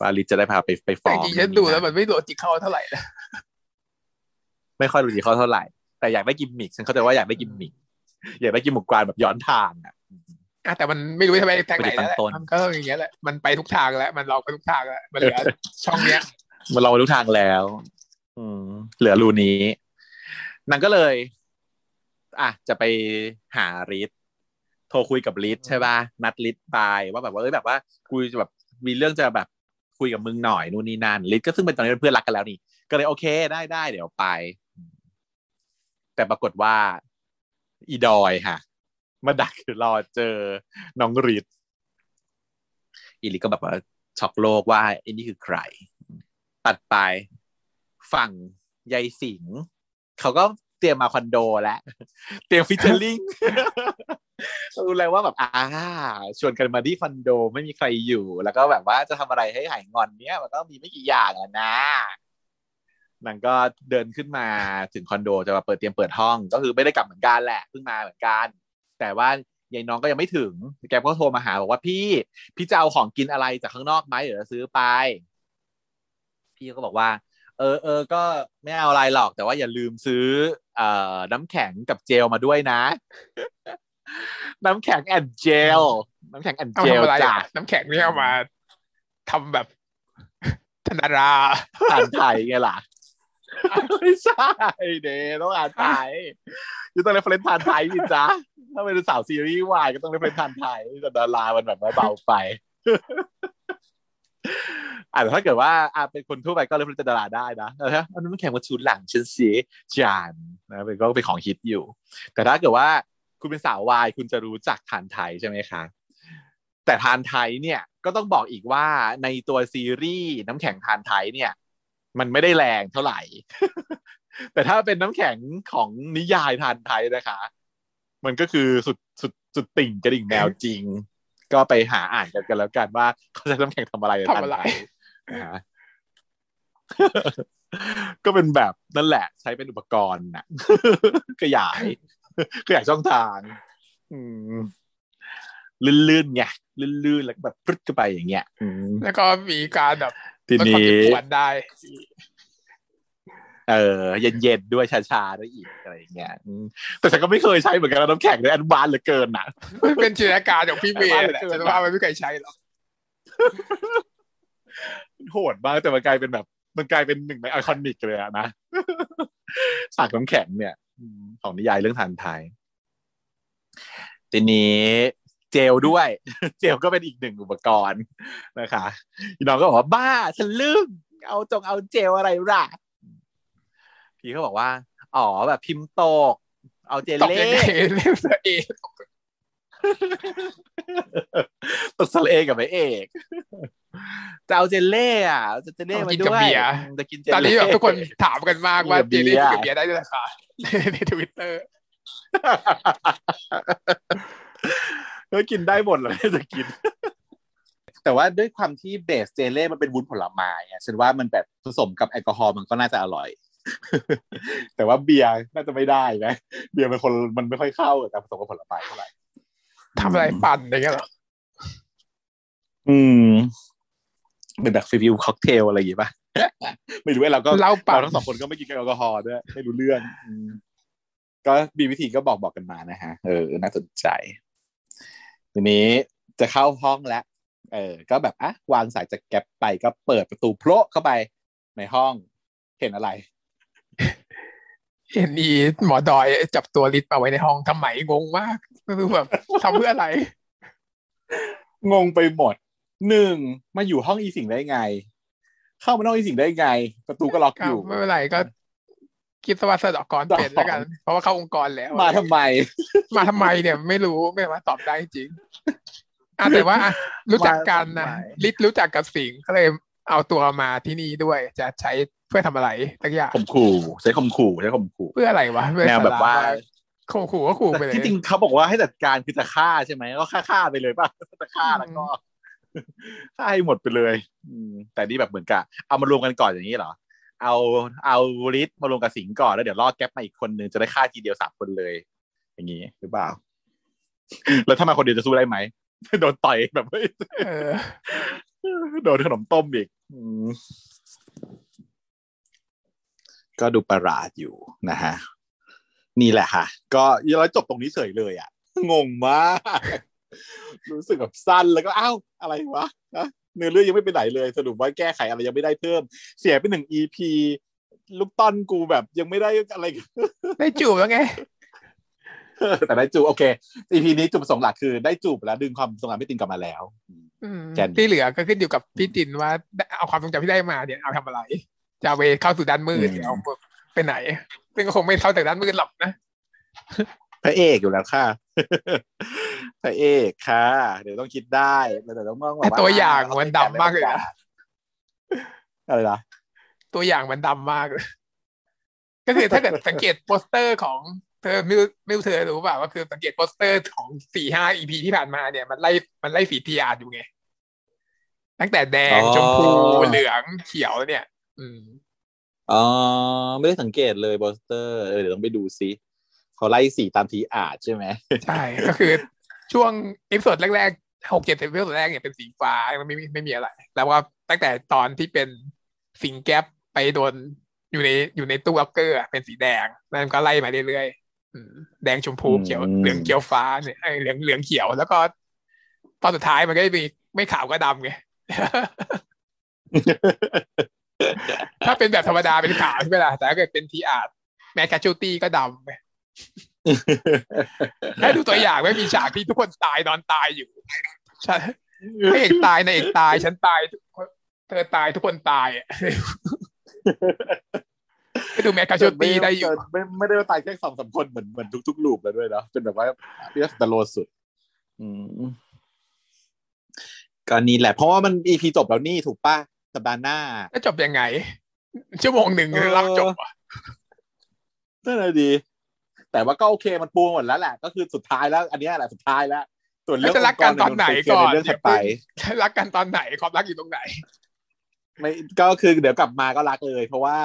ว่าลิศจะได้พาไปไปฟ้แต่องจริงๆฉันดูแล้วมันไม่โดนจิกเข้าเท่าไหร่นะไม่ค่อยรู้ดีเขาเท่าไหร่ แต่อยากได้กิมมิกฉันเข้าใจว่าอยากได้กิมมิกอยากได้กิมมิกกวานแบบย้อนทางอะออะแต่มันไม่รู้จะไปทางไหนไม่ได้ตั้แล้วแหละงต้นมันก็อย่างเงี้ยแหละมันไปทุกทางแล้วมันลองไปทุกทางแล้วมันเหลือช่องเนี้ย มันลองไปทุกทางแล้ว อืมเหลือรูนี้นางก็เลย อะจะไปหาริทโทรคุยกับริทใช่ป่ะนัดริทไปว่าแบบว่าเอ้ยแบบว่าคุยจะแบบมีเรื่องจะแบบคุยกับมึงหน่อยนู่นนี่นั่นริทก็ซึ่งเป็นตอนนี้เป็นเพื่อนรักกันแล้วนี่ ก็เลยโอเคได้ได้เดี๋ยวไป แต่ปรากฏว่า อีดอยค่ะ มาดักรอเจอน้องริทอีลิก็แบบว่าช็อกโลกว่าไอ้นี่คือใคร ตัดไปฝั่งยายสิง เขาก็เตรียมมาคอนโดแล้ว เตรียม featuring รู้เลยว่าแบบอ่าชวนกันมาที่คอนโดไม่มีใครอยู่ แล้วก็แบบว่าจะทำอะไรให้หายงอนเนี้ยมันก็มีไม่กี่อย่างอะนะ นางก็เดินขึ้นมาถึงคอนโดจะมาเปิดเตรียมเปิดห้อง ก็คือไม่ได้กลับเหมือนกันแหละเพิ่งมาเหมือนกัน แต่ว่ายายน้องก็ยังไม่ถึง แกก็โทรมาหาบอกว่าพี่ พี่จะเอาของกินอะไรจากข้างนอกไหมเดี๋ยวจะซื้อไป พี่ก็บอกว่า เออเออก็ไม่เอาอะไรหรอก แต่ว่าอย่าลืมซื้อ เอ่อ น้ำแข็งกับเจลมาด้วยนะ น้ำแข็งแอนเจลน้ำแข็งแอนเอาเจลทำอะไรจ้ะอะน้ำแข็งนี่เอามาทำแบบธนาราอ่านไทยไงล่ะ ไม่ใช่เดต้องอ่านไทยอยู่ต้องเรฟเฟรนทานไทยสิจ๊ะถ้าเป็นสาวซีรีส์วายก็ต้องเรฟเฟรนทานไทยแต่ดารามันแบบว่าเบาไปอ่าแต่ถ้าเกิดว่าอ่าเป็นคนทั่วไปก็เรฟเฟรนดาราได้นะเออฮะอันนั้นมันแข่งมาชุดหลังฉันสีจานนะเป็นก็เป็นของฮิตอยู่ แต่ถ้าเกิดว่าคุณเป็นสาววายคุณจะรู้จักทานไทยใช่ไหมคะแต่ทานไทยเนี่ยก็ต้องบอกอีกว่าในตัวซีรีส์น้ำแข็งทานไทยเนี่ย มันไม่ได้แรงเท่าไหร่ แต่ถ้าเป็นน้ำแข็งของนิยายทานไทยนะคะ มันก็คือสุดสุดสุดติ่งกระดิ่งแมวจริง ก็ไปหาอ่านกันกันแล้วกันว่าเขาจะน้ำแข็งทำอะไรในทำอะไรทานไทยนะฮะก็เป็นแบบนั่นแหละ ใช้เป็นอุปกรณ์น่ะขยายขยายช่องทาง อืมลื่นๆไงลื่นๆแล้วก็แบบพรึดเข้าไปอย่างเงี้ยอืมแล้วก็มีการแบบ ทีลดความนี้เจ็บปวดได้ เออ เย็นๆด้วยชาๆด้วยอีกอะไรอย่างเงี้ยอืมแต่ฉันก็ไม่เคยใช้เหมือนกันนะน้ำแข็งเลยอันบานเหลือเกินน่ะมันเป็นจินตนาการของพี่เมย์แหละเออฉันว่ามันไม่เคยใช้หรอกโหดมากแต่มันกลายเป็นแบบ มันกลายเป็นหนึ่งในไอคอนิกเลยอะนะสากน้ำแข็งเนี่ยอืมของนิยายเรื่องทานไทยทีนี้ เจลด้วย เจลก็เป็นอีกหนึ่งอุปกรณ์นะคะพี่น้องก็บอกว่าบ้าฉันลืมเอาจงเอาเจลอะไรล่ะพี่เขาบอกว่า อ๋อแบบพิมพ์ตก เอาเจลตกเล่ยังไงเล่มตัวเองตกสระเอกับไอเอกจะเอาเจลเล่อะจะเจลเล่มาด้วยจะกินเจลตอนเล่นี้แบบทุกคนถามกันมากว่ากิเจนลกับเบียร์ลี่กับเบียร์ได้ด้วยราคาในทวิตเตอร์ ก็กินได้หมดเลยจะกิน แต่ว่าด้วยความที่ base เจเล่มันเป็นวุ้นผลไม้อะฉันว่ามันแบบผสมกับแอลกอฮอล์มันก็น่าจะอร่อย แต่ว่าเบียร์น่าจะไม่ได้นะเบียร์เป็นคนมันไม่ค่อยเข้ากับการผสมกับผลไม้เท่าไหร่ทำอะไรปั่นอย่างเงี้ยเหรออืมเป็นแบบ feel ค็อกเทลอะไรอย่างงี้ป่ะไม่รู้ไอ้เราก็เหล้าปั่นเราทั้งสองคนก็ไม่กินแอลกอฮอล์ด้วยไม่รู้เรื่องอืมก็มีวิธีก็บอกบอกกันมานะฮะเออน่าสนใจ ทีนี้จะเข้าห้องแล้วเออ ก็แบบอะวางสายจากแก๊ปไปก็เปิดประตูโพละเข้าไปในห้องเห็นอะไร เห็นอีหมอดอยจับตัวลิศมาไว้ในห้องทำไมงงมากคือแบบทำเพื่ออะไร งงไปหมดหนึ่งมาอยู่ห้องอีสิงได้ไง เข้ามาห้องอีสิงได้ไง ประตูก็ล็อกก็อยู่ไม่เป็นไรก็ คิดซะว่าสะเดอกกรเป็นแล้วกัน เพราะว่าเข้าองค์กรแล้ว มาทำไม มาทำไมเนี่ยไม่รู้ไม่สามารถตอบได้จริงอะแต่ว่าอะรู้จักกันนะมาทำไมลิศรู้จักกับสิงห์ก็เลยเอาตัวมาที่นี่ด้วยจะใช้เพื่อทำอะไรสักอย่างข่มขู่ใช้ข่มขู่ใช้ข่มขู่เพื่ออะไรวะเพื่อแนวแบบว่าสรมขู่ขู่ก็ขู่ไปแต่เลยที่จริงเขาบอกว่าให้จัดการคือจะฆ่าใช่ไหมก็ฆ่าฆ่าไปเลยป่ะจะฆ่าแล้วก็ฆ่าให้หมดไปเลย อืมแต่นี่แบบเหมือนกับเอามารวมกันก่อนอย่างนี้เหรอ เอาเอาริทมารวมกับสิงห์ก่อนแล้วเดี๋ยวล่อแก๊ปมาอีกคนนึงจะได้ฆ่าทีเดียวสามคนเลย อย่างนี้หรือเปล่า แล้วถ้ามาคนเดียวจะสู้ได้ไหมโดนต่อยแบบโดนขนมต้มอีกก็ดูประหลาดอยู่นะฮะ นี่แหละค่ะ ก็แล้วจบตรงนี้เฉยเลยอะ งงมาก รู้สึกแบบสั้นแล้วก็อ้าวอะไรวะ เนื้อเรื่องยังไม่ไปไหนเลย สรุปว่าแก้ไขอะไรยังไม่ได้เพิ่ม เสียไปหนึ่ง EP ลูกต้อนกูแบบยังไม่ได้อะไรได้จูบแล้วไงแต่ได้จูบโอเค EP นี้จุดประสงค์หลักคือได้จูบแล้วดึงความทรงจำไม่ตินกลับมาแล้วอืมแกนที่เหลือก็ขึ้นอยู่กับพี่จินว่าเอาความทรงจำที่ได้มาเนี่ยเอาทำอะไร จะเอาไปเข้าสู่ด้านมืดหรือเอาไปไหนซึ่งก็คงไม่เข้าจากด้านมืดหรอกนะ พระเอกอยู่แล้วค่ะพระเอกค่ะ เดี๋ยวต้องคิดได้แต่ต้องมองแต่ตัวอย่างมันดำมากเลยนะอะไรนะตัวอย่างมันดำมากเลยก็คือถ้าเกิดสังเกตโปสเตอร์ของเธอไม่รู้ไม่รู้เธอรู้เปล่าว่าคือสังเกตโปสเตอร์ของสี่ห้า EP ที่ผ่านมาเนี่ยมันไล่มันไล่สี triage อยู่ไง ตั้งแต่แดงชมพูเหลืองเขียวเนี่ย อืมอ๋อไม่ได้สังเกตเลยโปสเตอร์เออเดี๋ยวต้องไปดูซิ เขาไล่สีตาม triage ใช่ไหมใช่ก็คือช่วง episode แรกๆหกเจ็ด episode แรกเนี่ยเป็นสีฟ้ามันไม่มีไม่มีอะไร แล้วว่าตั้งแต่ตอนที่เป็นสิงแก๊ปไปโดนอยู่ในอยู่ในตู้ล็อกเกอร์อะเป็นสีแดงแล้วมันก็ไล่มาเรื่อยๆอืมแดงชมพูเขียวเหลืองเขียวฟ้าเนี่ยไอ้เหลืองเหลืองเขียวแล้วก็ตอนสุดท้ายมันก็จะมีไม่ขาวก็ดำไงถ้าเป็นแบบธรรมดาเป็นขาวใช่ไหมล่ะแต่ถ้าเกิดเป็นทีอาร์ตแมคคาชูตี้ก็ดำ ไงให้ดูตัวอย่างไม่มีฉากที่ทุกคนตายนอนตายอยู่ฉันพระเอกตายนายเอกตาย ฉันตายเธอตายทุกคนตายอะให้ดูแมคคาโชตี้ได้อยู่ไม่ไม่ได้ว่าตายแค่สองสามคนเหมือนเหมือนทุกๆลูปแล้วด้วยเนาะเป็นแบบว่าเรียกตโลสุด อืมก็นี่แหละ เพราะว่ามันอีพีจบแล้วนี่ถูกป่ะสัปดาห์หน้าแล้วจบยังไง ชั่วโมงหนึ่งเออรับจบอะนั่นแหละดี แต่ว่าก็โอเคมันปูหมดแล้วแหละ ก็คือสุดท้ายแล้ว อันเนี้ยแหละสุดท้ายแล้ว ส่วนแล้วเรื่องจะรักกันตอนไหนก่อนเรื่องถัดไปรักกันตอนไหนความรักอยู่ตรงไหนไม่ก็คือเดี๋ยวกลับมาก็รักเลย เพราะว่า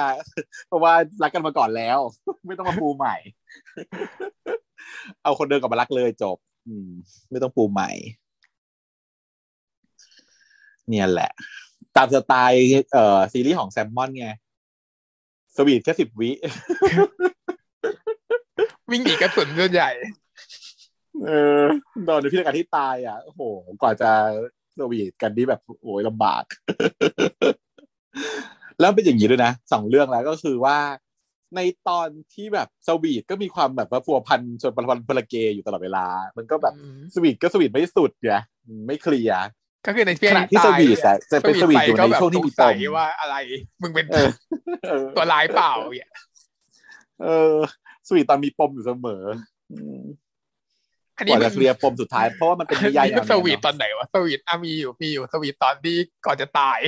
เพราะว่ารักกันมาก่อนแล้ว ไม่ต้องมาปูใหม่ เอาคนเดิมกลับมารักเลยจบ อืม ไม่ต้องปูใหม่ เนี่ยแหละ ตามสไตล์เอ่อซีรีส์ของแซมมอนไงสวีทแค่สิบวิ วิ่งหนีกระสุนส่วนใหญ่ เออตอนในพิธีการที่ตายอะโอ้โหกว่าจะสวีทกันนี่แบบโอ้ยลำบาก แล้วเป็นอย่างนี้ด้วยนะสองเรื่องแล้วก็คือว่า ในตอนที่แบบสวีทก็มีความแบบว่าพัวพันชนพลันพลเกย์อยู่ตลอดเวลา มันก็แบบอืมสวีทก็สวีทไม่สุดไงไม่เคลียร์ก็คือในเพียขณะที่สวีทอะจะเป็นสวีทอยู่ในก็แบบช่วงที่มีสงสัปยมว่าอะไร มึงเป็นเออเออตัวร้ายเปล่าเนี่ยเออ สวีทตอนมีปมอยู่เสมออืมอันกนี้ว่ามัจะเคลียร์ปมสุดท้าย เพราะว่ามันเป็นนิยายนี่แนมัวนเนี้สยวีทเนอะตอนไหนวะสวีทอะมีอยู่มีอยู่สวีทตอนที่ก่อนจะตาย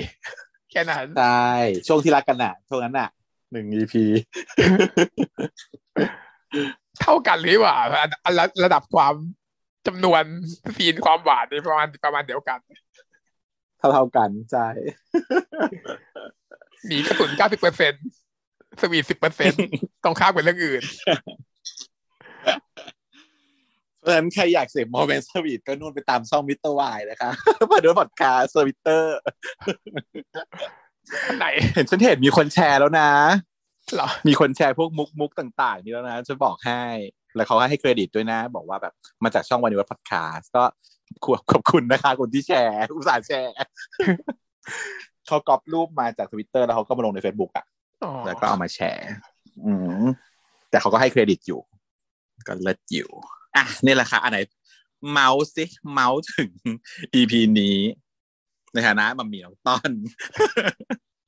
แค่นั้นใช่ช่วงที่รักกันน่ะช่วงนั้นน่ะหนึ่ง EP เท่ากันหรือเปล่าอันอันระระดับความจำนวน scene ความหวานนี่ประมาณประมาณเดียวกันเท่าเท่าๆกันใช่หนีกระสุนเก้าสิบเปอร์เซ็น sweet สิบเปอร์เซ็นตรงข้ามกับเรื่องอื่น เพราะฉะนั้นใครอยากเสพ moment sweet ก็นู่นไปตามช่องมิสเตอร์วายนะคะมาดูพอดคาสต์สวิตเตอร์อันไหนเห็นฉันเห็นมีคนแชร์แล้วนะเหรอมีคนแชร์พวกมุกมุกต่างๆ นี่แล้วนะจะบอกให้ แล้วเขาให้เครดิตด้วยนะ บอกว่าแบบมาจากช่องวันนี้วัดพอดคาสต์ก็ขอบขอบคุณนะคะคนที่แชร์ อุตส่าห์แชร์เขาก๊อปรูปมาจากทวิตเตอร์แล้วเขาก็มาลงใน Facebook อะอ๋อ แล้วก็เอามาแชร์ อืมแต่เขาก็ให้เครดิตอยู่ ก็เลิศอยู่ อะนี่แหละค่ะอันไหน เมาส์สิเมาส์ถึง EP นี้ ในฐานะมัมมี่น้องต้อน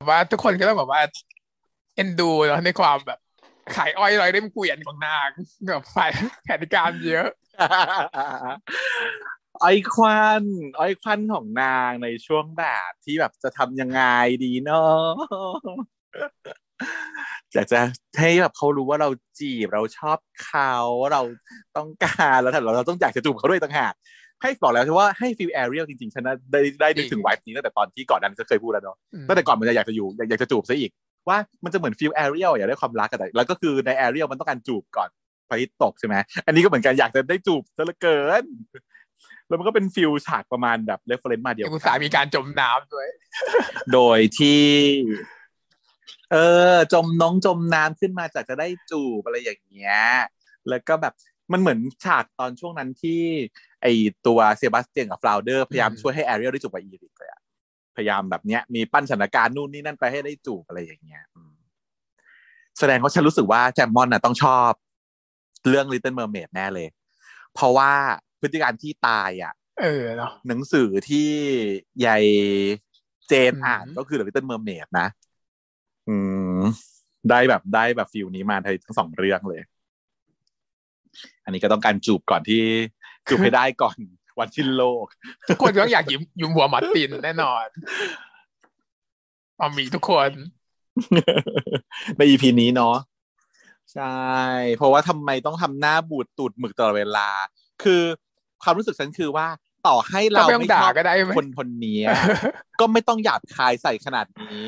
ว่าทุกคนก็ต้องแบบว่า เอ็นดูเนาะในความแบบ ขายอ้อยลอยเล่มเกวียนของนางแบบฝ่ายแผนการเยอะอ้อยควันอ้อยควันของนางในช่วงแบบที่แบบจะทำยังไงดีเนาะ อยากจะให้แบบเขารู้ว่าเราจีบเราชอบเขาเราต้องการแล้วแต่เราเราต้องอยากจะจูบเขาด้วยต่างหากให้บอกแล้วว่าให้ feel แอเรียลจริงๆฉันนะได้ได้นึกถึง vibe นี้ตั้งแต่ตอนที่ก่อนนั้นจะเคยพูดแล้วเนาะอืมตั้งแต่ก่อนมันจะอยากจะอยู่อยากอยากจะจูบซะอีก ว่ามันจะเหมือน feel แอเรียลอยากได้ความรักอะแต่แล้วก็คือในแอเรียลมันต้องการจูบก่อนพระอาทิตย์ตกใช่ไหมอันนี้ก็เหมือนกันอยากจะได้จูบซะเหลือเกิน แล้วมันก็เป็น feel ฉากประมาณแบบ reference มาเดียวอุตส่าห์มีการจมน้ำด้วย โดยที่ เออ จมน้องจมน้ำขึ้นมาจากจะได้จูบอะไรอย่างเงี้ย แล้วก็แบบมันเหมือนฉากตอนช่วงนั้นที่ ไอตัวเซบาสเตียนกับฟลาวเดอร์พยายามช่วยให้แอเรียลได้จูบกับอีริกเลยอะพยายามแบบเนี้ยมีปั้นสถานการณ์นู่นนี่นั่นไปให้ได้จูบอะไรอย่างเงี้ยแสดงว่าฉันรู้สึกว่าแซมมอนน่ะต้องชอบ เรื่อง Little Mermaid แน่เลย เพราะว่าพฤติการณ์ที่ตายอะ เออเนาะหนังสือที่ยายเจนอ่านก็คือ The Little Mermaid นะ อืมได้แบบได้แบบฟิลนี้มาทั้งสองเรื่องเลย อันนี้ก็ต้องการจูบก่อนที่จูบให้ได้ก่อน วันสิ้นโลก ทุกคนก็อยากหยิมยุมหัวมาร์ตินแน่นอนเอามีทุกคนใน EP นี้เนาะใช่ เพราะว่าทำไมต้องทำหน้าบูดตูดหมึกตลอดเวลา คือความรู้สึกฉันคือว่า ต่อให้เราก็ไม่ต้องไม่ชอบด่าก็ได้ไหมคนคนนี้ก็ไม่ต้องหยาบคายใส่ขนาดนี้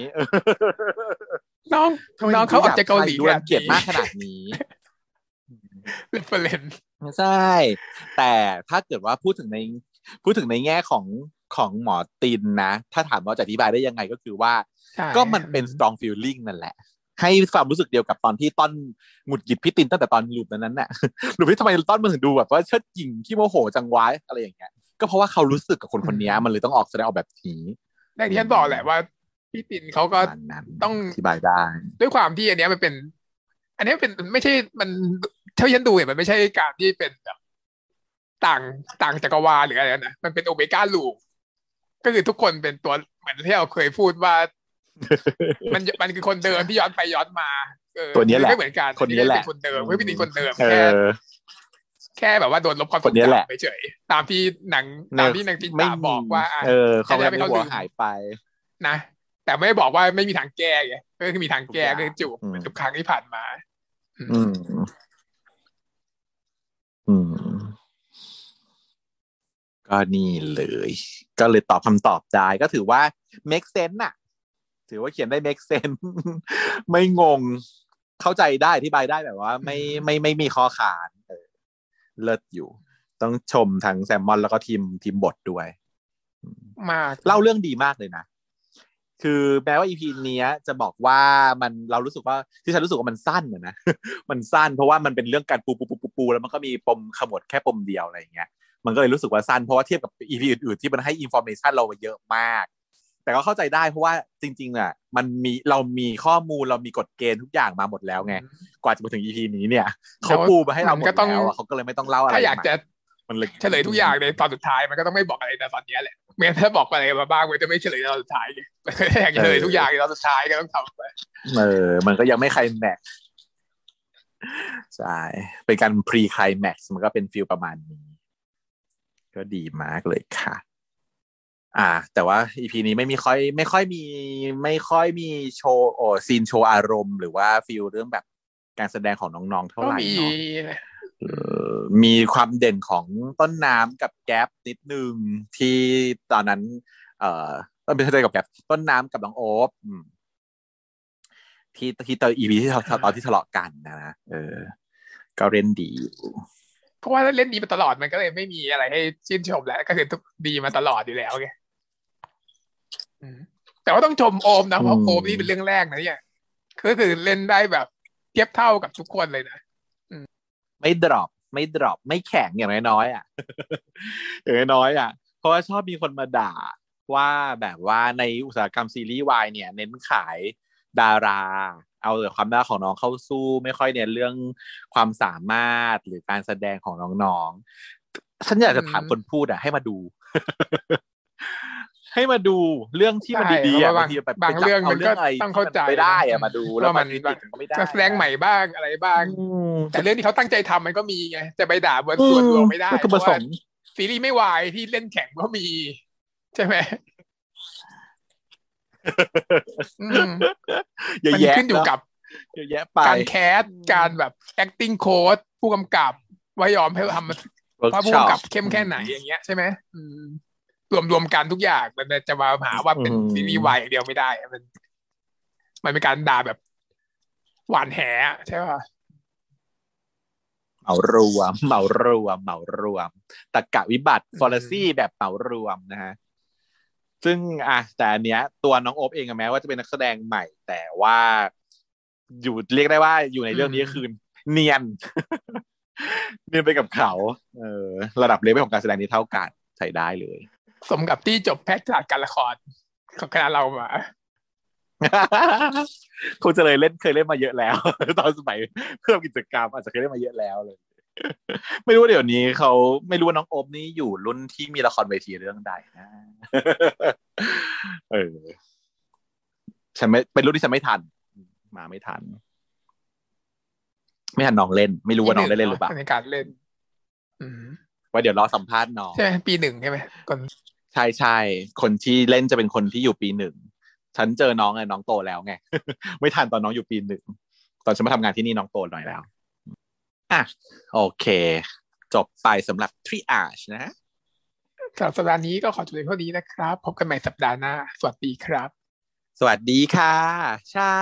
น้องทำไมน้องเขาออกจากเกาหลีดูรังเกียจมากขนาดนี้เรฟเฟรนใช่ แต่ถ้าเกิดว่าพูดถึงในพูดถึงในแง่ของของหมอตินนะ ถ้าถามว่าจะอธิบายได้ยังไงก็คือว่า ก็มันเป็น strong feeling นั่นแหละ ให้ความรู้สึกเดียวกับตอนที่ต้นหงุดหงิดพี่ตินตั้งแต่ตอนลูปนั้นน่ะหรือพี่ทำไมต้นมันถึงดูแบบว่าเชิดหญิงขี้โมโหจังวายอะไรอย่างเงี้ย ก็เพราะว่าเขารู้สึกกับคนคนนี้มันเลยต้องออกแสดงออกแบบนี้อย่างที่ฉันบอกแหละว่าพี่ตินเขาก็ประมาณนั้นต้องอธิบายได้ ด้วยความที่อันเนี้ยมันเป็น อันเนี้ยเป็นไม่ใช่มันเท่าที่ฉันดูเนี่ยมันไม่ใช่การที่เป็นแบบต่างต่างจักรวาลหรืออะไรนะมันเป็นโอเมก้าลูปก็คือทุกคนเป็นตัวเหมือนที่เราเคยพูดว่า มันมันคือคนเดิมที่ย้อนไปย้อนมาเออตัวเนี้ยแหละไม่เหมือนกันคนเนี้ยแหละเป็คนเดิมไม่เป็นคนเดิมเอแค่อ แค่แบบว่าโดนลบความทครนงเนี้ยแหละจำไปเฉยตามที่หนังตามที่นางจินตาบอกว่าอะเออเขาจะไม่ได้ให้ไม่หัวเข้าลืมหายไป นะ แต่ไม่ได้บอกว่าไม่มีทางแก้ไงก็คือมีทางแก้ทุกอย่างคือจูบอืมเหมือนทุกครั้งที่ผ่านมา อืม อืม ก็นี่เลย ก็เลยตอบคำตอบได้ก็ถือว่า make sense น่ะ ถือว่าเขียนได้ make sense ไม่งง เข้าใจได้อธิบายได้แบบว่า ไม่ไม่ไม่มีข้อขาน เออเลิศอยู่ ต้องชมทั้งแซมมอนแล้วก็ทีมทีมบทด้วย มากเล่าเรื่องดีมากเลยนะ คือแม้ว่าอีพีนี้ยจะบอกว่ามันเรารู้สึกว่าที่ฉันรู้สึกว่ามันสั้นอะนะมันสั้นเพราะว่ามันเป็นเรื่องการปูปูปูปูปูแล้วมันก็มีปมขมวดแค่ปมเดียวอะไรอย่างเงี้ยมันก็เลยรู้สึกว่าสั้นเพราะว่าเทียบกับ EP อื่นๆที่มันให้ information เราเยอะมาก แต่ก็เข้าใจได้เพราะว่าจริง ๆอะมันมีเรามีข้อมูลเรามีกฎเกณฑ์ทุกอย่างมาหมดแล้วไงกว่าจะมาถึง EP นี้เนี่ยเขาปูมาให้เราหมดมันก็ต้องแล้วอะเขาก็เลยไม่ต้องเล่าอะไรถ้าอยากจะมันเลยเฉลยทุกอย่างในตอนสุดท้ายมันก็ต้องไม่บอกอะไรในตอนเนี้ยแหละเมื่อถ้าบอกอะไรมาบ้างมันจะไม่เฉลยในตอนสุดท้ายไงถ้าอยากจะเฉลยทุกอย่างในตอนสุดท้ายก็ต้องทำไปเออ มันก็ยังไม่ไคลแม็กซ์ใช่เป็นการ pre-climax มันก็เป็น feel ประมาณนี้ ก็ดีมากเลยค่ะ อ่า แต่ว่า EP นี้ไม่มีค่อย ไม่ค่อยมี ไม่ค่อยมีโชว์โอ้ scene โชว์อารมณ์ หรือว่า feel เรื่องแบบการแสดงของน้องๆเท่าไหร่ก็มีเนาะเอ่อมีความเด่นของต้นน้ำกับแก๊ปนิดนึงที่ตอนนั้น เอ่อต้นเป็นเรื่องกับแก๊ปต้นน้ำกับน้องโอ๊บอืมที่ที่ตอนอีพีที่ทะตอนที่ทะเลาะกันนะนะเออ ก็เล่นดีอยู่เพราะว่าเล่นดีมาตลอดมันก็เลยไม่มีอะไรให้ชื่นชมแล้ว ก็คือทุกดีมาตลอดอยู่แล้วไงอืม แต่ว่าต้องชมโอมนะเพราะโอมนี่เป็นเรื่องแรกนะเนี่ยก็คือเล่นได้แบบเทียบเท่ากับทุกคนเลยนะไม่ดรอปไม่ดรอปไม่แข็งอย่างน้อยๆอะอย่างน้อยๆอะ เพราะว่าชอบมีคนมาด่าว่าแบบว่าในอุตสาหกรรมซีรีส์วายเนี่ย เน้นขายดารา เอาแต่ความน่าของน้องเข้าสู้ ไม่ค่อยเน้นเรื่องความสามารถหรือการแสดงของน้องๆฉันอยากจะถามอืมคนพูดอะ ให้มาดู ให้มาดูเรื่องที่มันใช่ดีๆเพอะราะว่าบางทีแบบบางไปจัเรื่องมันก็ะไรต้องเข้าใจที่มันไม่ได้อะนะมาดูแล้วว่ามัมันนมันไม่ได้จะแสดงใหม่บ้างอะไรบ้างอืมแต่เรื่องที่เขาตั้งใจทำมันก็มีไงจะไปด่าบนส่วนรวมไม่ได้ก็คือเพผราะสว่ามซีรีส์ไม่วายที่เล่นแข่งก็มี ใช่ไหมอืมเยอะมันแยะขึ้นอยู่เะกับเยอะแยะไปการแคสการแบบ acting coach ผู้กำกับว่ายอมให้ทำมันว่าผู้ workshop กำกับเข้มแค่ไหนอย่างเงี้ยใช่ไหมอืม รวมรวมกันทุกอย่างมันจะมาหาว่าเป็นอืมซีรีส์วายอย่างเดียวไม่ได้ มัน มันเป็นการด่าแบบ หวานแหอะใช่ป่ะเหมารวมเหมารวมเหมารวมตะกะวิบัติฟอร์ซี่แบบเหมารวมนะฮะซึ่งอะแต่อันเนี้ย ตัวน้องโอ๊บเองอะแม้ว่าจะเป็นนักแสดงใหม่ แต่ว่าอยู่เรียกได้ว่าอยู่ในเรื่องนี้อืมคือเนียนเรียนไปกับเขา เออ ระดับเลเวลของการแสดงนี้เท่ากันใช้ได้เลย สมกับที่จบแพทย์ศาสตร์การละครของคณะเรามาคงจะเลยเล่นเคยเล่นมาเยอะแล้ว ตอนสมัยเพิ่มกิจกรรมอาจจะเคยเล่นมาเยอะแล้วเลย ไม่รู้ว่าเดี๋ยวนี้เขาไม่รู้ว่าน้องโอมนี่อยู่รุ่นที่มีละครเวทีเรื่องใดนะเออฉันไม่เป็นรุ่นที่ฉันไม่ทัน มาไม่ทัน ไม่ทันน้องเล่น ไม่รู้ว่าน้องได้เล่นหรือเปล่าในการเล่นอืมไว้เดี๋ยวรอสัมภาษณ์น้องใช่ไหมปีหนึ่งใช่ไหมคน ใช่ใช่คนที่เล่นจะเป็นคนที่อยู่ปีหนึ่งฉันเจอน้องไงน้องโตแล้วไงไม่ทันตอนน้องอยู่ปีหนึ่งตอนฉันมาทำงานที่นี่น้องโตหน่อยแล้วอะโอเค จบไปสำหรับ triage นะสำหรับสัปดาห์นี้ก็ขอจบเพียงเท่านี้นะครับ พบกันใหม่สัปดาห์หน้า สวัสดีครับ สวัสดีค่ะเช้า